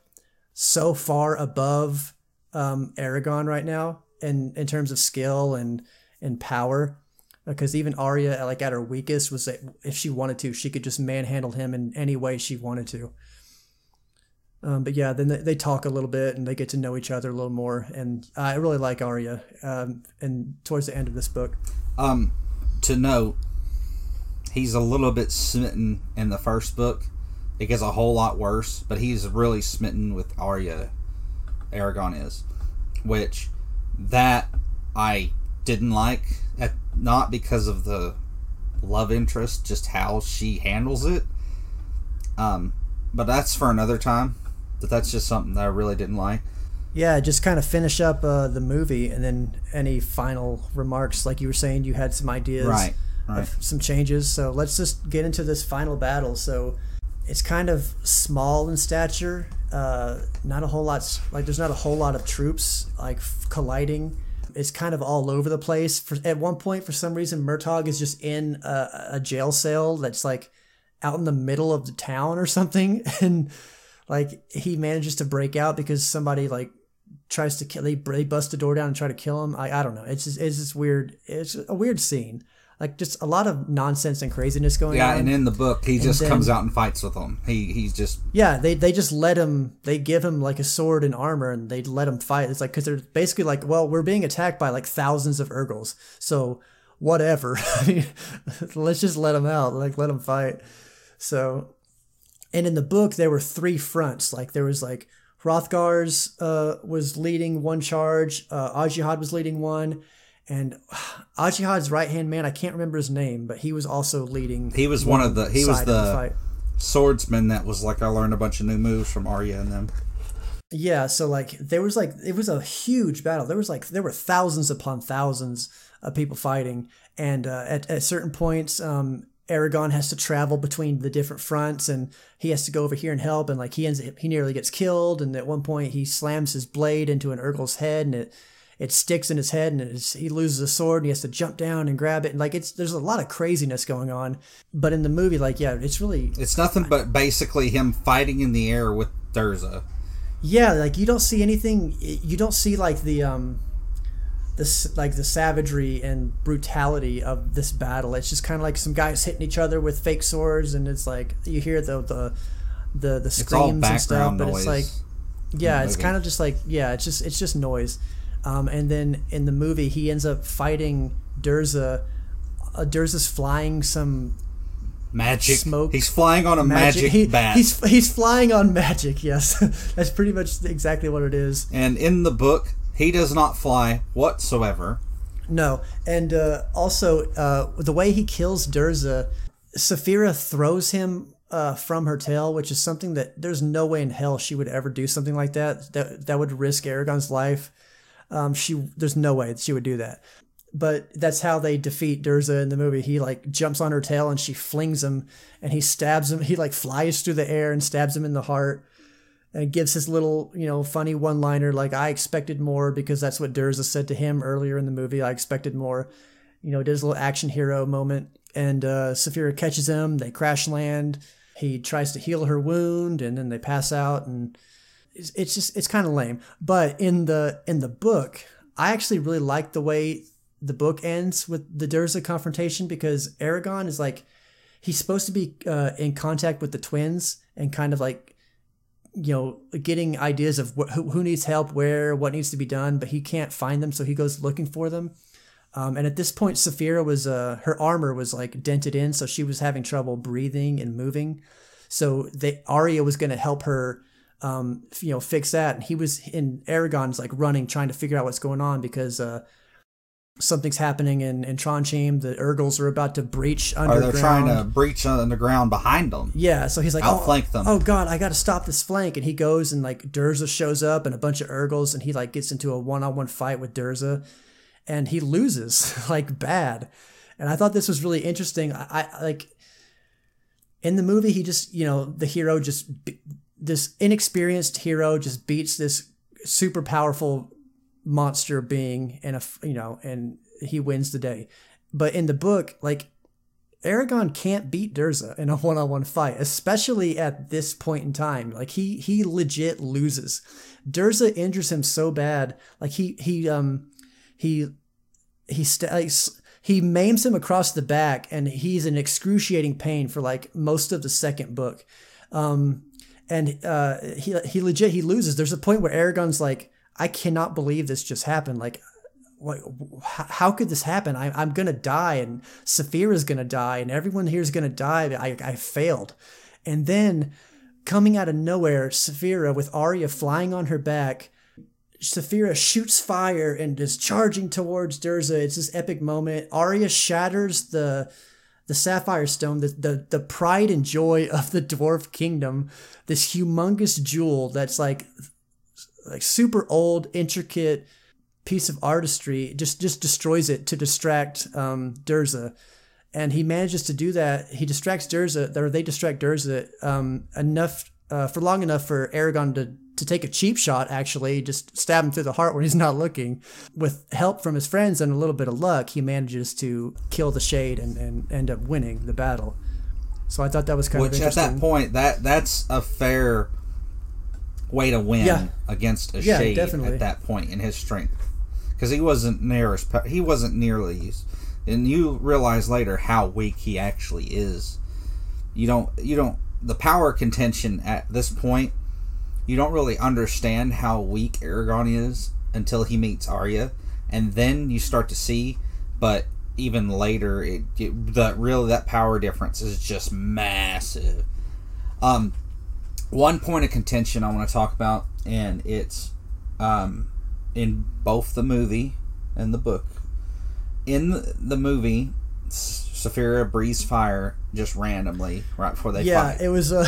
so far above um, Eragon right now in in terms of skill and and power. Because even Arya, like at her weakest, was if she wanted to, she could just manhandle him in any way she wanted to. Um, but yeah, then they, they talk a little bit and they get to know each other a little more, and I really like Arya. Um, and towards the end of this book, Um, to note, he's a little bit smitten in the first book. It gets a whole lot worse, but he's really smitten with Arya. Eragon is, which that I didn't like at not because of the love interest, just how she handles it. Um, but that's for another time. But that's just something that I really didn't like. Yeah, just kind of finish up uh, the movie, and then any final remarks, like you were saying, you had some ideas, Right, right. of some changes. So let's just get into this final battle. So it's kind of small in stature. Uh, not a whole lot. Like there's not a whole lot of troops like f- colliding. It's kind of all over the place. For at one point, for some reason, Murtagh is just in a, a jail cell that's like out in the middle of the town or something, and like he manages to break out because somebody like tries to kill. They, they bust the door down and try to kill him. I I don't know. It's just it's just weird. It's a weird scene. Like just a lot of nonsense and craziness going Yeah, on. Yeah, and in the book, he just then- comes out and fights with them. He he's just Yeah, they they just let him. They give him like a sword and armor, and they let him fight. It's like because they're basically like, well, we're being attacked by like thousands of Urgals, so whatever. I mean, let's just let him out. Like let him fight. So, and in the book there were three fronts. Like there was like Hrothgar's uh, was leading one charge. Uh, Ajihad was leading one. And Ajihad's right hand man, I can't remember his name, but he was also leading. he was one of the he was of the swordsman that was like I learned a bunch of new moves from Arya and them. Yeah, so like there was like it was a huge battle. There was like there were thousands upon thousands of people fighting, and uh, at at certain points, um, Eragon has to travel between the different fronts, and he has to go over here and help. And like he ends, he nearly gets killed, and at one point he slams his blade into an Urgal's head, and it it sticks in his head, and it's, he loses a sword, and he has to jump down and grab it. And like it's there's a lot of craziness going on, but in the movie, like yeah, it's really It's nothing but basically him fighting in the air with Durza. Yeah, like you don't see anything. You don't see like the um, this like the savagery and brutality of this battle. It's just kind of like some guys hitting each other with fake swords, and it's like you hear the the the, the screams and stuff. But noise. it's like yeah, it's kind of just like yeah, it's just it's just noise. Um, and then in the movie, he ends up fighting Durza. Uh, Durza's flying some magic. Smoke. He's flying on a magic, He- bat. He's he's flying on magic. Yes, that's pretty much exactly what it is. and in the book, he does not fly whatsoever. No, and uh, also uh, the way he kills Durza, Saphira throws him uh, from her tail, which is something that there's no way in hell she would ever do something like that. That that would risk Eragon's life. Um, she there's no way she would do that. But that's how they defeat Durza in the movie. He like jumps on her tail and she flings him, and he stabs him. He like flies through the air and stabs him in the heart and gives his little, you know, funny one liner like, I expected more because that's what Durza said to him earlier in the movie. I expected more. You know, does a little action hero moment. And uh, Saphira catches him. They crash land. He tries to heal her wound and then they pass out. And it's, it's just, it's kind of lame. But in the, in the book, I actually really like the way the book ends with the Durza confrontation because Eragon is like, he's supposed to be uh, in contact with the twins and kind of like you know getting ideas of wh- who, needs help where what needs to be done but he can't find them so he goes looking for them um, and at this point Saphira was uh, her armor was like dented in so she was having trouble breathing and moving so they Arya was going to help her um, you know fix that and he was in Eragon's like running trying to figure out what's going on because uh, something's happening in, in Tronjheim the Urgals are about to breach Or they're trying to breach underground behind them. yeah, so he's like, Outflank oh, them. Oh god, I got to stop this flank, and he goes and like Durza shows up and a bunch of Urgals, and he like gets into a one-on-one fight with Durza, and he loses like bad. And I thought this was really interesting. I, I like in the movie, he just you know the hero just be- this inexperienced hero just beats this super powerful monster being and a you know and he wins the day. But in the book, like Eragon can't beat Durza in a one-on-one fight, especially at this point in time. Like he he legit loses. Durza injures him so bad, like he he um he he st- he maims him across the back, and he's in excruciating pain for like most of the second book. Um, and uh, he he legit he loses. There's a point where Eragon's like, I cannot believe this just happened. Like what, how, could this happen? I, I'm gonna die, and Saphira's gonna die, and everyone here's gonna die. I, I failed, and then coming out of nowhere, Saphira with Arya flying on her back, Saphira shoots fire and is charging towards Durza. It's this epic moment. Arya shatters the the sapphire stone, the, the the pride and joy of the dwarf kingdom, this humongous jewel that's like like super old, intricate piece of artistry, just just destroys it to distract um, Durza. And he manages to do that. He distracts Durza, or they distract Durza um, enough uh, for long enough for Eragon to to take a cheap shot, actually, just stab him through the heart when he's not looking. With help from his friends and a little bit of luck, he manages to kill the shade and, and end up winning the battle. So I thought that was kind Which of at interesting. that point, that that's a fair way to win Yeah. against a Yeah, shade definitely. at that point in his strength, because he wasn't near as he wasn't nearly, and you realize later how weak he actually is. You don't you don't the power contention at this point. You don't really understand how weak Eragon is until he meets Arya, and then you start to see. But even later, it, it the really that power difference is just massive. Um, one point of contention I want to talk about, and it's um, in both the movie and the book. In the, the movie, Saphira breathes fire just randomly right before they yeah, fight. it was uh,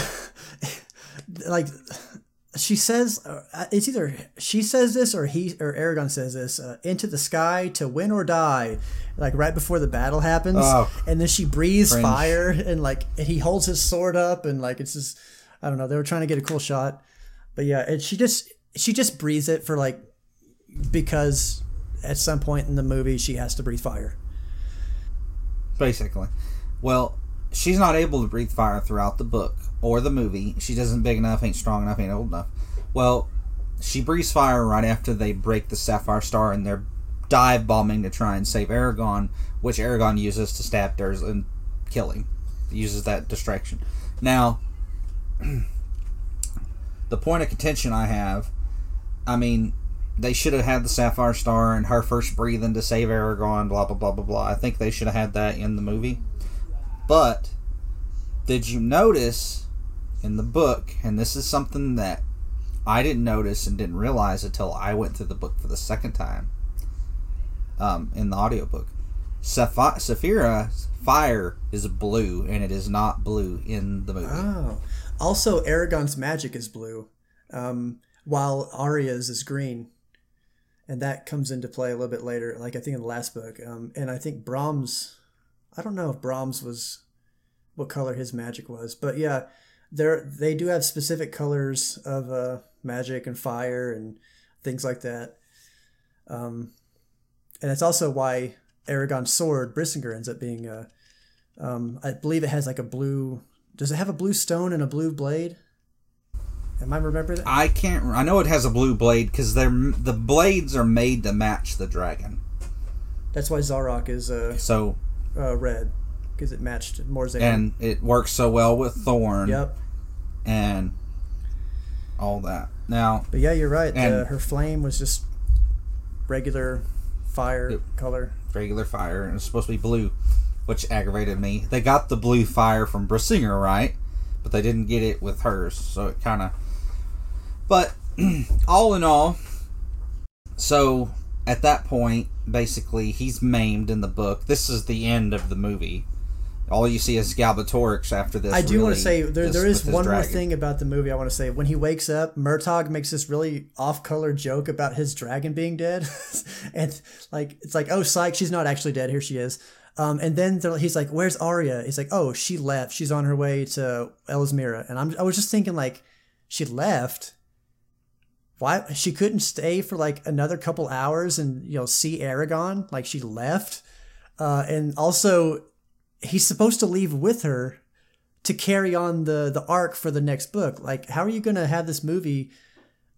like she says uh, it's either she says this or he or Eragon says this uh, into the sky to win or die like right before the battle happens Oh. and then she breathes Cringe. fire and like and he holds his sword up and like it's just I don't know they were trying to get a cool shot but yeah and she just she just breathes it for like because at some point in the movie she has to breathe fire basically. Well, she's not able to breathe fire throughout the book or the movie. She doesn't big enough, ain't strong enough, ain't old enough. Well, she breathes fire right after they break the Sapphire Star and they're dive bombing to try and save Eragon, which Eragon uses to stab Durz and kill him. He uses that distraction. Now, the point of contention I have, I mean, they should have had the Sapphire Star and her first breathing to save Eragon, blah blah blah blah blah. I think they should have had that in the movie. But did you notice in the book, and this is something that I didn't notice and didn't realize until I went through the book for the second time um, in the audiobook. Saphi- Saphira's fire is blue, and it is not blue in the movie. Oh. Also, Eragon's magic is blue, um, while Arya's is green. And that comes into play a little bit later, like I think in the last book. Um, and I think Brom's, I don't know if Brom's was what color his magic was, but yeah, they they do have specific colors of uh, magic and fire and things like that. Um, and it's also why Eragon's sword, Brisingr, ends up being a. Um, I believe it has like a blue. Does it have a blue stone and a blue blade? Am I remembering that? I can't. I know it has a blue blade because they're the blades are made to match the dragon. That's why Zar'roc is uh, So uh, red because it matched Morzan. and it works so well with Thorn yep. and all that. Now But yeah, you're right. And- uh, her flame was just regular fire Yep. color. regular fire and it's supposed to be blue, which aggravated me. They got the blue fire from Brisingr, right? But they didn't get it with hers, so it kind of. But all in all, so at that point, basically, he's maimed in the book. This is the end of the movie. All you see is Galbatorix after this. I do want to say there, just there is one more thing about the movie I want to say. When he wakes up, Murtagh makes this really off-color joke about his dragon being dead, and like it's like, oh, psych, she's not actually dead. Here she is. Um, and then he's like, "Where's Arya?" He's like, "Oh, she left. She's on her way to Ellesméra." And I'm, I was just thinking, like, she left. Why she couldn't stay for like another couple hours and you know see Eragon? Like she left, uh, and also he's supposed to leave with her to carry on the the arc for the next book. Like, how are you going to have this movie?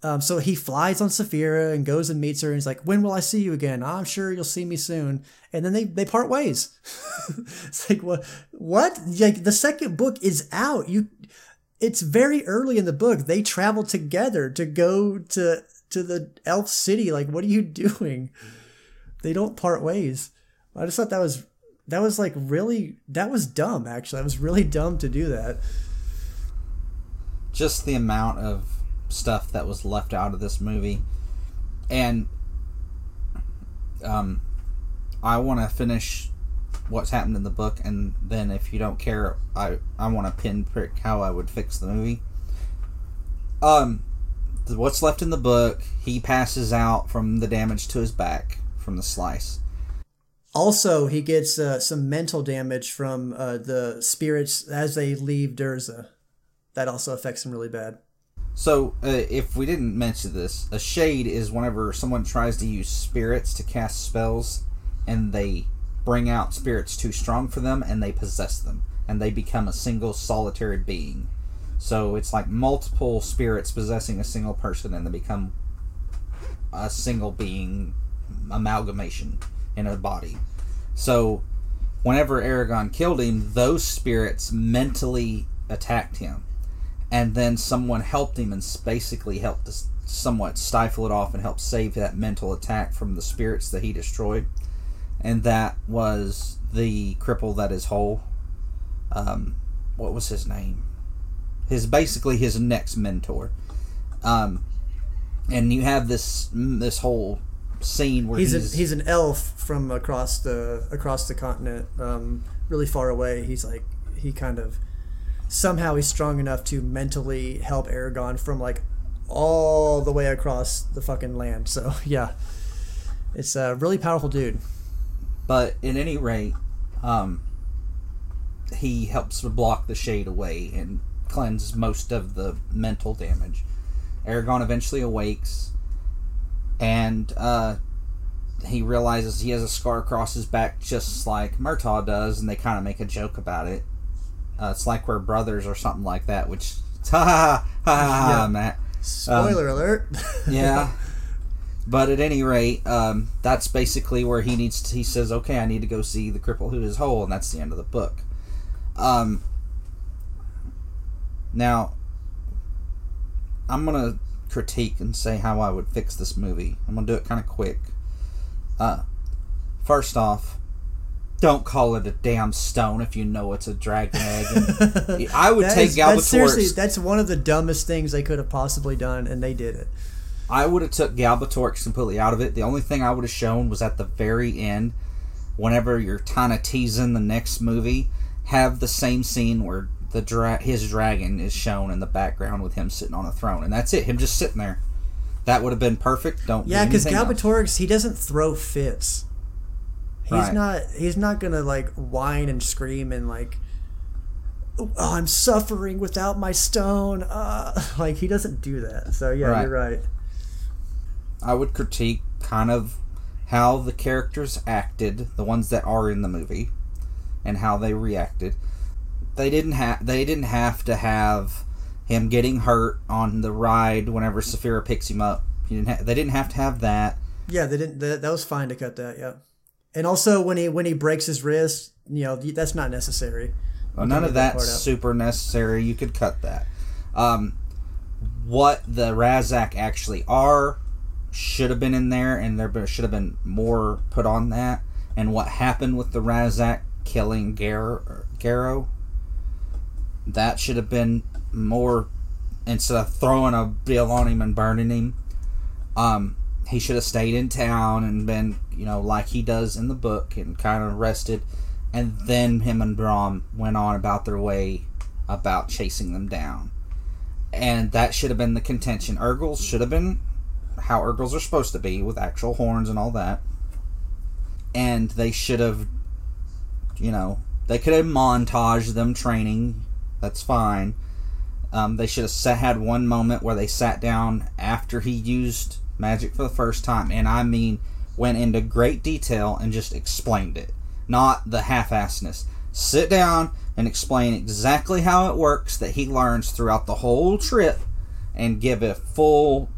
Um, so he flies on Saphira and goes and meets her, and he's like, "When will I see you again? I'm sure you'll see me soon." And then they they part ways. it's like what what like the second book is out. You, it's very early in the book. They travel together to go to to the elf city. Like, what are you doing? They don't part ways. I just thought that was that was like really that was dumb. Actually, that was really dumb to do that. just the amount of stuff that was left out of this movie and um, I want to finish what's happened in the book, and then if you don't care, I I want to pinprick how I would fix the movie. Um, what's left in the book? He passes out from the damage to his back from the slice. Also, he gets uh, some mental damage from uh, the spirits as they leave Durza. That also affects him really bad. So, uh, if we didn't mention this, a shade is whenever someone tries to use spirits to cast spells and they bring out spirits too strong for them and they possess them and they become a single solitary being. So, it's like multiple spirits possessing a single person and they become a single being amalgamation in a body. So, whenever Eragon killed him, those spirits mentally attacked him and then someone helped him and basically helped to somewhat stifle it off and help save that mental attack from the spirits that he destroyed. And that was the cripple that is whole. Um, what was his name? His basically his next mentor. Um, and you have this this whole scene where he's he's, a, he's an elf from across the across the continent, um, really far away. He's like he kind of somehow he's strong enough to mentally help Eragon from like all the way across the fucking land. So yeah, it's a really powerful dude. But at any rate, um, he helps to block the shade away and cleanse most of the mental damage. Eragon eventually awakes, and uh, he realizes he has a scar across his back just like Murtagh does, and they kind of make a joke about it. Uh, it's like we're brothers or something like that, which ha ha ha ha, Yeah. Matt. Spoiler alert. Yeah. But at any rate, um, that's basically where he needs. To, he says, "Okay, I need to go see the cripple who is whole," and that's the end of the book. Um, now, I'm gonna critique and say how I would fix this movie. I'm gonna do it kind of quick. Uh, first off, don't call it a damn stone if you know it's a dragon egg. And I would take is- that's seriously that's one of the dumbest things they could have possibly done, and they did it. I would have took Galbatorix completely out of it. The only thing I would have shown was at the very end, whenever you're kind of teasing the next movie, have the same scene where the dra- his dragon is shown in the background with him sitting on a throne, and that's it. Him just sitting there. That would have been perfect. Don't Yeah, because. Galbatorix he doesn't throw fits. He's Right. not. He's not gonna like whine and scream and like. Oh, I'm suffering without my stone. Uh, like he doesn't do that. So yeah, Right. you're right. I would critique kind of how the characters acted, the ones that are in the movie, and how they reacted. They didn't have they didn't have to have him getting hurt on the ride whenever Saphira picks him up. He didn't ha- they didn't have to have that. Yeah, they didn't. That, that was fine to cut that. Yeah, and also when he when he breaks his wrist, you know that's not necessary. Well, none of that that's out. super necessary. You could cut that. Um, what the Ra'zac actually are should have been in there, and there should have been more put on that. And what happened with the Ra'zac killing Gar- Garrow, that should have been more instead of throwing a bill on him and burning him. Um, he should have stayed in town and been, you know, like he does in the book and kind of rested. And then him and Brom went on about their way about chasing them down. And that should have been the contention. Urgals should have been how Urgals are supposed to be with actual horns and all that. And they should have, you know, they could have montaged them training. That's fine. Um, they should have had one moment where they sat down after he used magic for the first time, and I mean went into great detail and just explained it, not the half-assedness. Sit down and explain exactly how it works that he learns throughout the whole trip, and give a full,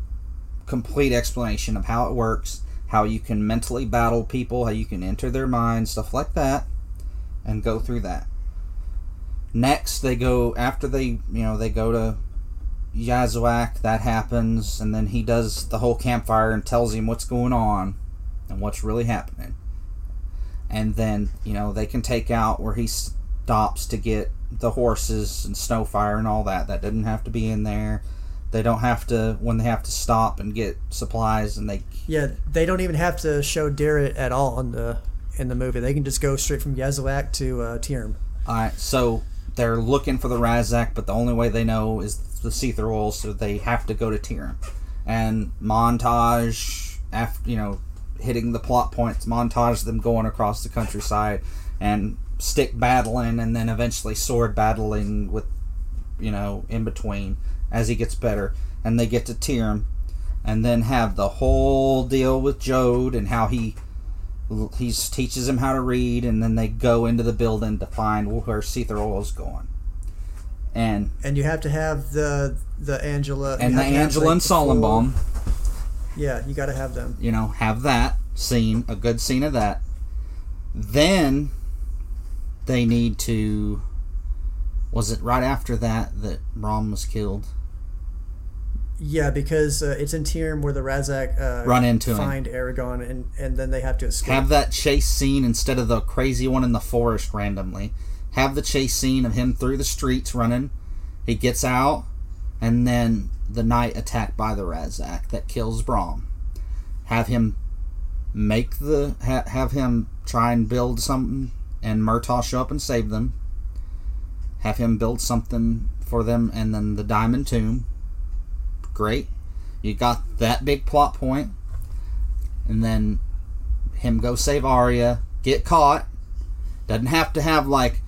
complete explanation of how it works, how you can mentally battle people, how you can enter their minds, stuff like that, and go through that. Next, they go after they, you know, they go to Yazuac. That happens, and then he does the whole campfire and tells him what's going on and what's really happening. And then, you know, they can take out where he stops to get the horses and Snowfire and all that. That didn't have to be in there. They don't have to when they have to stop and get supplies, and they Yeah, they don't even have to show Daret at all in the in the movie. They can just go straight from Yazuac to uh, Teirm. All right, so they're looking for the Ra'zac, but the only way they know is the seithr oil, so they have to go to Teirm. And montage, after you know, hitting the plot points, montage them going across the countryside and stick battling, and then eventually sword battling with, you know, in between as he gets better, and they get to Teirm, and then have the whole deal with Jeod and how he he teaches him how to read, and then they go into the building to find where seithr oil is going. And And you have to have the the Angela and the have to have, Angela and Solembum, Yeah, you got to have them. you know, have that scene, a good scene of that. Then they need to. Was it right after that that Brom was killed? Yeah, because uh, it's in Teirm where the Ra'zac uh, Run into him. find Eragon, and and then they have to escape. Have that chase scene instead of the crazy one in the forest randomly. Have the chase scene of him through the streets running. He gets out, and then the night attack by the Ra'zac that kills Brom. Have him make the ha, have him try and build something, and Murtagh show up and save them. Have him build something for them, and then the Diamond Tomb. Great, you got that big plot point, and then him go save Arya, get caught. Doesn't have to have like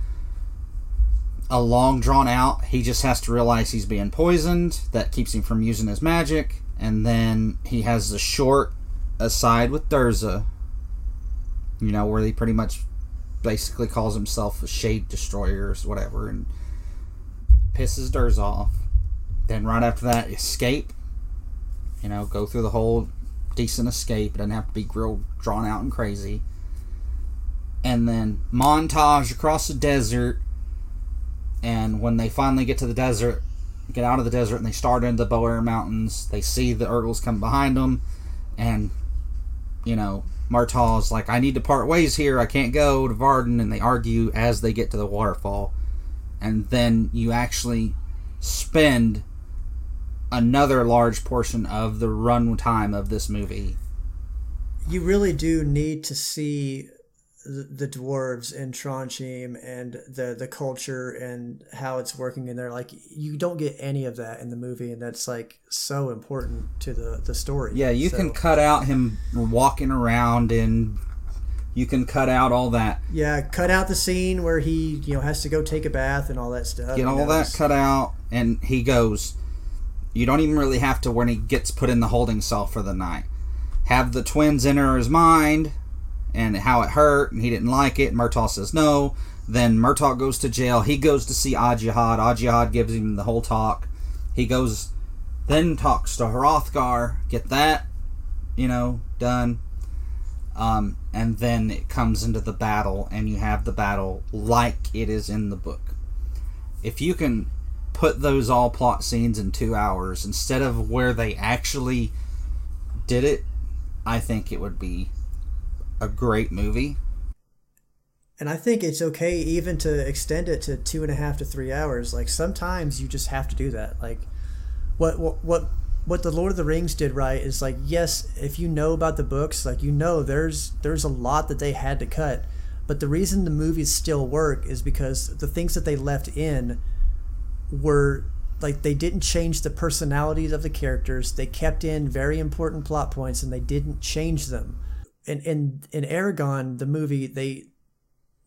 a long drawn out. He just has to realize he's being poisoned. That keeps him from using his magic. And then he has the short aside with Durza. You know, where he pretty much basically calls himself a shade destroyer or whatever and pisses Durza off. Then right after that, escape. You know, go through the whole decent escape. It doesn't have to be real drawn out and crazy. And then montage across the desert. And when they finally get to the desert, get out of the desert, and they start into the Beor Mountains, they see the Urgals come behind them. And, you know, Murtagh's like, I need to part ways here. I can't go to Varden. And they argue as they get to the waterfall. And then you actually spend another large portion of the run time of this movie you really do need to see the, the dwarves in Tronjheim and the the culture and how it's working in there. Like you don't get any of that in the movie, and that's like so important to the the story. Yeah, you So, can cut out him walking around and you can cut out all that. yeah cut out the scene where he you know has to go take a bath and all that stuff. Get all that cut out and he goes you don't even really have to when he gets put in the holding cell for the night. Have the twins enter his mind and how it hurt and he didn't like it. Murtagh says no. Then Murtagh goes to jail. He goes to see Ajihad. Ajihad gives him the whole talk. He goes then talks to Hrothgar. Get that, you know, done. Um, and then it comes into the battle, and you have the battle like it is in the book. If you can put those all plot scenes in two hours instead of where they actually did it, I think it would be a great movie. And I think it's okay even to extend it to two and a half to three hours. Like sometimes you just have to do that. Like what what what what the Lord of the Rings did right is like yes, if you know about the books, like you know there's there's a lot that they had to cut. But the reason the movies still work is because the things that they left in were like they didn't change the personalities of the characters. They kept in very important plot points and they didn't change them. In in in Eragon, the movie, they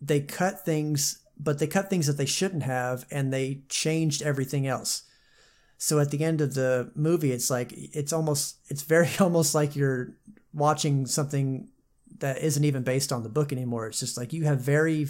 they cut things, but they cut things that they shouldn't have, and they changed everything else. So at the end of the movie, it's like it's almost it's very almost like you're watching something that isn't even based on the book anymore. It's just like you have very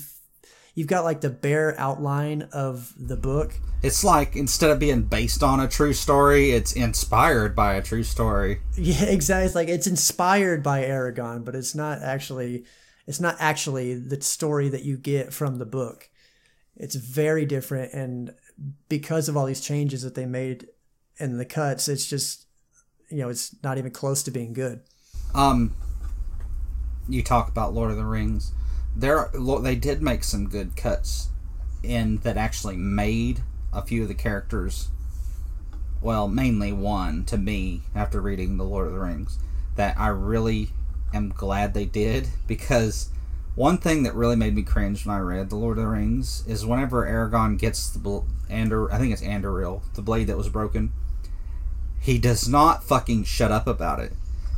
you've got like the bare outline of the book. It's like instead of being based on a true story, it's inspired by a true story. Yeah, exactly. It's like it's inspired by Eragon, but it's not actually it's not actually the story that you get from the book. It's very different and because of all these changes that they made in the cuts, it's just you know, it's not even close to being good. Um, you talk about Lord of the Rings. There, they did make some good cuts in that actually made a few of the characters well, mainly one to me after reading The Lord of the Rings that I really am glad they did because one thing that really made me cringe when I read The Lord of the Rings is whenever Aragorn gets the bl- Andor, I think it's Andoril, the blade that was broken, he does not fucking shut up about it.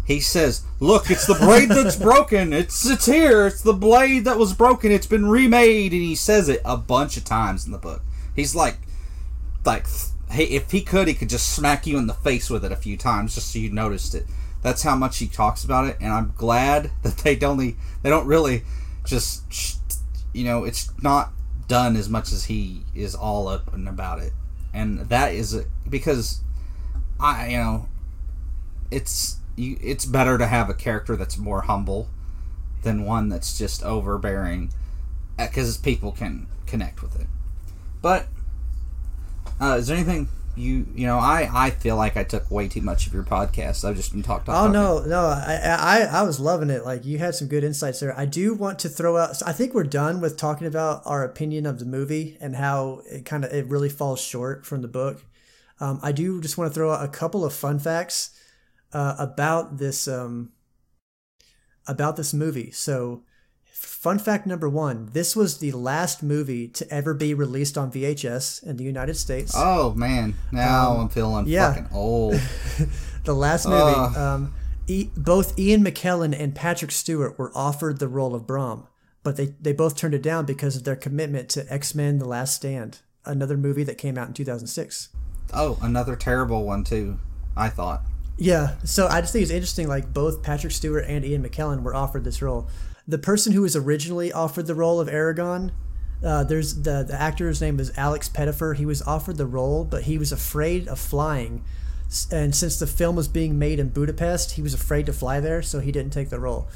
He says, "Look, it's the blade that's broken. It's it's here. It's the blade that was broken. It's been remade." And he says it a bunch of times in the book. He's like, like, hey, if he could, he could just smack you in the face with it a few times just so you noticed it. That's how much he talks about it, and I'm glad that they don't they don't really just you know it's not done as much as he is all up and about it, and that is because I you know it's you, it's better to have a character that's more humble than one that's just overbearing because people can connect with it. But uh, is there anything you you know I I feel like I took way too much of your podcast. I've just been talk, talk, Oh no, no, I, I I was loving it. Like you had some good insights there. I do want to throw out. I think we're done with talking about our opinion of the movie and how it kind of it really falls short from the book. Um, I do just want to throw out a couple of fun facts uh, about this um, about this movie. So, fun fact number one: this was the last movie to ever be released on VHS in the United States. Oh man, now I'm feeling Um, yeah. fucking old. the last movie. Ugh. um, e- both Ian McKellen and Patrick Stewart were offered the role of Brom, but they, they both turned it down because of their commitment to X Men: The Last Stand, another movie that came out in 2006. Oh, another terrible one too. I thought. Yeah, so I just think it's interesting. Like both Patrick Stewart and Ian McKellen were offered this role. The person who was originally offered the role of Eragon, uh, there's the the actor's name is Alex Pettyfer. He was offered the role, but he was afraid of flying, and since the film was being made in Budapest, he was afraid to fly there, so he didn't take the role.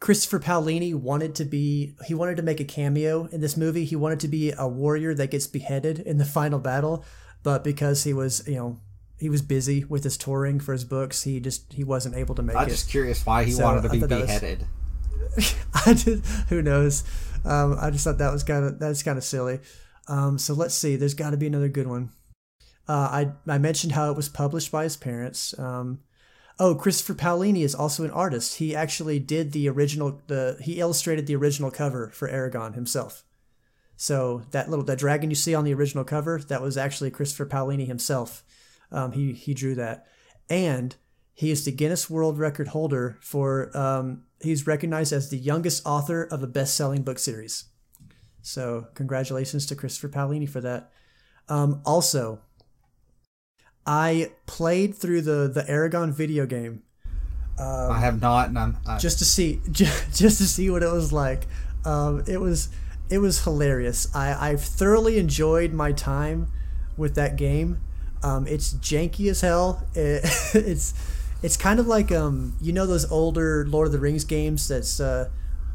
Christopher Paolini wanted to be he wanted to make a cameo in this movie. He wanted to be a warrior that gets beheaded in the final battle, but because he was, you know, he was busy with his touring for his books, he just he wasn't able to make it. I'm just curious why he So, wanted to be that was- beheaded. I did. Who knows? Um, I just thought that was kind of that's kind of silly. Um, so let's see. There's got to be another good one. Uh, I I mentioned how it was published by his parents. Um, oh, Christopher Paolini is also an artist. He actually did the original. The he illustrated the original cover for Eragon himself. So that little that dragon you see on the original cover that was actually Christopher Paolini himself. Um, he he drew that, and he is the Guinness World Record holder for. Um, he's recognized as the youngest author of a best-selling book series. So congratulations to Christopher Paolini for that. Um, also, I played through the the Eragon video game I have not, and I'm. I, just to see just, just to see what it was like. Um, it was it was hilarious. I I've thoroughly enjoyed my time with that game. Um, it's janky as hell. It, it's it's kind of like um you know those older Lord of the Rings games that's uh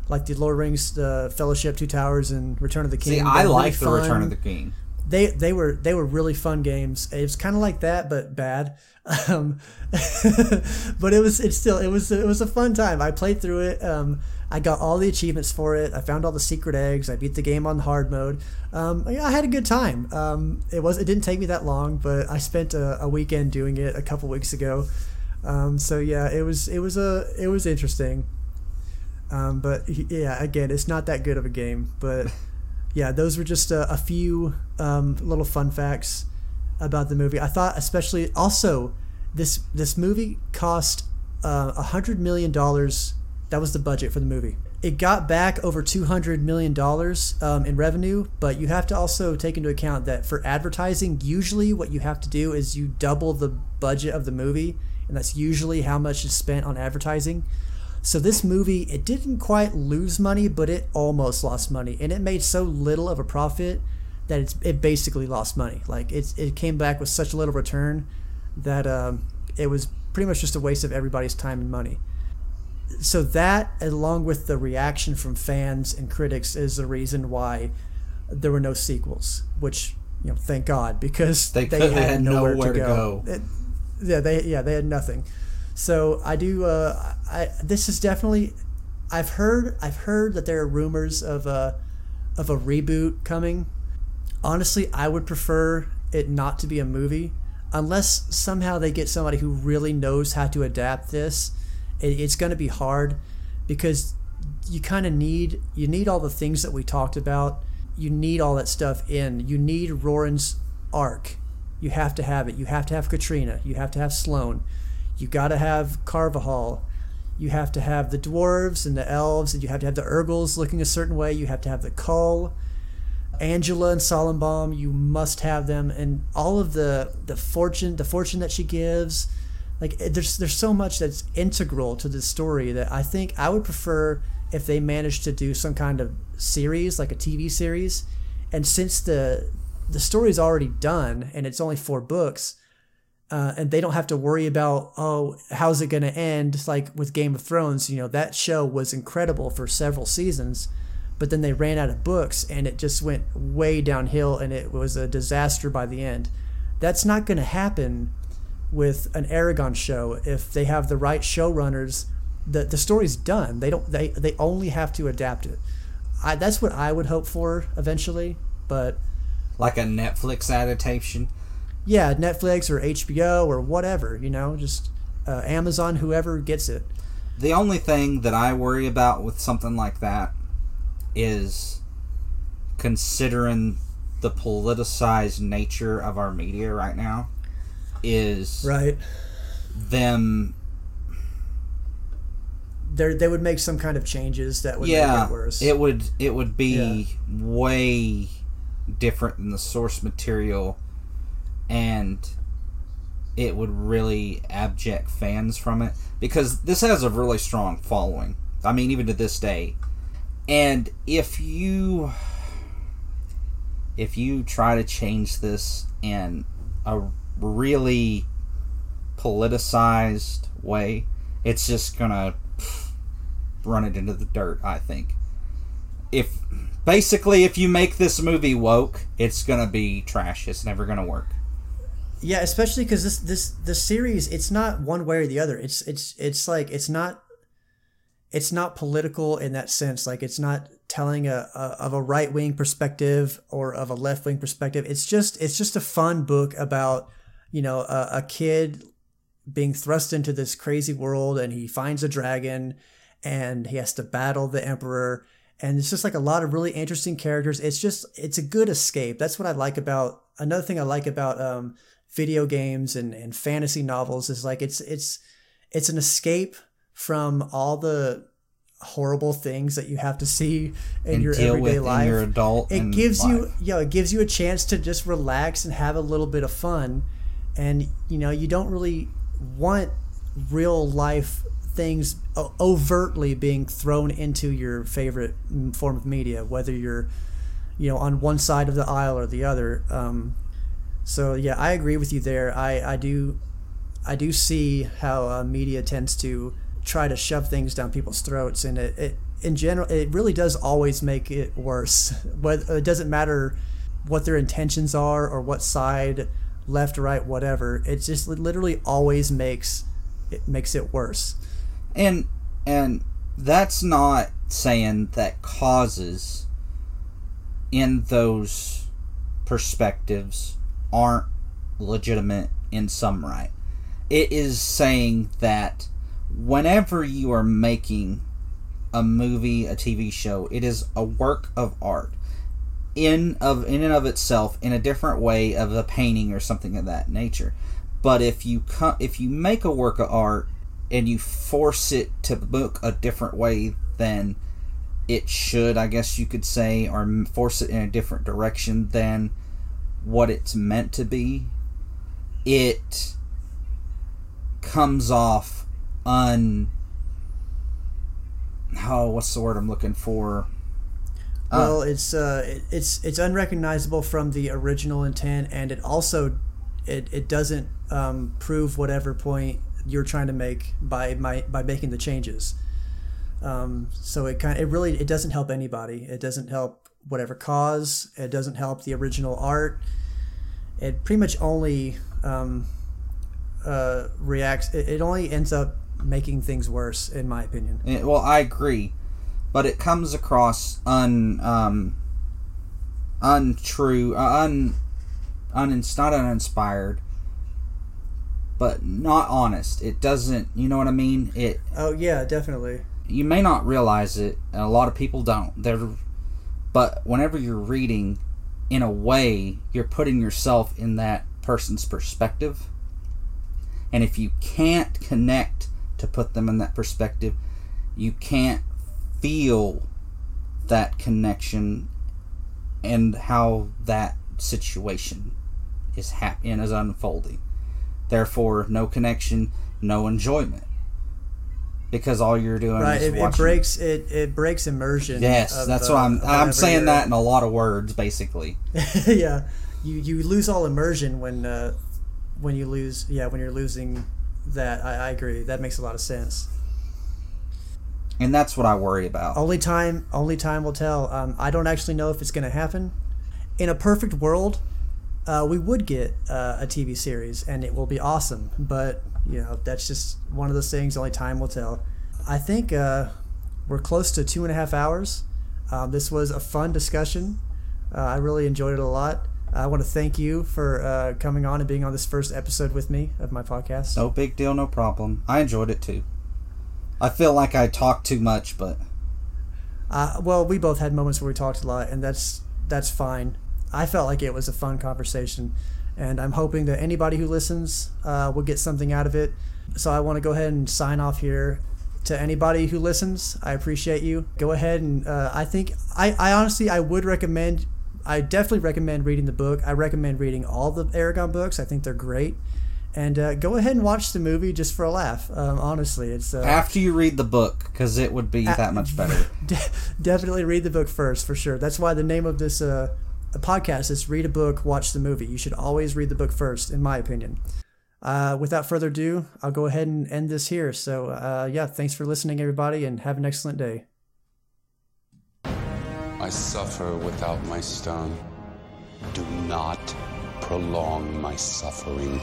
like the Lord of the Rings, the Fellowship, Two Towers, and Return of the King. see, They're I really like the Return of the King. they they were they were really fun games. It was kind of like that, but bad. Um, but it was it's still it was it was a fun time. I played through it. Um, I got all the achievements for it. I found all the secret eggs. I beat the game on hard mode. Um, yeah, I had a good time. Um, it was it didn't take me that long, but I spent a, a weekend doing it a couple weeks ago. Um, so yeah, it was it was a it was interesting. Um, but yeah, again, it's not that good of a game, but yeah, those were just a, a few um, little fun facts about the movie. I thought, especially, also this this movie cost uh, a hundred million dollars. That was the budget for the movie. It got back over two hundred million dollars um, in revenue, but you have to also take into account that for advertising, usually what you have to do is you double the budget of the movie, and that's usually how much is spent on advertising. So this movie, it didn't quite lose money, but it almost lost money, and it made so little of a profit that it's it basically lost money. Like it's it came back with such a little return that um, it was pretty much just a waste of everybody's time and money. So that, along with the reaction from fans and critics, is the reason why there were no sequels. Which you know, thank God, because They they, had, had nowhere, nowhere to to go. go. It- yeah, they yeah they had nothing. So I do. Uh, I this is definitely. I've heard. I've heard that there are rumors of a of a reboot coming. Honestly, I would prefer it not to be a movie. unless somehow they get somebody who really knows how to adapt this, it, it's going to be hard because you kind of need you need all the things that we talked about. You need all that stuff in. You need Roran's arc. You have to have it. You have to have Katrina. You have to have Sloan. You got to have Carvahall. You have to have the dwarves and the elves, and you have to have the Urgals looking a certain way. You have to have the Kull. Angela and Solembum, you must have them, and all of the the fortune, the fortune that she gives, like there's there's so much that's integral to the story that I think I would prefer if they managed to do some kind of series, like a TV series, and since the the story's already done and it's only four books, uh, and they don't have to worry about oh how's it going to end like with Game of Thrones. You know that show was incredible for several seasons but then they ran out of books and it just went way downhill and it was a disaster by the end. That's not going to happen with an Eragon show if they have the right showrunners. The the story's done. They don't they they only have to adapt it. I that's what I would hope for eventually, but like a Netflix adaptation. Yeah, Netflix or HBO or whatever, you know, just uh, Amazon, whoever gets it. The only thing that I worry about with something like that is considering the politicized nature of our media right now is right them they they would make some kind of changes that would yeah, make it worse. It would it would be yeah. way different than the source material and it would really abject fans from it because this has a really strong following. I mean even to this day and if you if you try to change this in a really politicized way, it's just gonna run it into the dirt, I think. If basically if you make this movie woke, it's gonna be trash. It's never gonna work. Yeah, especially because this this the series it's not one way or the other. It's it's it's like it's not it's not political in that sense. Like it's not telling a, a of a right wing perspective or of a left wing perspective. It's just it's just a fun book about you know a, a kid being thrust into this crazy world and he finds a dragon and he has to battle the emperor. And it's just like a lot of really interesting characters. It's just it's a good escape. That's what i like about another thing i like about um, video games and, and fantasy novels is like it's it's it's an escape from all the horrible things that you have to see in and your everyday life. In your adult it gives you, you know, it gives you a chance to just relax and have a little bit of fun, and you know, you don't really want real life things overtly being thrown into your favorite form of media, whether you're, you know, on one side of the aisle or the other. Um, so yeah, I agree with you there. I I do, I do see how uh, media tends to try to shove things down people's throats, and it, it in general it really does always make it worse. Whether it doesn't matter what their intentions are or what side, left, right, whatever. It just literally always makes it makes it worse. And and that's not saying that causes in those perspectives aren't legitimate in some right. It is saying that whenever you are making a movie, a TV show, it is a work of art in of in and of itself in a different way of a painting or something of that nature. But if you co- if you make a work of art and you force it to look a different way than it should, I guess you could say, or force it in a different direction than what it's meant to be, it comes off un oh what's the word I'm looking for? Uh, well, uh, it's uh, it's it's unrecognizable from the original intent, and it also it, it doesn't um, prove whatever point you're trying to make by my by making the changes. Um, so it kind of, it really it doesn't help anybody. It doesn't help whatever cause. It doesn't help the original art. It pretty much only um, uh, reacts. It, it only ends up making things worse, in my opinion. Well, I agree, but it comes across un um, untrue, uh, un un not uninspired, but not honest. It doesn't, you know what I mean? It Oh yeah, definitely. you may not realize it, and a lot of people don't. They're, but whenever you're reading, in a way, you're putting yourself in that person's perspective. And if you can't connect to put them in that perspective, you can't feel that connection and how that situation is happening and is unfolding. Therefore, no connection, no enjoyment. Because all you're doing Right. is It, it breaks it, it breaks immersion. Yes, of, that's uh, what I'm. I'm saying that in a lot of words, basically. yeah. You you lose all immersion when uh, when you lose yeah when you're losing that. I, I agree. That makes a lot of sense. And that's what I worry about. Only time only time will tell. Um, I don't actually know if it's going to happen. In a perfect world, uh, we would get uh, a TV series and it will be awesome. But you know that's just one of those things. Only time will tell. I think uh, we're close to two and a half hours. Um, this was a fun discussion. Uh, I really enjoyed it a lot. I want to thank you for uh, coming on and being on this first episode with me of my podcast. No big deal, no problem. I enjoyed it too. I feel like I talked too much, but Uh, well, we both had moments where we talked a lot, and that's that's fine. I felt like it was a fun conversation, and I'm hoping that anybody who listens uh, will get something out of it. So I want to go ahead and sign off here. To anybody who listens, I appreciate you. Go ahead and uh, I think I, I honestly I would recommend. I definitely recommend reading the book. I recommend reading all the Eragon books. I think they're great. And uh, go ahead and watch the movie just for a laugh. Um, honestly, it's uh, after you read the book, because it would be that much better. De- definitely read the book first for sure. That's why the name of this uh, podcast is "Read a Book, Watch the Movie." You should always read the book first, in my opinion. Uh, without further ado, I'll go ahead and end this here. So, uh, yeah, thanks for listening, everybody, and have an excellent day. I suffer without my stone. Do not prolong my suffering.